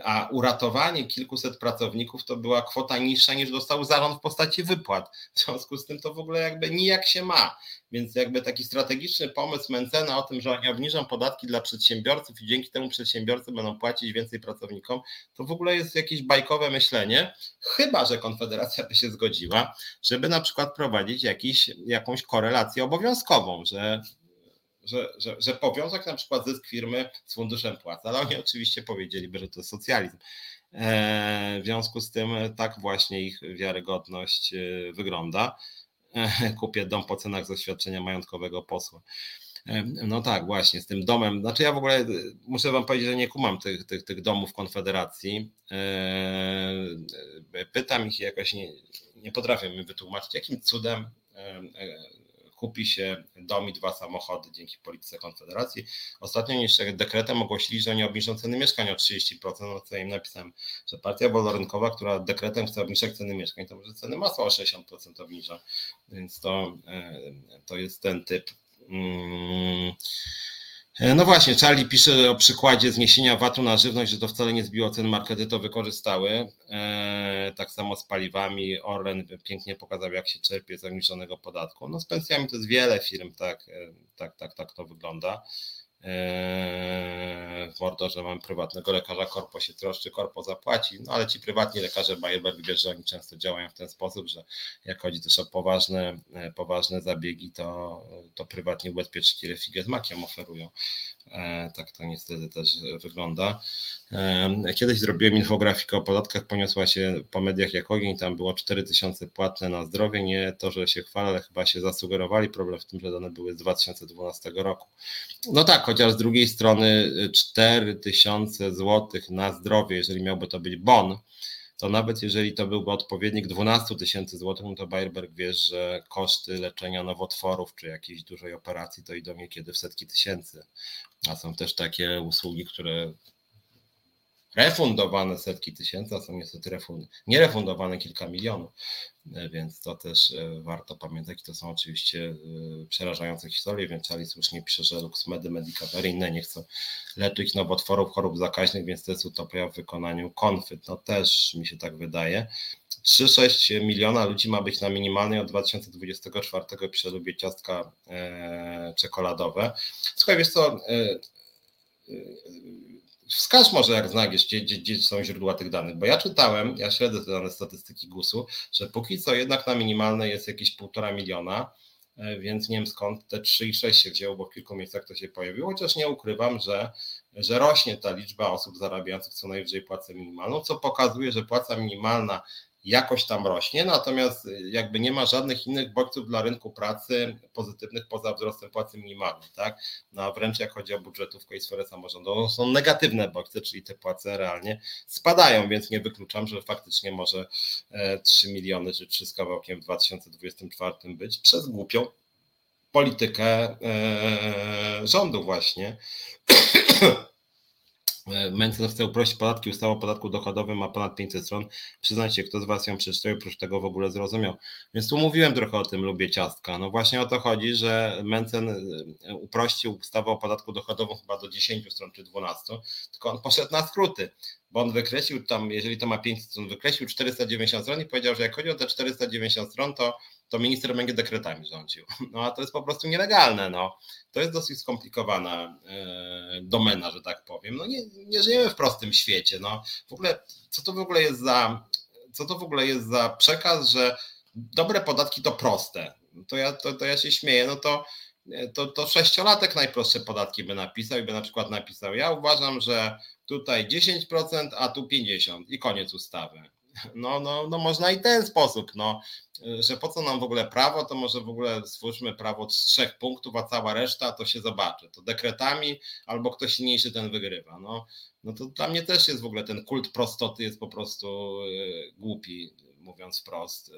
a uratowanie kilkuset pracowników to była kwota niższa niż dostał zarząd w postaci wypłat. W związku z tym to w ogóle jakby nijak się ma. Więc jakby taki strategiczny pomysł Mencena o tym, że oni obniżą podatki dla przedsiębiorców i dzięki temu przedsiębiorcy będą płacić więcej pracownikom, to w ogóle jest jakieś bajkowe myślenie, chyba że Konfederacja by się zgodziła, żeby na przykład prowadzić jakiś, jakąś korelację obowiązkową, że że, że, że na przykład zysk firmy z funduszem płac, ale oni oczywiście powiedzieliby, że to jest socjalizm. E, w związku z tym tak właśnie ich wiarygodność e, wygląda. kupię dom po cenach zaświadczenia majątkowego posła. No tak, właśnie, z tym domem. Znaczy, ja w ogóle muszę Wam powiedzieć, że nie kumam tych, tych, tych domów Konfederacji. Pytam ich jakoś, nie, nie potrafię mi wytłumaczyć, jakim cudem kupi się dom i dwa samochody dzięki polityce Konfederacji. Ostatnio jeszcze dekretem ogłosili, że nie obniżą ceny mieszkań o 30%, no co im napisałem, że partia wolnorynkowa, która dekretem chce obniżać ceny mieszkań, to może ceny masła o 60% obniża, więc to, e, to jest ten typ. Hmm no właśnie, Charlie pisze o przykładzie zniesienia VAT-u na żywność, że to wcale nie zbiło cen, markety to wykorzystały. E, tak samo z paliwami. Orlen pięknie pokazał, jak się czerpie z obniżonego podatku. No z pensjami to jest wiele firm, tak, e, tak, tak, tak to wygląda. Eee, w Mordorze mamy prywatnego lekarza, korpo się troszczy, korpo zapłaci, no ale ci prywatni lekarze Bayerberg wiesz, że oni często działają w ten sposób, że jak chodzi też o poważne, e, poważne zabiegi, to, to prywatni ubezpieczyciele figę z makiem oferują. E, tak to niestety też wygląda. E, kiedyś zrobiłem infografikę o podatkach, poniosła się po mediach jak ogień, tam było 4000 płatne na zdrowie, nie to, że się chwalę, ale chyba się zasugerowali, problem w tym, że dane były z 2012 roku. No tak, chociaż z drugiej strony 4000 zł na zdrowie, jeżeli miałby to być bon, to nawet jeżeli to byłby odpowiednik 12 tysięcy złotych, no to Bayerberg wiesz, że koszty leczenia nowotworów czy jakiejś dużej operacji to idą niekiedy w setki tysięcy. A są też takie usługi, które refundowane setki tysięcy, a są niestety refund, nierefundowane kilka milionów, e, więc to też e, warto pamiętać. To są oczywiście e, przerażające historie, więc Charlie słusznie pisze, że LuxMedy, Medicavery inne nie chcą leczyć nowotworów, chorób zakaźnych, więc to jest utopia w wykonaniu konfyt. No też mi się tak wydaje. 3-6 miliona ludzi ma być na minimalnej od 2024, pisze lubię ciastka e, czekoladowe. Słuchaj, wiesz co, e, Wskaż może, jak znajdziesz, gdzie, gdzie, gdzie, są źródła tych danych, bo ja czytałem, ja śledzę te dane statystyki GUS-u, że póki co jednak na minimalnej jest jakieś półtora miliona, e, więc nie wiem skąd te 3,6 się wzięło, bo w kilku miejscach to się pojawiło, chociaż nie ukrywam, że, że rośnie ta liczba osób zarabiających co najwyżej płacę minimalną, co pokazuje, że płaca minimalna jakoś tam rośnie, natomiast y, jakby nie ma żadnych innych bodźców dla rynku pracy pozytywnych poza wzrostem płacy minimalnej, tak? No a wręcz jak chodzi o budżetówkę i sferę samorządową, są negatywne bodźce, czyli te płace realnie spadają, więc nie wykluczam, że faktycznie może 3 e, miliony czy 3 z kawałkiem w 2024 być przez głupią politykę e, rządu właśnie. Mencen chce uprościć podatki, ustawa o podatku dochodowym ma ponad 500 stron. Przyznajcie, kto z Was ją przeczytał i oprócz tego w ogóle zrozumiał. Więc tu mówiłem trochę o tym, lubię ciastka. No właśnie o to chodzi, że Mencen e, uprościł ustawę o podatku dochodowym chyba do 10 stron czy 12, tylko on poszedł na skróty, bo on wykreślił tam, jeżeli to ma 500 stron, wykreślił 490 stron i powiedział, że jak chodzi o te 490 stron, to to minister będzie dekretami rządził. No a to jest po prostu nielegalne. No. To jest dosyć skomplikowana e, domena, że tak powiem. No nie, nie żyjemy w prostym świecie. No. W ogóle, co to w ogóle jest za, co to w ogóle jest za przekaz, że dobre podatki to proste. To ja, to, to ja się śmieję, no to, to, to sześciolatek najprostsze podatki by napisał i by na przykład napisał, ja uważam, że tutaj 10%, a tu 50% i koniec ustawy. No, no, no można i ten sposób, no, że po co nam w ogóle prawo, to może w ogóle stwórzmy prawo z trzech punktów, a cała reszta to się zobaczy. To dekretami albo ktoś silniejszy ten wygrywa. No, no to dla mnie też jest w ogóle ten kult prostoty jest po prostu e, głupi, mówiąc wprost, e,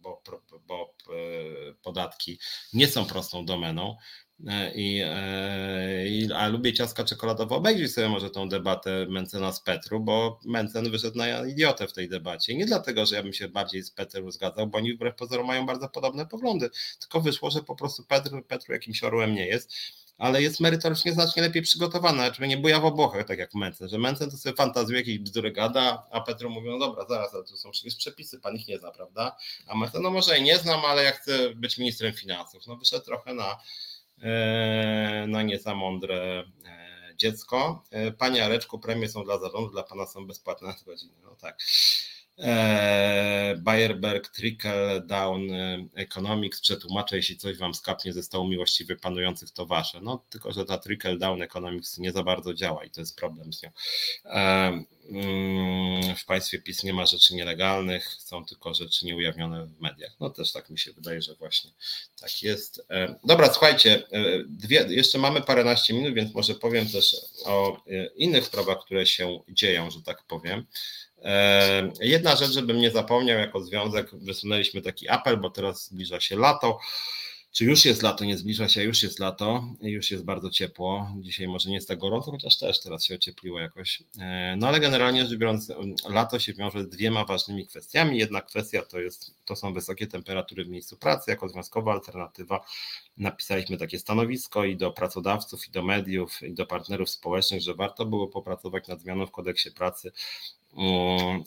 bo, bo e, podatki nie są prostą domeną. E, I, e, i, a lubię ciaska czekoladowe. Obejrzyj sobie może tą debatę Mencena z Petru, bo Mencen wyszedł na idiotę w tej debacie. Nie dlatego, że ja bym się bardziej z Petru zgadzał, bo oni wbrew pozorom mają bardzo podobne poglądy, tylko wyszło, że po prostu Petru, Petru jakimś orłem nie jest. ale jest merytorycznie znacznie lepiej przygotowana, czyli nie buja w obłochach, tak jak Mencen, że Mencen to sobie fantazjuje jakieś bzdury gada, a Petro mówi, no dobra, zaraz, ale są przecież przepisy, pan ich nie zna, prawda? A Mencen, no może i nie znam, ale ja chcę być ministrem finansów. No wyszedł trochę na, e, na nie za mądre e, dziecko. E, Panie Areczku, premie są dla zarządu, dla pana są bezpłatne na godziny. No tak. Bayerberg, Trickle Down Economics, przetłumaczę, jeśli coś wam skapnie ze stołu miłościwie panujących, to wasze. No, tylko, że ta Trickle Down Economics nie za bardzo działa i to jest problem z nią. Mm, w państwie PiS nie ma rzeczy nielegalnych, są tylko rzeczy nieujawnione w mediach. No też tak mi się wydaje, że właśnie tak jest. Dobra, słuchajcie, dwie, jeszcze mamy paręnaście minut, więc może powiem też o innych sprawach, które się dzieją, że tak powiem. Jedna rzecz, żebym nie zapomniał, jako związek wysunęliśmy taki apel, bo teraz zbliża się lato. Czy już jest lato? Nie zbliża się, już jest lato, już jest bardzo ciepło. Dzisiaj może nie jest tak gorąco, chociaż też teraz się ociepliło jakoś. No ale generalnie rzecz biorąc, lato się wiąże z dwiema ważnymi kwestiami. Jedna kwestia to, jest, to są wysokie temperatury w miejscu pracy. Jako związkowa alternatywa napisaliśmy takie stanowisko i do pracodawców, i do mediów, i do partnerów społecznych, że warto było popracować nad zmianą w kodeksie pracy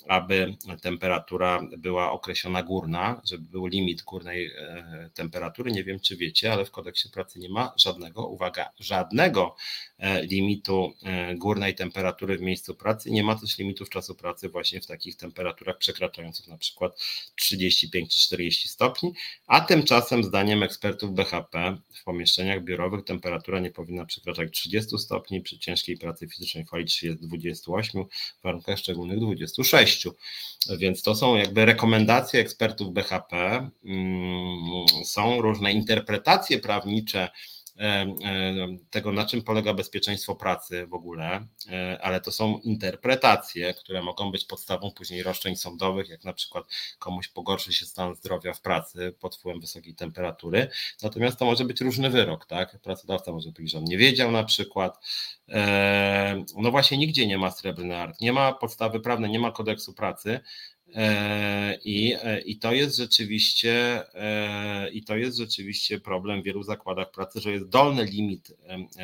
aby temperatura była określona górna, żeby był limit górnej e, temperatury. Nie wiem, czy wiecie, ale w kodeksie pracy nie ma żadnego, uwaga, żadnego e, limitu e, górnej temperatury w miejscu pracy. Nie ma też limitów czasu pracy właśnie w takich temperaturach przekraczających na przykład 35 czy 40 stopni, a tymczasem zdaniem ekspertów BHP w pomieszczeniach biurowych temperatura nie powinna przekraczać 30 stopni, przy ciężkiej pracy fizycznej fali 28 w warunkach szczególnych 26. Więc to są jakby rekomendacje ekspertów BHP, mm, są różne interpretacje prawnicze tego, na czym polega bezpieczeństwo pracy w ogóle, e, ale to są interpretacje, które mogą być podstawą później roszczeń sądowych, jak na przykład komuś pogorszy się stan zdrowia w pracy pod wpływem wysokiej temperatury. Natomiast to może być różny wyrok, tak? Pracodawca może powiedzieć, że on nie wiedział na przykład, E, no właśnie nigdzie nie ma srebrny art, nie ma podstawy prawnej, nie ma kodeksu pracy. E, I, e, I to jest rzeczywiście i to jest rzeczywiście problem w wielu zakładach pracy, że jest dolny limit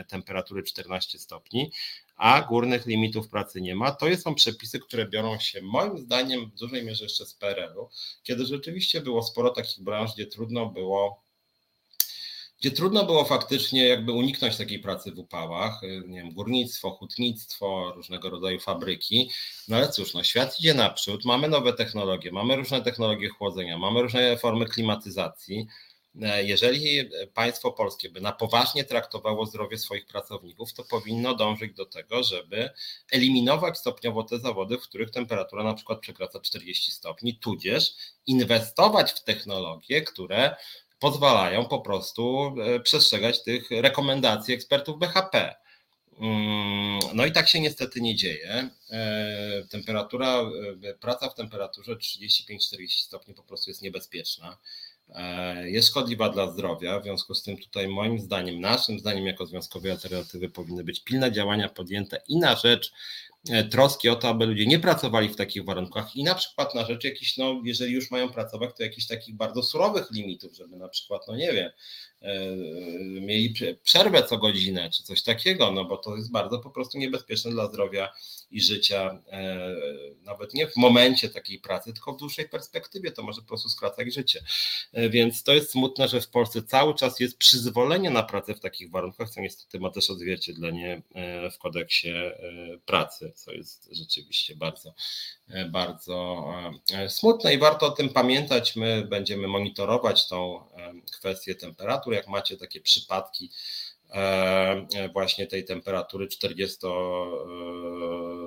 temperatury 14 stopni, a górnych limitów pracy nie ma. To są przepisy, które biorą się moim zdaniem w dużej mierze jeszcze z PRL-u, kiedy rzeczywiście było sporo takich branż, gdzie trudno było gdzie trudno było faktycznie jakby uniknąć takiej pracy w upałach, y, nie wiem, górnictwo, hutnictwo, różnego rodzaju fabryki, no ale cóż, no świat idzie naprzód, mamy nowe technologie, mamy różne technologie chłodzenia, mamy różne formy klimatyzacji, e, jeżeli państwo polskie by na poważnie traktowało zdrowie swoich pracowników, to powinno dążyć do tego, żeby eliminować stopniowo te zawody, w których temperatura na przykład przekracza 40 stopni, tudzież inwestować w technologie, które pozwalają po prostu e, przestrzegać tych rekomendacji ekspertów BHP. Mm, no i tak się niestety nie dzieje. E, temperatura, e, praca w temperaturze 35-40 stopni po prostu jest niebezpieczna. Jest szkodliwa dla zdrowia, w związku z tym tutaj moim zdaniem, naszym zdaniem jako Związkowej Alternatywy powinny być pilne działania podjęte i na rzecz troski o to, aby ludzie nie pracowali w takich warunkach i na przykład na rzecz jakichś, no jeżeli już mają pracować, to jakichś takich bardzo surowych limitów, żeby na przykład, no nie wiem, e, mieli przerwę co godzinę czy coś takiego, no bo to jest bardzo po prostu niebezpieczne dla zdrowia i życia, e, nawet nie w momencie takiej pracy, tylko w dłuższej perspektywie, to może po prostu skracać życie. Więc to jest smutne, że w Polsce cały czas jest przyzwolenie na pracę w takich warunkach, co niestety ma też odzwierciedlenie w kodeksie pracy co jest rzeczywiście bardzo, e, bardzo e, smutne i warto o tym pamiętać. My będziemy monitorować tą e, kwestię temperatur. Jak macie takie przypadki, właśnie tej temperatury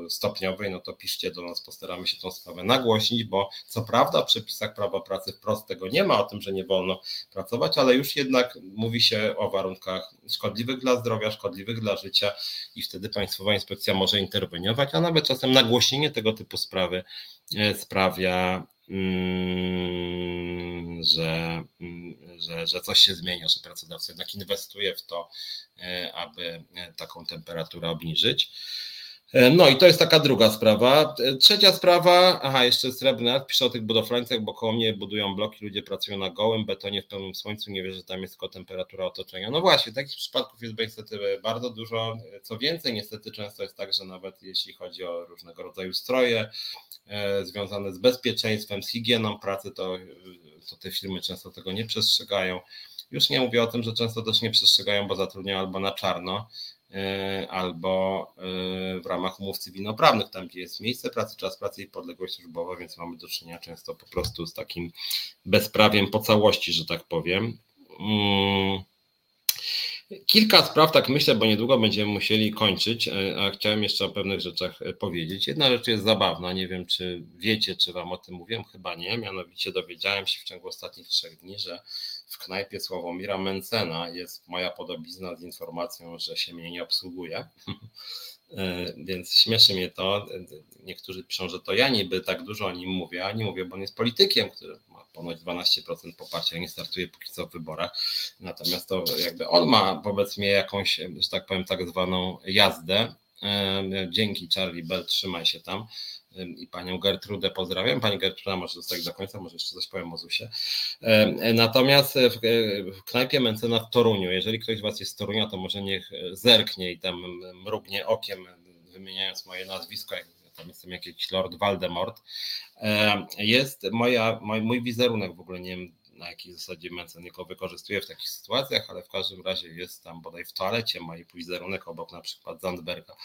40-stopniowej, no to piszcie do nas, postaramy się tą sprawę nagłośnić, bo co prawda w przepisach prawa pracy wprost tego nie ma o tym, że nie wolno pracować, ale już jednak mówi się o warunkach szkodliwych dla zdrowia, szkodliwych dla życia i wtedy Państwowa Inspekcja może interweniować, a nawet czasem nagłośnienie tego typu sprawy e, sprawia Mm, że, mm, że, że coś się zmienia, że pracodawca jednak inwestuje w to, e, aby taką temperaturę obniżyć. E, no i to jest taka druga sprawa. E, trzecia sprawa, aha, jeszcze Srebrny pisze o tych budowlańcach, bo koło mnie budują bloki, ludzie pracują na gołym betonie w pełnym słońcu, nie wie, że tam jest tylko temperatura otoczenia. No właśnie, takich przypadków jest niestety bardzo dużo. Co więcej, niestety często jest tak, że nawet jeśli chodzi o różnego rodzaju stroje e, związane z bezpieczeństwem, z higieną pracy, to, to te firmy często tego nie przestrzegają. Już nie mówię o tym, że często też nie przestrzegają, bo zatrudniają albo na czarno, E, albo e, w ramach umów cywilnoprawnych, tam gdzie jest miejsce pracy, czas pracy i podległość służbowa, więc mamy do czynienia często po prostu z takim bezprawiem po całości, że tak powiem. Mm. Kilka spraw, tak myślę, bo niedługo będziemy musieli kończyć, e, a chciałem jeszcze o pewnych rzeczach powiedzieć. Jedna rzecz jest zabawna, nie wiem czy wiecie, czy wam o tym mówiłem, chyba nie, mianowicie dowiedziałem się w ciągu ostatnich trzech dni, że w knajpie Sławomira Mencena jest moja podobizna z informacją, że się mnie nie obsługuje. E, więc śmieszy mnie to. Niektórzy piszą, że to ja niby tak dużo o nim mówię, a nie mówię, bo on jest politykiem, który ma ponoć 12% poparcia, nie startuje póki co w wyborach. Natomiast to jakby on ma wobec mnie jakąś, że tak powiem, tak zwaną jazdę. E, dzięki Charlie Bell, trzymaj się tam i panią Gertrudę pozdrawiam. Pani Gertruda może zostać do końca, może jeszcze coś powiem o ZUSie. Natomiast w, w knajpie Mencena w Toruniu, jeżeli ktoś z Was jest z Torunia, to może niech zerknie i tam mrugnie okiem, wymieniając moje nazwisko, jak tam jestem jakiś Lord Voldemort. Jest moja, mój, mój wizerunek w ogóle, nie wiem na jakiej zasadzie Mencen go wykorzystuje w takich sytuacjach, ale w każdym razie jest tam bodaj w toalecie, ma i wizerunek obok na przykład Zandberga.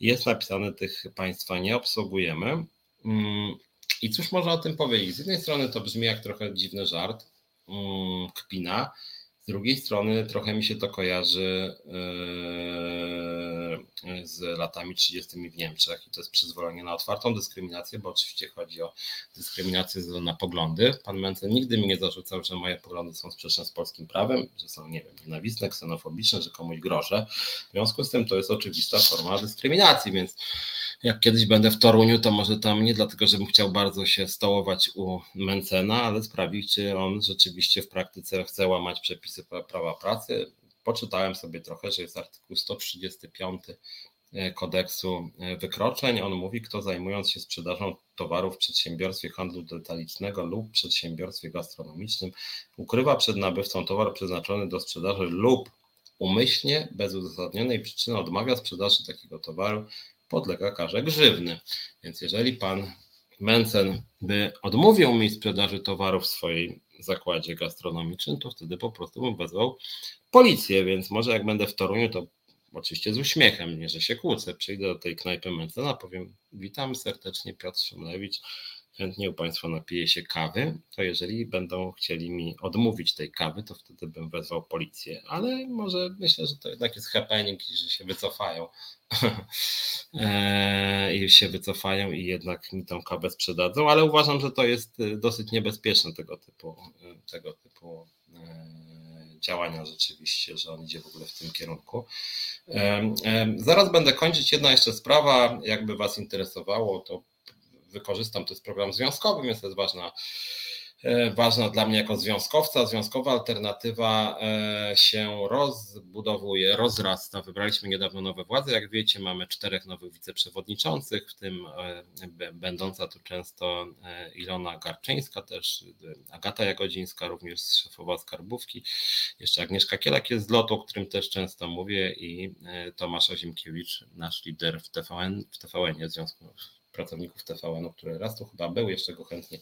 Jest napisane, tych państwa nie obsługujemy. Mm, I cóż można o tym powiedzieć? Z jednej strony to brzmi jak trochę dziwny żart, mm, kpina, z drugiej strony trochę mi się to kojarzy yy, z latami 30. w Niemczech i to jest przyzwolenie na otwartą dyskryminację, bo oczywiście chodzi o dyskryminację na poglądy. Pan Mencen nigdy mi nie zarzucał, że moje poglądy są sprzeczne z polskim prawem, że są, nie wiem, nienawistne, ksenofobiczne, że komuś grożę. W związku z tym to jest oczywista forma dyskryminacji, więc jak kiedyś będę w Toruniu, to może tam nie dlatego, żebym chciał bardzo się stołować u Mencena, ale sprawdzić, czy on rzeczywiście w praktyce chce łamać przepisy prawa pracy. Poczytałem sobie trochę, że jest artykuł 135 e, kodeksu e, wykroczeń. On mówi, kto zajmując się sprzedażą towarów w przedsiębiorstwie handlu detalicznego lub przedsiębiorstwie gastronomicznym ukrywa przed nabywcą towar przeznaczony do sprzedaży lub umyślnie, bez uzasadnionej przyczyny odmawia sprzedaży takiego towaru, podlega karze grzywny. Więc jeżeli pan Mencen by odmówił mi sprzedaży towarów w swojej zakładzie gastronomicznym, to wtedy po prostu bym wezwał policję, więc może jak będę w Toruniu, to oczywiście z uśmiechem, nie że się kłócę, przyjdę do tej knajpy Mencena, powiem witam serdecznie Piotr Szymlewicz, chętnie u Państwa napiję się kawy, to jeżeli będą chcieli mi odmówić tej kawy, to wtedy bym wezwał policję, ale może myślę, że to jednak jest happening i że się wycofają e, i się wycofają i jednak mi tą kawę sprzedadzą, ale uważam, że to jest e, dosyć niebezpieczne tego typu, e, tego typu działania rzeczywiście, że on idzie w ogóle w tym kierunku. Zaraz będę kończyć. Jedna jeszcze sprawa, jakby Was interesowało, to wykorzystam, to jest program związkowy, więc to jest ważna, e, ważna dla mnie jako związkowca. Związkowa alternatywa e, się rozbudowuje, rozrasta. Wybraliśmy niedawno nowe władze, jak wiecie, mamy czterech nowych wiceprzewodniczących, w tym e, będąca tu często Ilona Garczyńska, też Agata Jagodzińska, również szefowa skarbówki, jeszcze Agnieszka Kielak jest z lotu, o którym też często mówię i Tomasz Ozimkiewicz, nasz lider w TVN, w TVN, w związku pracowników TVN-u, który raz tu chyba był, jeszcze go chętnie,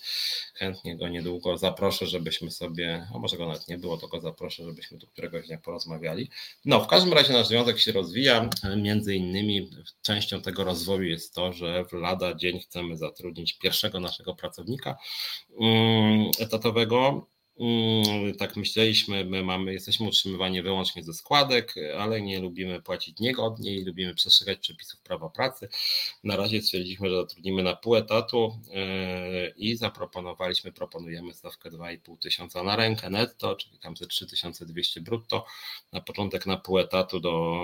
chętnie go niedługo zaproszę, żebyśmy sobie, a może go nawet nie było, go zaproszę, żebyśmy tu któregoś dnia porozmawiali. No, w każdym razie nasz związek się rozwija, między innymi częścią tego rozwoju jest to, że w lada dzień chcemy zatrudnić pierwszego naszego pracownika mm, etatowego, tak myśleliśmy, my mamy, jesteśmy utrzymywani wyłącznie ze składek, ale nie lubimy płacić niegodnie i lubimy przestrzegać przepisów prawa pracy. Na razie stwierdziliśmy, że zatrudnimy na pół etatu e, i zaproponowaliśmy, proponujemy stawkę 2,5 tysiąca na rękę netto, czyli tam ze 3200 brutto, na początek na pół etatu do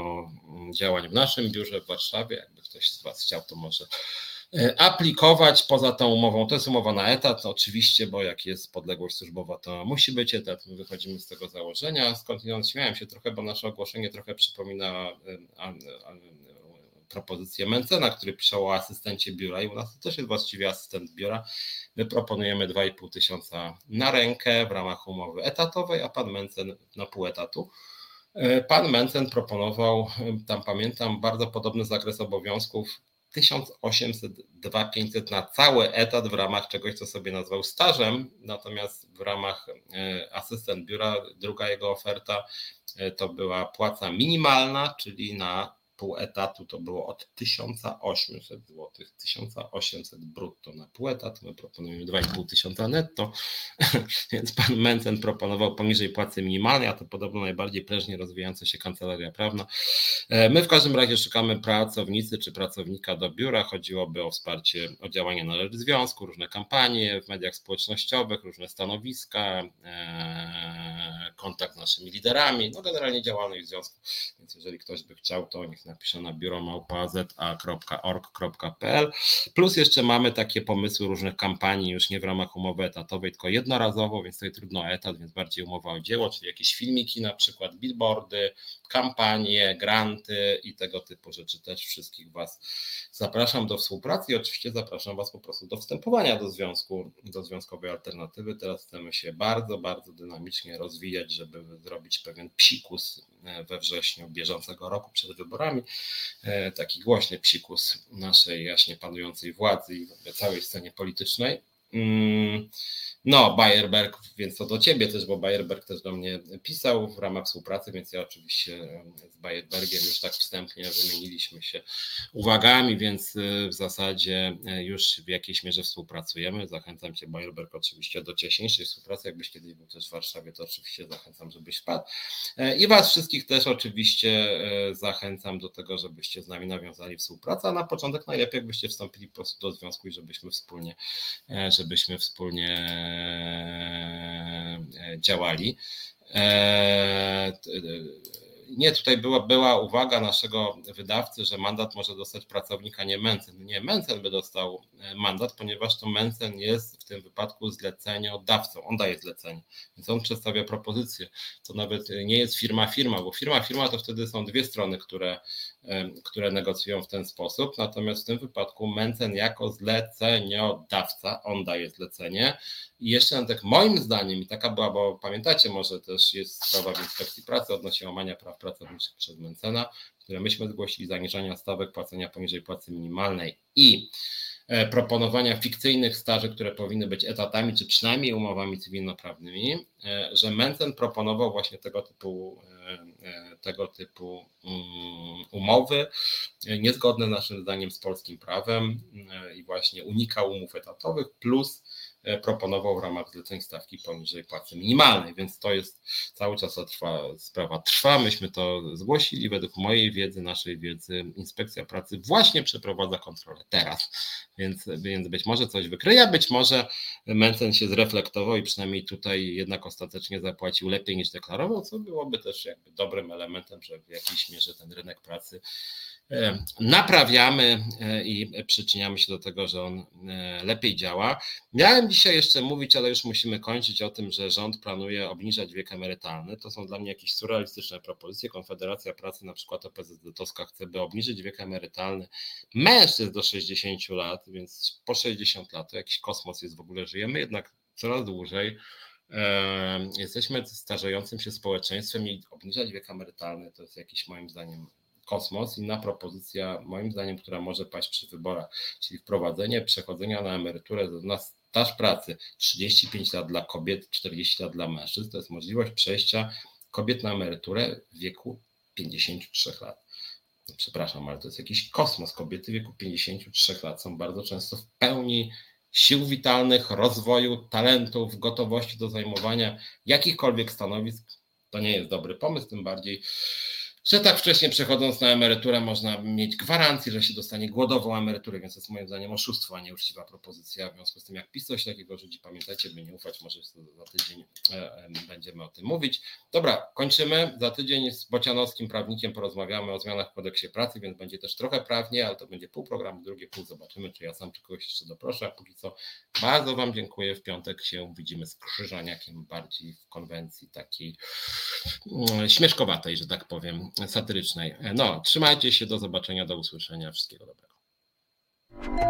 działań w naszym biurze w Warszawie. Jakby ktoś z Was chciał, to może aplikować poza tą umową. To jest umowa na etat, oczywiście, bo jak jest podległość służbowa, to musi być etat. My wychodzimy z tego założenia. Skądinąd śmiałem się trochę, bo nasze ogłoszenie trochę przypomina propozycję Mencena, który pisze o asystencie biura i u nas to też jest właściwie asystent biura. My proponujemy 2,5 tysiąca na rękę w ramach umowy etatowej, a pan Mencen na pół etatu. E, pan Mencen proponował, tam pamiętam, bardzo podobny zakres obowiązków 1800, 2500 na cały etat w ramach czegoś, co sobie nazwał stażem, natomiast w ramach e, asystent biura, druga jego oferta e, to była płaca minimalna, czyli na pół etatu to było od 1800 zł, 1800 brutto na pół etatu, my proponujemy 2,5 tysiąca netto, więc pan Mencen proponował poniżej płacy minimalnej, a to podobno najbardziej prężnie rozwijająca się kancelaria prawna. E, my w każdym razie szukamy pracownicy czy pracownika do biura, chodziłoby o wsparcie, o działanie na rzecz związku, różne kampanie w mediach społecznościowych, różne stanowiska, e, kontakt z naszymi liderami, no generalnie działalność w związku, więc jeżeli ktoś by chciał, to niech napiszę na biuromałpa.org.pl. Plus jeszcze mamy takie pomysły różnych kampanii, już nie w ramach umowy etatowej, tylko jednorazowo, więc tutaj trudno etat, więc bardziej umowa o dzieło, czyli jakieś filmiki, na przykład billboardy, kampanie, granty i tego typu rzeczy. Też wszystkich Was zapraszam do współpracy i oczywiście zapraszam Was po prostu do wstępowania do związku, do związkowej alternatywy. Teraz chcemy się bardzo, bardzo dynamicznie rozwijać, żeby zrobić pewien psikus we wrześniu bieżącego roku przed wyborami. E, taki głośny psikus naszej jaśnie panującej władzy i w całej scenie politycznej. Mm, no, Bayerberg, więc to do ciebie też, bo Bayerberg też do mnie pisał w ramach współpracy, więc ja oczywiście z Bayerbergiem już tak wstępnie wymieniliśmy się uwagami, więc y, w zasadzie y, już w jakiejś mierze współpracujemy. Zachęcam cię, Bayerberg, oczywiście do cieśniejszej współpracy. Jakbyś kiedyś był też w Warszawie, to oczywiście zachęcam, żebyś wpadł. E, I was wszystkich też oczywiście e, zachęcam do tego, żebyście z nami nawiązali współpracę, a na początek najlepiej, jakbyście wstąpili po prostu do związku i żebyśmy wspólnie, e, żebyśmy wspólnie działali. Nie, tutaj była, była uwaga naszego wydawcy, że mandat może dostać pracownik, a nie Mencen. Nie, Mencen by dostał mandat, ponieważ to Mencen jest w tym wypadku zleceniodawcą. On daje zlecenie, więc on przedstawia propozycję. To nawet nie jest firma firma, bo firma firma to wtedy są dwie strony, które, które negocjują w ten sposób. Natomiast w tym wypadku Mencen jako zleceniodawca, on daje zlecenie, i jeszcze tak moim zdaniem, i taka była, bo pamiętacie, może też jest sprawa w inspekcji pracy odnośnie łamania praw pracowniczych przez Mencena, które myśmy zgłosili, zaniżania stawek płacenia poniżej płacy minimalnej i proponowania fikcyjnych staży, które powinny być etatami, czy przynajmniej umowami cywilnoprawnymi, e, że Mencen proponował właśnie tego typu, e, tego typu mm, umowy, niezgodne naszym zdaniem z polskim prawem i właśnie unikał umów etatowych, plus E, proponował w ramach zleceń stawki poniżej płacy minimalnej, więc to jest cały czas trwa, sprawa trwa. Myśmy to zgłosili. Według mojej wiedzy, naszej wiedzy, inspekcja pracy właśnie przeprowadza kontrolę teraz, więc, więc być może coś wykryje, być może Mencen się zreflektował i przynajmniej tutaj jednak ostatecznie zapłacił lepiej niż deklarował, co byłoby też jakby dobrym elementem, że w jakiejś mierze ten rynek pracy E, naprawiamy e, i przyczyniamy się do tego, że on e, lepiej działa. Miałem dzisiaj jeszcze mówić, ale już musimy kończyć o tym, że rząd planuje obniżać wiek emerytalny. To są dla mnie jakieś surrealistyczne propozycje. Konfederacja Pracy, na przykład OPZZ-owska, chce, by obniżyć wiek emerytalny mężczyzn do 60 lat, więc po 60 lat to jakiś kosmos jest w ogóle. Żyjemy jednak coraz dłużej. Jesteśmy starzejącym się społeczeństwem i obniżać wiek emerytalny to jest jakiś moim zdaniem kosmos. Inna propozycja, moim zdaniem, która może paść przy wyborach, czyli wprowadzenie przechodzenia na emeryturę na staż pracy 35 lat dla kobiet, 40 lat dla mężczyzn. To jest możliwość przejścia kobiet na emeryturę w wieku 53 lat. Przepraszam, ale to jest jakiś kosmos. Kobiety w wieku 53 lat są bardzo często w pełni sił witalnych, rozwoju, talentów, gotowości do zajmowania jakichkolwiek stanowisk. To nie jest dobry pomysł, tym bardziej że tak wcześnie przechodząc na emeryturę można mieć gwarancję, że się dostanie głodową emeryturę, więc to jest moim zdaniem oszustwo, a nie uczciwa propozycja. W związku z tym, jak PiS coś takiego rzuci, pamiętajcie, by nie ufać, może za tydzień e, będziemy o tym mówić. Dobra, kończymy. Za tydzień z Bocianowskim prawnikiem porozmawiamy o zmianach w kodeksie pracy, więc będzie też trochę prawnie, ale to będzie pół programu, drugie pół. Zobaczymy, czy ja sam czy kogoś jeszcze doproszę. A póki co bardzo Wam dziękuję. W piątek się widzimy z Krzyżaniakiem bardziej w konwencji takiej mm, śmieszkowatej, że tak powiem satyrycznej. No, trzymajcie się, do zobaczenia, do usłyszenia, wszystkiego dobrego.